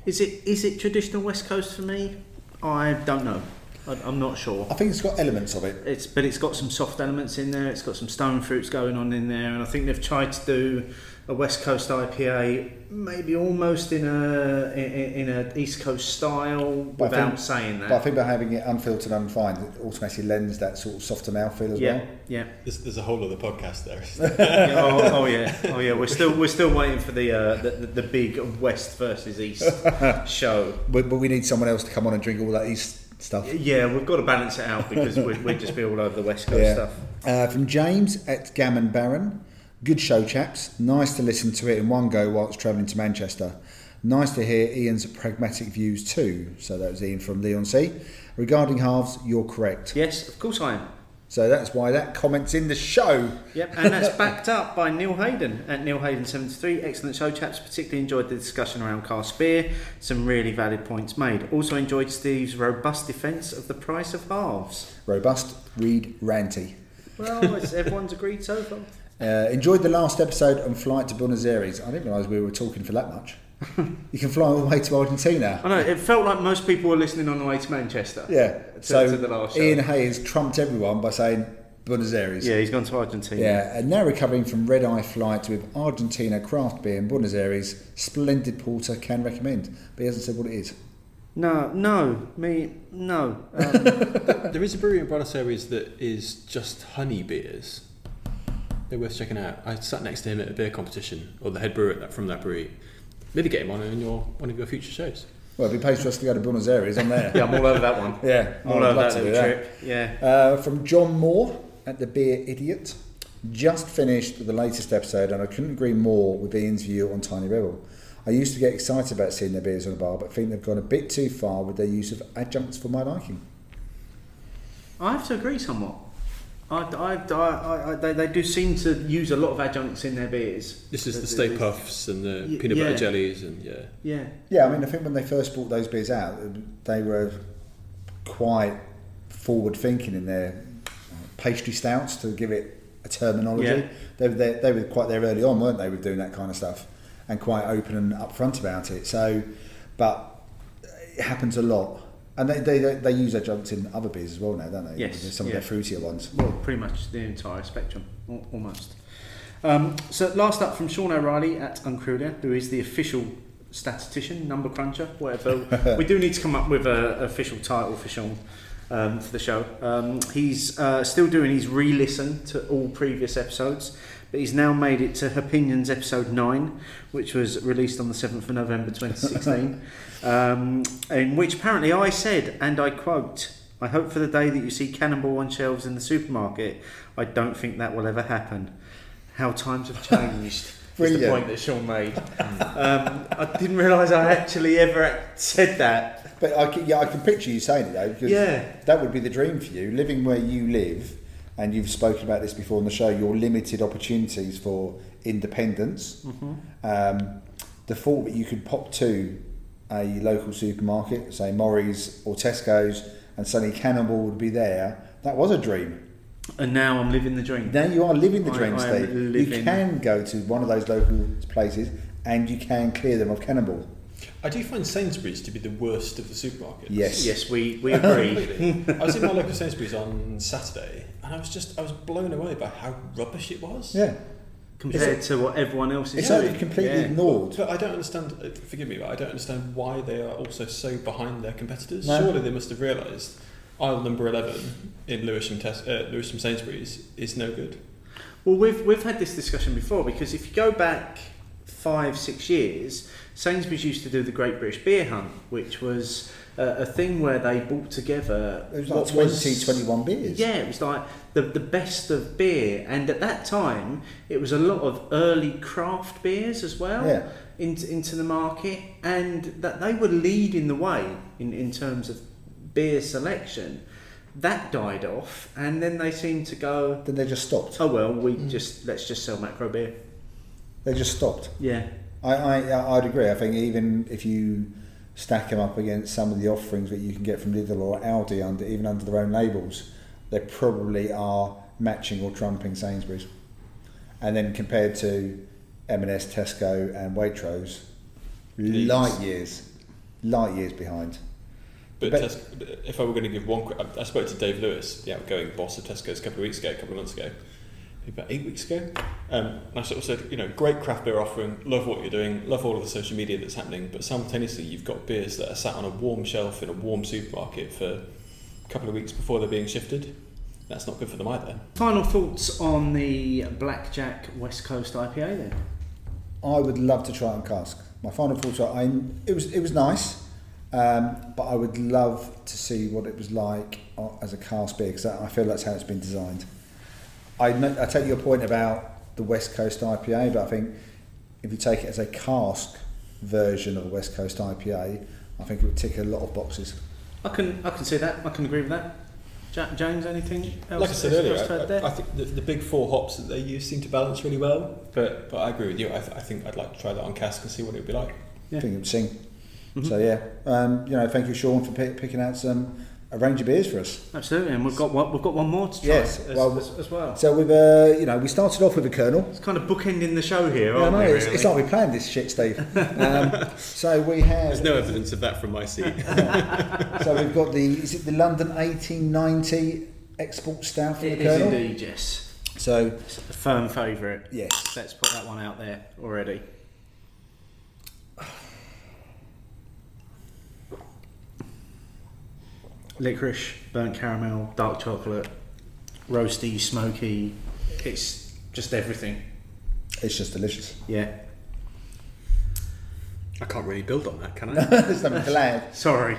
Is it is it traditional West Coast for me? I don't know. I, I'm not sure. I think it's got elements of it. It's but it's got some soft elements in there. It's got some stone fruits going on in there, and I think they've tried to do a West Coast IPA, maybe almost in a in, in a East Coast style, But without think- saying that. But I think by having it unfiltered and unfined, it automatically lends that sort of softer mouthfeel as Yeah, well. yeah. There's, there's a whole other podcast there. yeah oh, oh yeah, oh yeah. We're still we're still waiting for the uh, the, the, the big West versus East show. But, but we need someone else to come on and drink all that East stuff. Yeah, we've got to balance it out because we'd, we'd just be all over the West Coast Yeah. stuff. Uh, from James at Gammon Baron. Good show, chaps. Nice to listen to it in one go whilst travelling to Manchester. Nice to hear Ian's pragmatic views too. So that was Ian from Leigh-on-Sea. Regarding halves, you're correct. Yes, of course I am. So that's why that comment's in the show. Yep, and that's backed up by Neil Hayden at Neil Hayden seventy three. Excellent show, chaps. Particularly enjoyed the discussion around cask beer. Some really valid points made. Also enjoyed Steve's robust defence of the price of halves. Robust, read, ranty. Well, everyone's agreed so far. Uh, enjoyed the last episode on flight to Buenos Aires. I didn't realise we were talking for that much. you can fly all the way to Argentina. I know it felt like most people were listening on the way to Manchester. Yeah. To- so to the last show. Ian Hayes trumped everyone by saying Buenos Aires. Yeah, he's gone to Argentina. Yeah, and now recovering from red eye flight with Argentina craft beer in Buenos Aires, splendid porter can recommend. But he hasn't said what it is. No, no, me, no. Um, there is a brewery in Buenos Aires that is just honey beers. They're worth checking out. I sat next to him at a beer competition, or the head brewer from that brewery. Maybe get him on in your one of your future shows. Well, if he pays for us to go to Buenos Aires, I'm there. Yeah, I'm all over that one. yeah, I'm all I'd over love that to that. trip. Yeah. Uh, from John Moore at the Beer Idiot. Just finished the latest episode, and I couldn't agree more with Ian's view on Tiny Rebel. I used to get excited about seeing their beers on a bar, but think they've gone a bit too far with their use of adjuncts for my liking. I have to agree somewhat. I, I, I, I, they, they do seem to use a lot of adjuncts in their beers. This is the There's- Stay there's- Puffs and the Y- peanut butter yeah. jellies, and yeah. Yeah. Yeah, I mean, I think when they first brought those beers out, they were quite forward thinking in their pastry stouts, to give it a terminology. Yeah. They, were they, they were quite there early on, weren't they, with doing that kind of stuff and quite open and upfront about it. So, but it happens a lot. And they, they, they use adjuncts in other beers as well now, don't they? Yes, Some yeah. of their fruitier ones. Well, pretty much the entire spectrum, almost. Um, so, last up from Sean O'Reilly at Uncruder, who is the official statistician, number cruncher, whatever. we do need to come up with an official title for Sean um, for the show. Um, he's uh, still doing his re listen to all previous episodes, but he's now made it to Opinions episode 9, which was released on the 7th of November 2016, um, in which apparently I said, and I quote, I hope for the day that you see Cannonball on shelves in the supermarket. I don't think that will ever happen. How times have changed. is the Brilliant. point that Sean made. um, I didn't realise I actually ever said that. But I can, yeah, I can picture you saying it though, because Yeah. that would be the dream for you, living where you live. And you've spoken about this before on the show. Your limited opportunities for independence. Mm-hmm. Um, the thought that you could pop to a local supermarket, say Morris or Tesco's, and suddenly Cannonball would be there. That was a dream. And now I'm living the dream. Now you are living the dream, I am Steve. You can go to one of those local places and you can clear them of Cannonball. I do find Sainsbury's to be the worst of the supermarkets. Yes. Yes, we, we agree. Completely. I was in my local Sainsbury's on Saturday, and I was just I was blown away by how rubbish it was. Yeah. compared to what everyone else is It's doing. only completely Yeah. ignored. But I don't understand. uh, Forgive me, but I don't understand why they are also so behind their competitors. No. Surely they must have realised aisle number eleven in Lewisham, Tes- uh, Lewisham Sainsbury's is no good. Well, we've we've had this discussion before because if you go back five six years, Sainsbury's used to do the Great British Beer Hunt, which was a thing where they brought together. It was like what 20, 21 beers. Yeah, it was like the the best of beer, and at that time it was a lot of early craft beers as well. Yeah. Into, into the market, and that they were leading the way in, in terms of beer selection. That died off, and then they seemed to go. Then they just stopped. Oh well, we mm. just let's just sell macro beer. They just stopped. Yeah, I, I, I'd agree. I think even if you stack them up against some of the offerings that you can get from Lidl or Aldi, under, even under their own labels, they probably are matching or trumping Sainsbury's. And then compared to M&S, Tesco and Waitrose, light years, light years behind. But, But- Tes- if I were going to give one, I, spoke to Dave Lewis, the outgoing boss of Tesco's, a couple of weeks ago, a couple of months ago, about eight weeks ago. Um, and I sort of said, you know, great craft beer offering, love what you're doing, love all of the social media that's happening, but simultaneously you've got beers that are sat on a warm shelf in a warm supermarket for a couple of weeks before they're being shifted. That's not good for them either. Final thoughts on the Blackjack West Coast IPA then? I would love to try it on cask. My final thoughts are, I, it was it was nice, um, but I would love to see what it was like uh, as a cask beer because I feel that's how it's been designed. I, know, I take your point about the West Coast IPA, but I think if you take it as a cask version of a West Coast IPA, I think it would tick a lot of boxes. I can I can see that. I can agree with that. Ja- James, anything else? Like I said earlier, I. I, I think the, the big four hops that they use seem to balance really well. But but I agree with you. I, th- I think I'd like to try that on cask and see what it would be like. Yeah. I think it would sing. So yeah, um, you know, thank you, Sean, for pick, picking out some a range of beers for us. Absolutely, and we've got one, we've got one more to try Yes, as, well- as, as well. So we've, uh, you know, we started off with a Kernel. It's kind of bookending the show here, Yeah, I aren't know, we? it's, really? it's like we planned this shit, Steve. Um, so we have. There's no evidence of that from my seat. So we've got the. Is it the London 1890 export stout from It the is Kernel? indeed, yes. So It's a firm favourite. yes, Let's put that one out there already. Licorice, burnt caramel, dark chocolate, roasty, smoky. It's just everything. It's just delicious. Yeah. I can't really build on that, can I? There's nothing to add. Sorry.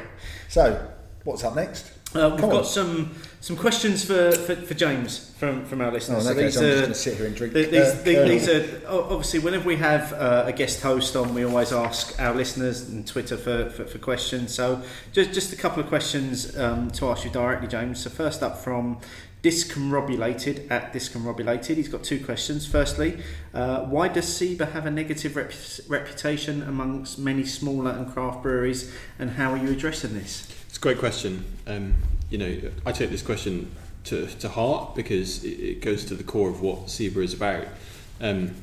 So, what's up next? Uh, we've Come got on. some some questions for, for, for James from, from our Oh, listeners. in that case, I'm just going to sit here and drink. Th- uh, These, these, Kernel. these are obviously whenever we have uh, a guest host on, we always ask our listeners and Twitter for, for, for questions. So just just a couple of questions um, to ask you directly, James. So first up from Discombobulated at Discombobulated, he's got two questions. Firstly, uh, why does SIBA have a negative rep- reputation amongst many smaller and craft breweries, and how are you addressing this? It's a great question. Um, you know, I take this question to, to heart because it, it goes to the core of what SIBA is about. Um,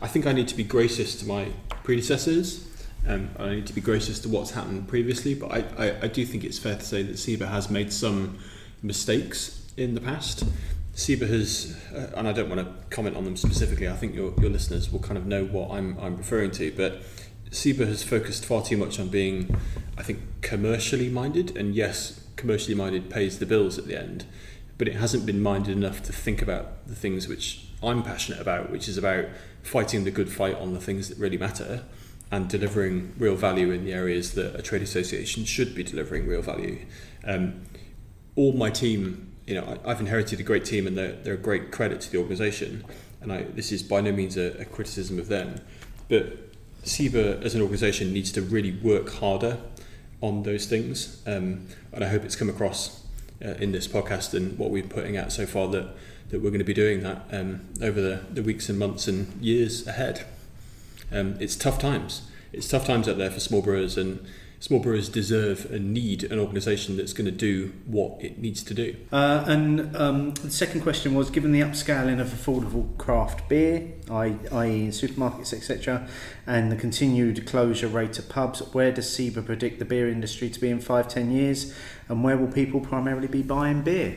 I think I need to be gracious to my predecessors. Um, I need to be gracious to what's happened previously, but I, I, I do think it's fair to say that SIBA has made some mistakes in the past. SIBA has, uh, and I don't want to comment on them specifically. I think your, your listeners will kind of know what I'm, I'm referring to, but SIBA has focused far too much on being, I think, commercially minded. And yes, commercially minded pays the bills at the end, but it hasn't been minded enough to think about the things which I'm passionate about, which is about fighting the good fight on the things that really matter and delivering real value in the areas that a trade association should be delivering real value. Um, all my team, you know, I, I've inherited a great team and they're, they're a great credit to the organisation. And I, this is by no means a, a criticism of them. But SIBA as an organisation needs to really work harder on those things. Um, and I hope it's come across uh, in this podcast and what we're putting out so far that, that we're going to be doing that um, over the, the weeks and months and years ahead. Um, it's tough times. It's tough times out there for small brewers, and small brewers deserve and need an organisation that's going to do what it needs to do. Uh, and um, the second question was given the upscaling of affordable craft beer, i- i.e., in supermarkets, etc., and the continued closure rate of pubs, where does SIBA predict the beer industry to be in five, ten years, and where will people primarily be buying beer?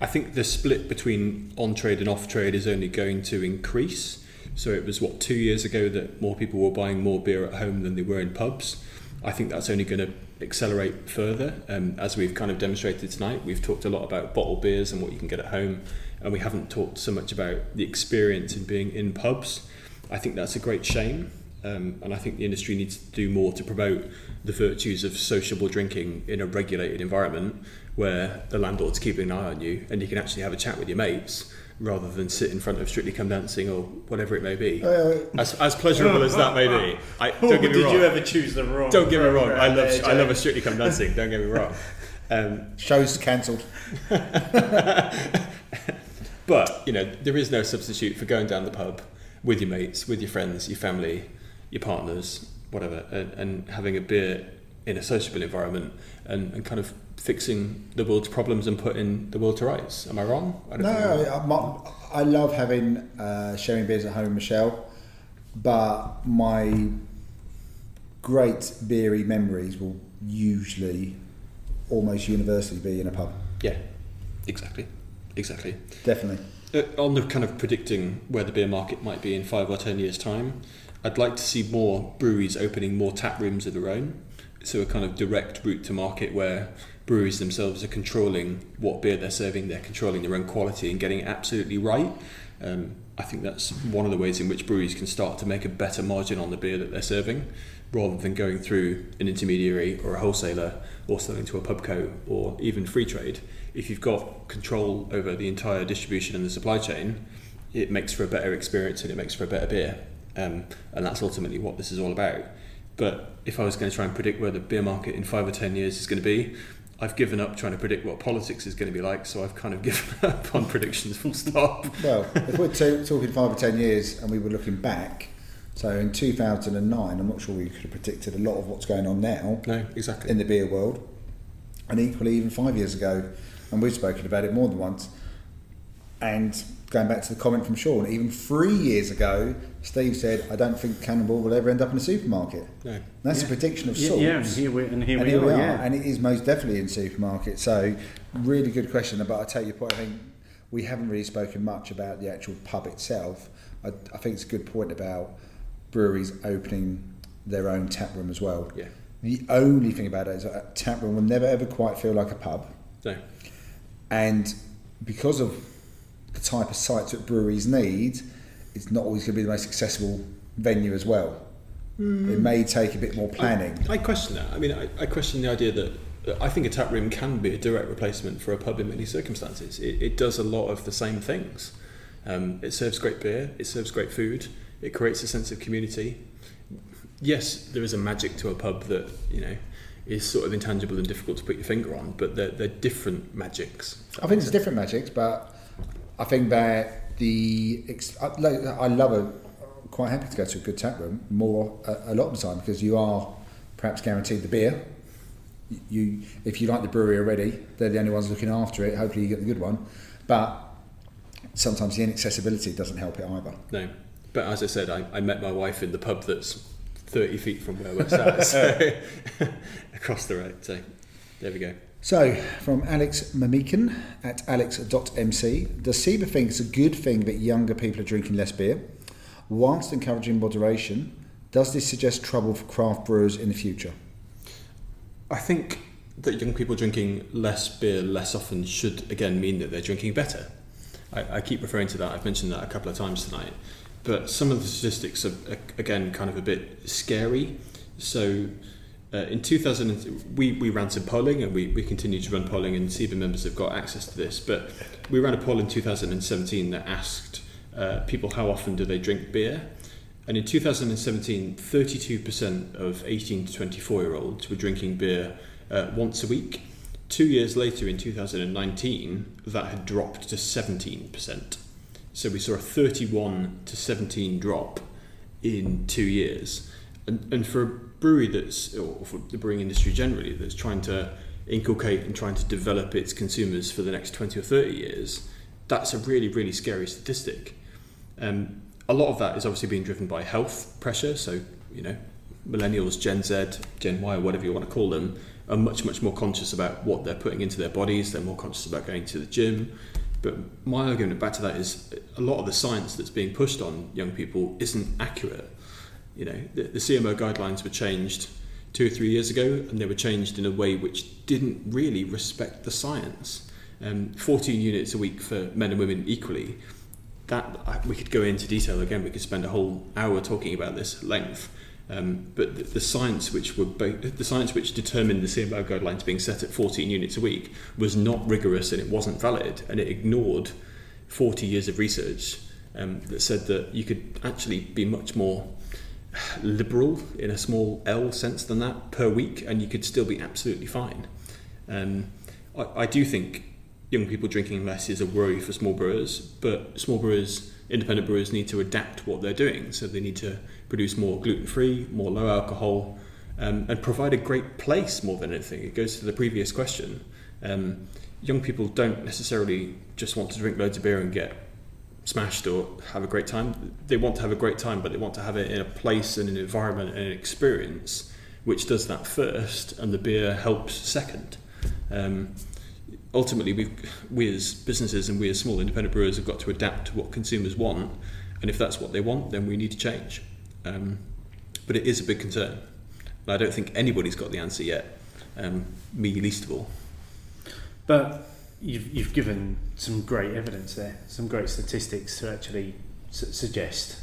I think the split between on trade and off trade is only going to increase. So it was what two years ago that more people were buying more beer at home than they were in pubs. I think that's only going to accelerate further. Um, as we've kind of demonstrated tonight, we've talked a lot about bottled beers and what you can get at home, and we haven't talked so much about the experience in being in pubs. I think that's a great shame, um, and I think the industry needs to do more to promote the virtues of sociable drinking in a regulated environment where the landlord's keeping an eye on you and you can actually have a chat with your mates rather than sit in front of Strictly Come Dancing or whatever it may be. Uh, As, as pleasurable as that may be, I, don't get me wrong. you ever choose the wrong? Don't get me wrong. I love I love a Strictly Come Dancing. Don't get me wrong. Um, show's cancelled. But you know, there is no substitute for going down the pub with your mates, with your friends, your family, your partners, whatever, and, and having a beer in a sociable environment and, and kind of fixing the world's problems and putting the world to rights. Am I wrong? I don't No, I'm wrong. I, I, I love having uh, sharing beers at home, Michelle. But my great beery memories will usually, almost universally, be in a pub. Yeah, exactly, exactly. Definitely. Uh, on the kind of predicting where the beer market might be in five or ten years' time, I'd like to see more breweries opening more tap rooms of their own. So a kind of direct route to market where breweries themselves are controlling what beer they're serving, they're controlling their own quality and getting it absolutely right. Um, I think that's one of the ways in which breweries can start to make a better margin on the beer that they're serving, rather than going through an intermediary or a wholesaler or selling to a pubco or even free trade. If you've got control over the entire distribution and the supply chain, it makes for a better experience and it makes for a better beer. Um, and that's ultimately what this is all about. But if I was going to try and predict where the beer market in five or ten years is going to be, I've given up trying to predict what politics is going to be like, so I've kind of given up on predictions full stop. Well, if we're t- talking five or ten years and we were looking back, so in 2009, I'm not sure we could have predicted a lot of what's going on now No, exactly. in the beer world. And equally, even five years ago, and we've spoken about it more than once, and going back to the comment from Sean, even three years ago, Steve said, I don't think Cannonball will ever end up in a supermarket. No. That's a prediction of sorts. yeah, and here we and here, and we, here are, we are, Yeah. and it is most definitely in supermarkets. So, really good question. But I take your point. I think we haven't really spoken much about the actual pub itself. I, I think it's a good point about breweries opening their own tap room as well. Yeah. The only thing about it is a tap room will never ever quite feel like a pub, No. and because of the type of sites that breweries need, it's not always going to be the most accessible venue as well. It may take a bit more planning. I question that. I mean, I, I question the idea that that I think a tap room can be a direct replacement for a pub in many circumstances. It, it does a lot of the same things. Um, it serves great beer, it serves great food, it creates a sense of community. Yes, there is a magic to a pub that you know is sort of intangible and difficult to put your finger on, but they're, they're different magics. I think it's different magics, but I think that the ex- uh, I, love a quite happy to go to a good tap room more a, a lot of the time because you are perhaps guaranteed the beer. You, if you like the brewery already, they're the only ones looking after it. Hopefully, you get the good one, but sometimes the inaccessibility doesn't help it either. No, but as I said, I, I met my wife in the pub that's 30 feet from where we're sat, so across the road. So there we go. So, from Alex Mamikan at alex.mc, does SIBA think it's a good thing that younger people are drinking less beer? Whilst encouraging moderation, does this suggest trouble for craft brewers in the future? I think that young people drinking less beer less often should again mean that they're drinking better. I, I keep referring to that. I've mentioned that a couple of times tonight. But some of the statistics are again kind of a bit scary. So uh, in 2000, we, we ran some polling and we, we continue to run polling, and SIBA members have got access to this. But we ran a poll in 2017 that asked uh, people how often do they drink beer. And in 2017, 32% of 18 to 24 year olds were drinking beer uh, once a week. Two years later, in 2019, that had dropped to 17%. So we saw a 31 to 17 drop in two years. And, and for a brewery that's, or for the brewing industry generally, that's trying to inculcate and trying to develop its consumers for the next 20 or 30 years, that's a really, really scary statistic. Um, a lot of that is obviously being driven by health pressure. So, you know, millennials, Gen Z, Gen Y, or whatever you want to call them, are much, much more conscious about what they're putting into their bodies. They're more conscious about going to the gym. But my argument back to that is a lot of the science that's being pushed on young people isn't accurate. You know, the, the CMO guidelines were changed two or three years ago, and they were changed in a way which didn't really respect the science. Um, 14 units a week for men and women equally. That we could go into detail again. We could spend a whole hour talking about this at length. Um, but the, the science which were the science which determined the CMO guidelines being set at 14 units a week was not rigorous and it wasn't valid, and it ignored 40 years of research um, that said that you could actually be much more liberal in a small L sense than that per week, and you could still be absolutely fine. Um, I, I do think young people drinking less is a worry for small brewers, but small brewers, independent brewers, need to adapt what they're doing. So they need to produce more gluten free, more low alcohol, um, and provide a great place more than anything. It goes to the previous question. Um, young people don't necessarily just want to drink loads of beer and get smashed or have a great time. They want to have a great time, but they want to have it in a place and an environment and an experience which does that first, and the beer helps second. Um, ultimately, we we as businesses and we as small independent brewers have got to adapt to what consumers want, and if that's what they want, then we need to change. Um, but it is a big concern, and I don't think anybody's got the answer yet. Um, me least of all. But you've, you've given some great evidence there, some great statistics to actually su- suggest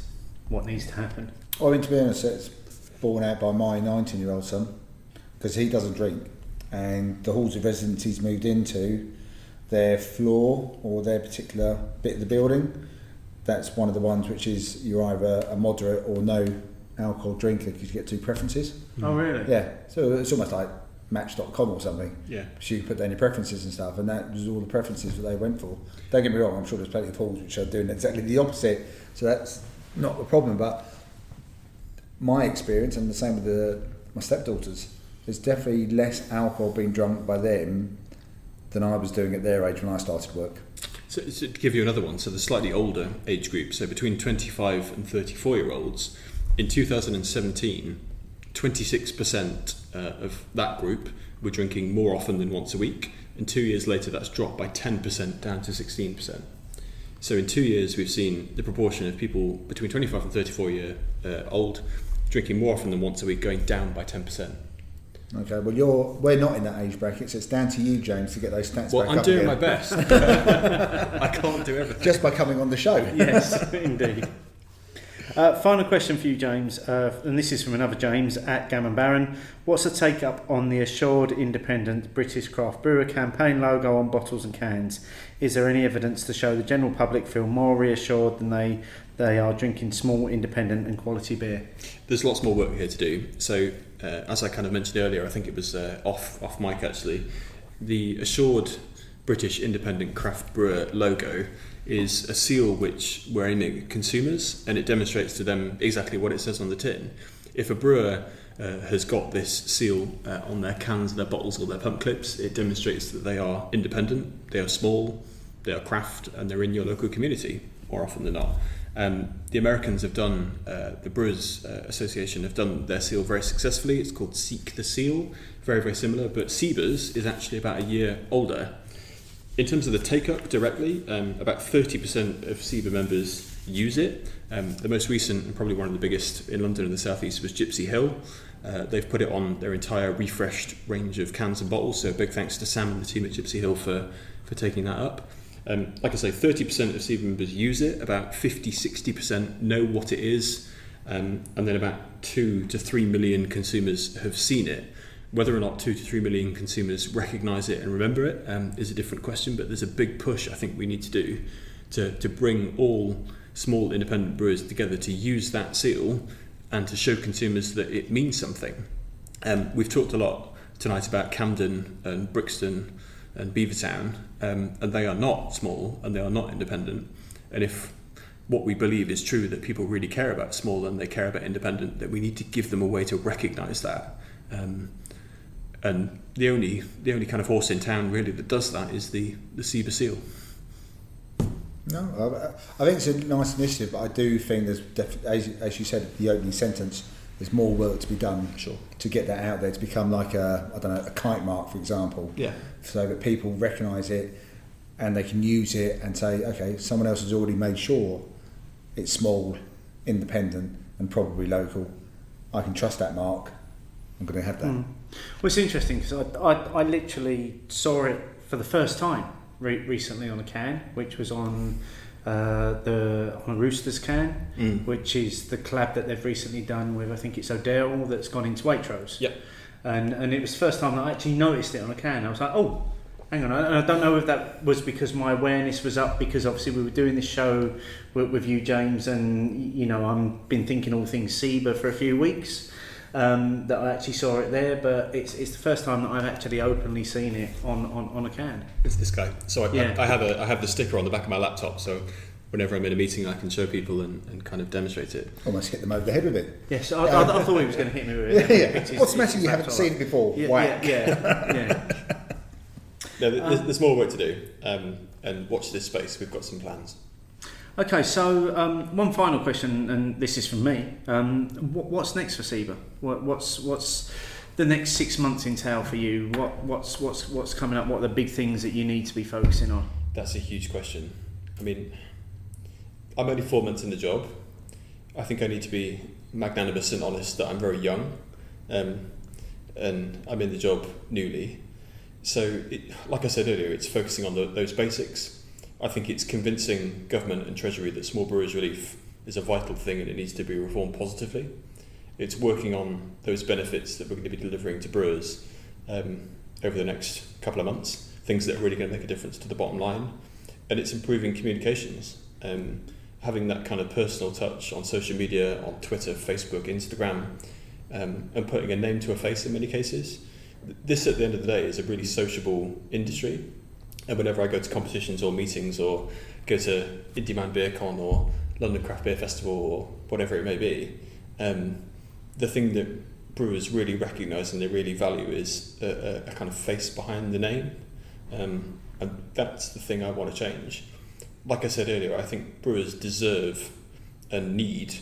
what needs to happen. Well, I mean, to be honest, it's borne out by my 19 year old son because he doesn't drink. And the halls of residence he's moved into, their floor or their particular bit of the building, that's one of the ones which is you're either a moderate or no alcohol drinker because you get two preferences. Oh, really? Yeah, so it's almost like Match.com or something. Yeah. So you put down your preferences and stuff, and that was all the preferences that they went for. Don't get me wrong, I'm sure there's plenty of halls which are doing exactly the opposite, so that's not the problem. But my experience, and the same with the, my stepdaughters, there's definitely less alcohol being drunk by them than I was doing at their age when I started work. So, so to give you another one, so the slightly older age group, so between 25 and 34 year olds, in 2017, 26% uh, of that group were drinking more often than once a week, and two years later that's dropped by 10% down to 16%. So in two years, we've seen the proportion of people between 25 and 34 year uh, old drinking more often than once a week going down by 10%. Okay, well, you're we're not in that age bracket, so it's down to you, James, to get those stats Well, back I'm up doing again. my best. I can't do everything. Just by coming on the show. yes, indeed. Uh, final question for you, James, uh, and this is from another James at Gammon Baron. What's the take up on the Assured Independent British Craft Brewer campaign logo on bottles and cans? Is there any evidence to show the general public feel more reassured than they they are drinking small, independent, and quality beer? There's lots more work here to do. So, uh, as I kind of mentioned earlier, I think it was uh, off off mic actually. The assured British Independent Craft Brewer logo is a seal which we're aiming at consumers, and it demonstrates to them exactly what it says on the tin. If a brewer uh, has got this seal uh, on their cans, their bottles, or their pump clips, it demonstrates that they are independent, they are small, they are craft, and they're in your local community more often than not. Um, the Americans have done, uh, the Brewers uh, Association have done their seal very successfully. It's called Seek the Seal, very, very similar, but SIBA's is actually about a year older. In terms of the take up directly, um, about 30% of SIBA members use it. Um, the most recent and probably one of the biggest in London and the southeast was Gypsy Hill. Uh, they've put it on their entire refreshed range of cans and bottles, so big thanks to Sam and the team at Gypsy Hill for, for taking that up. Um, like I say, 30% of SIBA members use it, about 50 60% know what it is, um, and then about 2 to 3 million consumers have seen it. Whether or not two to three million consumers recognise it and remember it um, is a different question, but there's a big push I think we need to do to, to bring all small independent brewers together to use that seal and to show consumers that it means something. Um, we've talked a lot tonight about Camden and Brixton and Beavertown, um, and they are not small and they are not independent. And if what we believe is true that people really care about small and they care about independent, that we need to give them a way to recognise that. Um, and the only the only kind of horse in town really that does that is the the SIBA seal. No, I, I think it's a nice initiative, but I do think there's, def- as, as you said, the opening sentence, there's more work to be done Sure. to get that out there to become like a, I don't know, a kite mark, for example, Yeah. so that people recognise it and they can use it and say, okay, someone else has already made sure it's small, independent, and probably local. I can trust that mark. I'm going to have that. Mm. Well, it's interesting because I, I, I literally saw it for the first time re- recently on a can, which was on uh, the on a Roosters can, Mm. which is the collab that they've recently done with I think it's Odell that's gone into Waitrose. Yep. And and it was the first time that I actually noticed it on a can. I was like, oh. Hang on, and I don't know if that was because my awareness was up because obviously we were doing this show with, with you, James, and you know I've been thinking all things SIBA for a few weeks um, that I actually saw it there, but it's, it's the first time that I've actually openly seen it on, on, on a can. It's this guy. So I, Yeah. I, I have a I have the sticker on the back of my laptop. So whenever I'm in a meeting, I can show people and, and kind of demonstrate it. Almost hit them over the head with it. Yes, I, I, I thought he was going to hit me with it. Yeah, It's yeah. his- What's the matter? You haven't seen it before. Yeah, Whack. yeah, yeah, yeah. No, there's, there's more work to do. Um, and watch this space. We've got some plans. Okay, so um, one final question, and this is from me. Um, what, what's next for SIBA? What, what's what's the next six months entail for you? What what's what's what's coming up? What are the big things that you need to be focusing on? That's a huge question. I mean, I'm only four months in the job. I think I need to be magnanimous and honest that I'm very young, um, and I'm in the job newly. So, it, like I said earlier, it's focusing on the, those basics. I think it's convincing government and treasury that small brewers relief is a vital thing and it needs to be reformed positively. It's working on those benefits that we're going to be delivering to brewers um, over the next couple of months, things that are really going to make a difference to the bottom line, and it's improving communications. Um, having that kind of personal touch on social media, on Twitter, Facebook, Instagram, um, and putting a name to a face in many cases. This, at the end of the day, is a really sociable industry. And whenever I go to competitions or meetings or go to Indy Man Beer Con or London Craft Beer Festival or whatever it may be, um, the thing that brewers really recognise and they really value is a, a, a kind of face behind the name. Um, and that's the thing I want to change. Like I said earlier, I think brewers deserve and need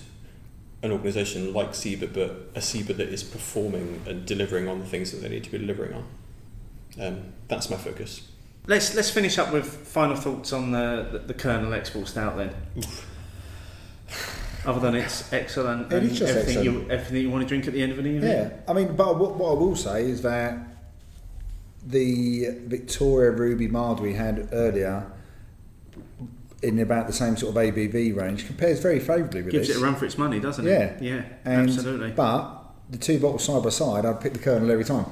an organisation like SIBA, but a SIBA that is performing and delivering on the things that they need to be delivering on. Um, that's my focus. Let's let's finish up with final thoughts on the the, the Kernel Export Stout then. other than it's excellent It and is just everything excellent. you everything you want to drink at the end of an evening. Yeah, I mean, but what, what I will say is that the Victoria Ruby Mild we had earlier in about the same sort of ABV range compares very favourably with gives this. it a run for its money, doesn't yeah, it? Yeah, And- absolutely. But the two bottles side by side, I'd pick the Kernel every time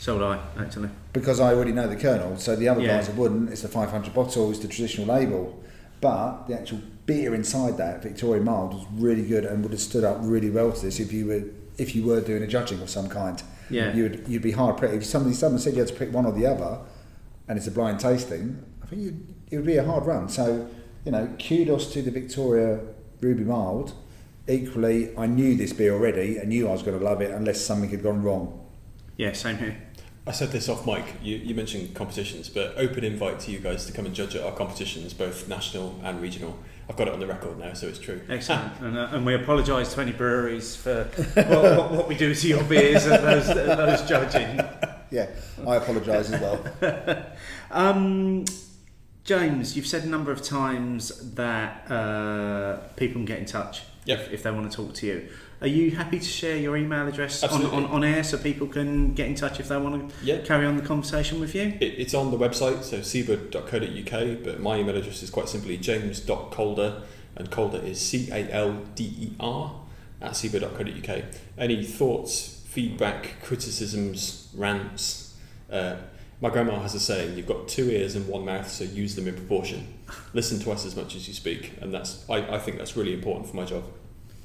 so would I actually. because I already know the Kernel. So the other Yeah. guys I wouldn't. It's the 500 bottle, it's the traditional label, but the actual beer inside that Victoria Mild was really good and would have stood up really well to this if you were if you were doing a judging of some kind. Yeah. you'd you'd be hard pressed. If somebody someone said you had to pick one or the other, and it's a blind tasting, I think you'd, it would be a hard run. So you know, kudos to the Victoria Ruby Mild. Equally, I knew this beer already. I knew I was going to love it unless something had gone wrong. Yeah, same here. I said this off mic. You, you mentioned competitions, but open invite to you guys to come and judge at our competitions, both national and regional. I've got it on the record now, so it's true. Excellent, and, uh, and we apologise to any breweries for what, what, what we do to your beers and those, those judging. Yeah, I apologise as well. Um, James, you've said a number of times that uh, people can get in touch Yep. if, if they want to talk to you. Are you happy to share your email address on, on, on air so people can get in touch if they want to Yeah. carry on the conversation with you? It, it's on the website, so siba.co.uk, but my email address is quite simply james.calder, and Calder is C A L D E R at siba.co.uk. Any thoughts, feedback, criticisms, rants? Uh, my grandma has a saying, you've got two ears and one mouth, so use them in proportion. Listen to us as much as you speak, and that's I, I think that's really important for my job.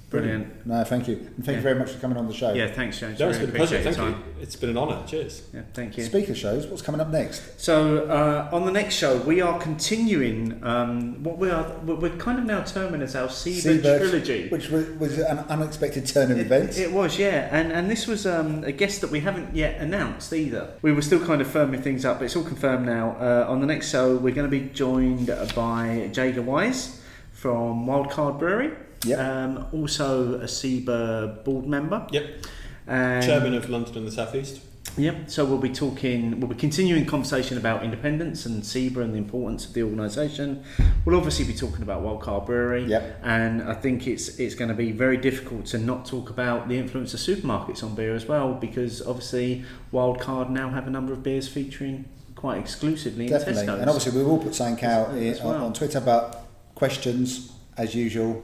Brilliant. No, thank you. And thank Yeah. you very much for coming on the show. Yeah, thanks, James. No, it's Really been a pleasure. Thank your you. It's been an honour. Cheers. Yeah, thank you. Speaker shows, what's coming up next? So uh, on the next show, we are continuing um, what we are. We're we're kind of now terming as our SIBA, SIBA, trilogy. Which was, was an unexpected turn of events. It, it was, yeah, and and this was um, a guest that we haven't yet announced either. We were still kind of firming things up, but it's all confirmed now. Uh, on the next show, we're going to be joined by Jaega Wise from Wildcard Brewery. Yep. Um, also a SIBA board member. Yep. And, Chairman of London and the South East. Yep. So we'll be talking. We'll be continuing conversation about independence and SIBA and the importance of the organisation. We'll obviously be talking about Wildcard Brewery. Yep. And I think it's it's going to be very difficult to not talk about the influence of supermarkets on beer as well, because obviously Wildcard now have a number of beers featuring quite exclusively in Definitely. And obviously, we will put something out As in, well. on Twitter about questions, as usual.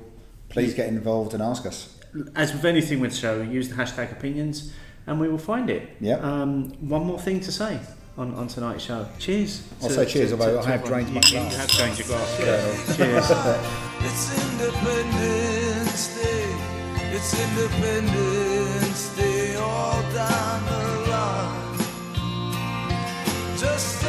Please get involved and ask us. as with anything with the show, use the hashtag opinions, and we will find it. Yep. Um, one more thing to say on, on tonight's show. Cheers. I'll to- say cheers, to- although to- I have everyone. drained my You- you have drained your glass. Yeah. cheers. It's Independence Day. It's Independence Day all down the line. Just